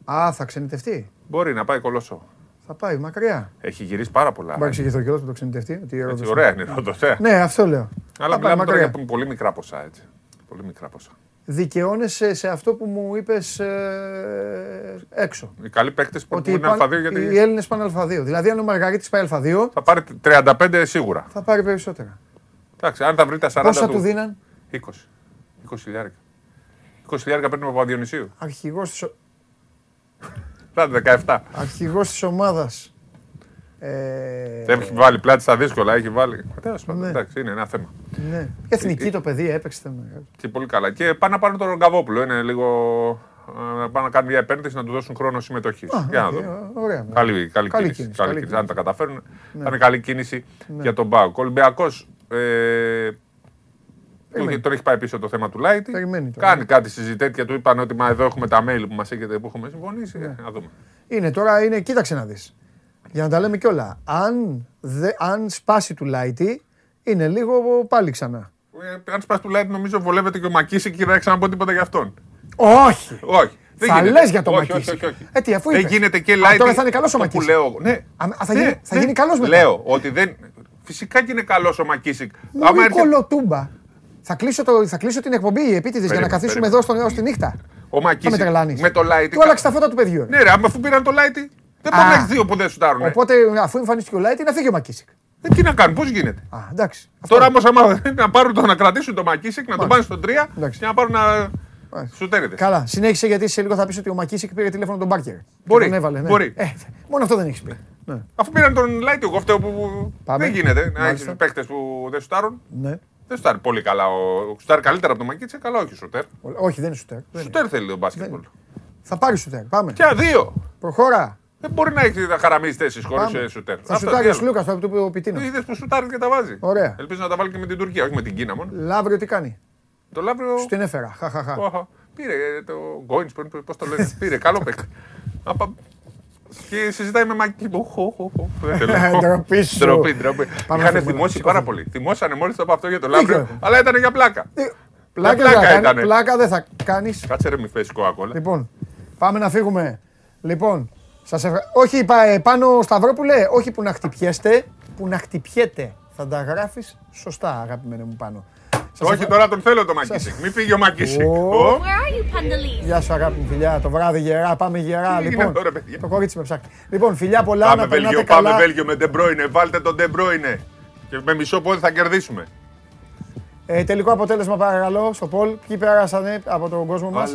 Α, θα ξενιτευτεί. Μπορεί να πάει κολοσσό. Θα πάει μακριά. Έχει γυρίσει πάρα πολλά. Μπορεί να εξηγηθεί ο καιρό με το ξενιτευτεί. ωραία είναι η Ναι, αυτό λέω. Αλλά μιλάμε τώρα για πολύ μικρά ποσά έτσι. Πολύ μικρά ποσά δικαιώνεσαι σε αυτό που μου είπες ε, έξω. Οι καλοί παίκτες που είναι Α2 γιατί. Οι Έλληνες πάνε Α2. Δηλαδή, αν ο Μαργαρίτης πάει Α2. Θα πάρει 35 σίγουρα. Θα πάρει περισσότερα. Εντάξει, αν θα βρει τα 40. Πόσα του, του δίναν; 20. 20 χιλιάρικα. 20 χιλιάρικα παίρνει ο Παπαδιονυσίου. Αρχηγός της. Θα 17. Αρχηγός της ομάδας ε... Έχει βάλει πλάτη στα δύσκολα, έχει βάλει. Τέλος πάντων, ναι. εντάξει, είναι ένα θέμα. Ναι. Εθνική ε, το παιδί έπαιξε. Και πολύ καλά. Και πάνε να πάρουν τον Ρογκαβόπουλο. Είναι λίγο. Να πάνε να κάνουν μια επένδυση να του δώσουν χρόνο συμμετοχής. Για να δούμε. Ωραία, ναι. Καλή, καλή, καλή, κίνηση. κίνηση. Καλή κίνηση. Αν τα καταφέρουν, ναι. θα είναι καλή κίνηση ναι. για τον Μπάουκ. Ο Ολυμπιακός. Ε, Τώρα έχει πάει πίσω το θέμα του Λάιτι. Κάνει κάτι συζητέτ και του είπαν ότι μα εδώ έχουμε τα mail που μας έχετε που έχουμε συμφωνήσει. Ναι. Να δούμε. Είναι τώρα, είναι, κοίταξε να δεις για να τα λέμε κιόλα. Αν, αν σπάσει του Λάιτι, είναι λίγο πάλι ξανά. Ε, αν σπάσει του Λάιτι, νομίζω βολεύεται και ο Μακίση και δεν ξαναπώ τίποτα για αυτόν. Όχι. Όχι. Δεν θα λες για το Μακίση. Όχι, όχι, όχι. Ε, τι, αφού δεν γίνεται και Λάιτι. Τώρα θα είναι καλός ο Μακίση. Λέω, ναι. Α, θα, ναι, γίνει, θα ναι. γίνει καλός μετά. Λέω ότι δεν. Φυσικά και είναι καλός ο Μακίσικ. Άμα έρχεται... κολοτούμπα. Θα κλείσω, το, θα κλείσω την εκπομπή επίτηδες για να καθίσουμε εδώ στο, στη νύχτα. Ο Μακίσικ με το Λάιτι. Του άλλαξε τα φώτα του παιδιού. Ναι, ρε, αφού πήραν το Λάιτι. Δεν μπορεί να έχεις δύο που δεν σουτάρουν. Οπότε αφού εμφανίστηκε ο Λάιτι να φύγει ο Μακίσικ. Ε, τι να κάνουν, πώς γίνεται; Α, εντάξει. Τώρα όμως να, πάρουν το, να κρατήσουν το Μακίσικ, να το πάνε στο 3 και να πάρουν να. Σουτέρετε. Καλά, συνέχισε γιατί σε λίγο θα πεις ότι ο Μακίσικ πήρε τηλέφωνο τον Μπάρκερ. Μπορεί. Τον έβαλε, ναι. μπορεί. Ε, μόνο αυτό δεν έχεις πει. Ναι. Αφού πήραν τον Λάιτι, εγώ αυτό που Πάμε. δεν γίνεται. Να έχεις παίχτε που δεν σουτάρουν. Ναι. Δεν σουτάρει πολύ καλά. Ο σουτάρει καλύτερα από τον Μακίσικ, καλά όχι σουτέρ. Όχι, δεν είναι σουτέρ. Σουτέρ θέλει τον μπάσκετ. Θα πάρει σουτέρ. Πάμε. Και δύο. Προχώρα. Δεν μπορεί να έχεις να χαραμίζει θέσεις χωρίς σουτέρ. Θα σουτάρεις ο Λούκας, το είπε ο Πιτίνος. Είδες που σουτάρεις και τα βάζει. Ωραία. Ελπίζω να τα βάλει και με την Τουρκία, όχι με την Κίνα μόνο. Λαύριο τι κάνει; Το Λαύριο. Στην έφερα. Χαχαχα. Πήρε το Γκόιν, πώς το λένε. Πήρε, καλό παίκτη. Και συζητάει με Μάκη. Ντροπή σου. Ντροπή, ντροπή. Είχαν θυμώσει πάρα πολύ. Θυμώσανε μόλις το από αυτό για το Λαύριο, αλλά ήταν για πλάκα. Ε, πλάκα, ήταν. Πλάκα δεν θα κάνεις. Κάτσε ρε μη φέσεις κοακόλα. Λοιπόν, πάμε να φύγουμε. Λοιπόν, σας ευχα... Όχι ε, πάνω Σταυρόπουλε, όχι που να χτυπιέστε, που να χτυπιέτε. Θα τα γράφεις σωστά, αγαπημένε μου πάνω. Σας όχι, τώρα τον θέλω το Μακίσικ. Μην φύγει ο Μακίσικ. Γεια σου, αγάπη μου, φιλιά. Το βράδυ γερά, πάμε γερά. Λοιπόν, το κορίτσι με ψάχνει. Λοιπόν, φιλιά πολλά πάμε να περνάτε καλά. Πάμε Βέλγιο με Ντε Μπρόινε. Βάλτε τον Ντε Μπρόινε. Και με μισό πόδι θα κερδίσουμε. Ε, τελικό αποτέλεσμα παρακαλώ στο poll. Ποιοι πέρασαν από τον κόσμο μας;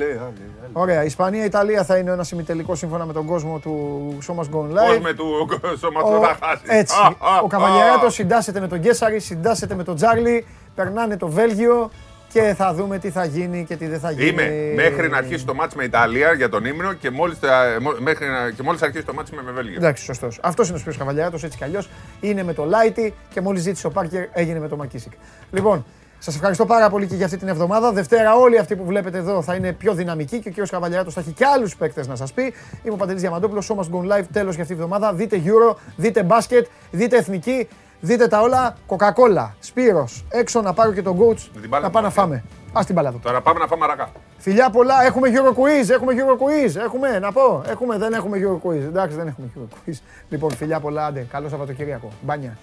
Ωραία. Ισπανία, Ιταλία θα είναι ένα ημιτελικό σύμφωνα με τον κόσμο του Show Must Go Live. Κόσμο του Show Must Έτσι. Ο Καβαλιαράτο συντάσσεται με τον Γκέσαρη, συντάσσεται με τον Τζάρλι. Περνάνε το Βέλγιο και θα δούμε τι θα γίνει και τι δεν θα γίνει. Είμαι μέχρι να αρχίσει το μάτς με Ιταλία για τον ύμνο και μόλις, μέχρι, και μόλις αρχίσει το μάτς με Βέλγιο. Εντάξει, σωστός. Αυτός είναι ο Σπύρος Καβαλιάράτος, έτσι κι αλλιώς. Είναι με το Λάιτι και μόλις ζήτησε ο Πάρκερ έγινε με το Μακίσικ. Λοιπόν, Σας ευχαριστώ πάρα πολύ και για αυτή την εβδομάδα. Δευτέρα, όλοι αυτοί που βλέπετε εδώ θα είναι πιο δυναμικοί και ο κ. Καβαλιάράτο θα έχει και άλλους παίκτες να σας πει. Είμαι ο Παντελής Διαμαντόπουλος, σώμα Gone Live, τέλος για αυτή τη εβδομάδα. Δείτε Euro, δείτε μπάσκετ, δείτε εθνική, δείτε τα όλα. Coca-Cola, Σπύρο, έξω να πάρω και τον coach να πάμε να φάμε. Α την παλάδο. Τώρα πάμε να φάμε αρακά. Φιλιά πολλά, έχουμε Euro Quiz, έχουμε Euro Quiz, έχουμε, να πω, έχουμε, δεν έχουμε Euro Quiz, εντάξει δεν έχουμε Euro Quiz. Λοιπόν, φιλιά πολλά, άντε, καλό Σαββατοκύριακο, μπάνια.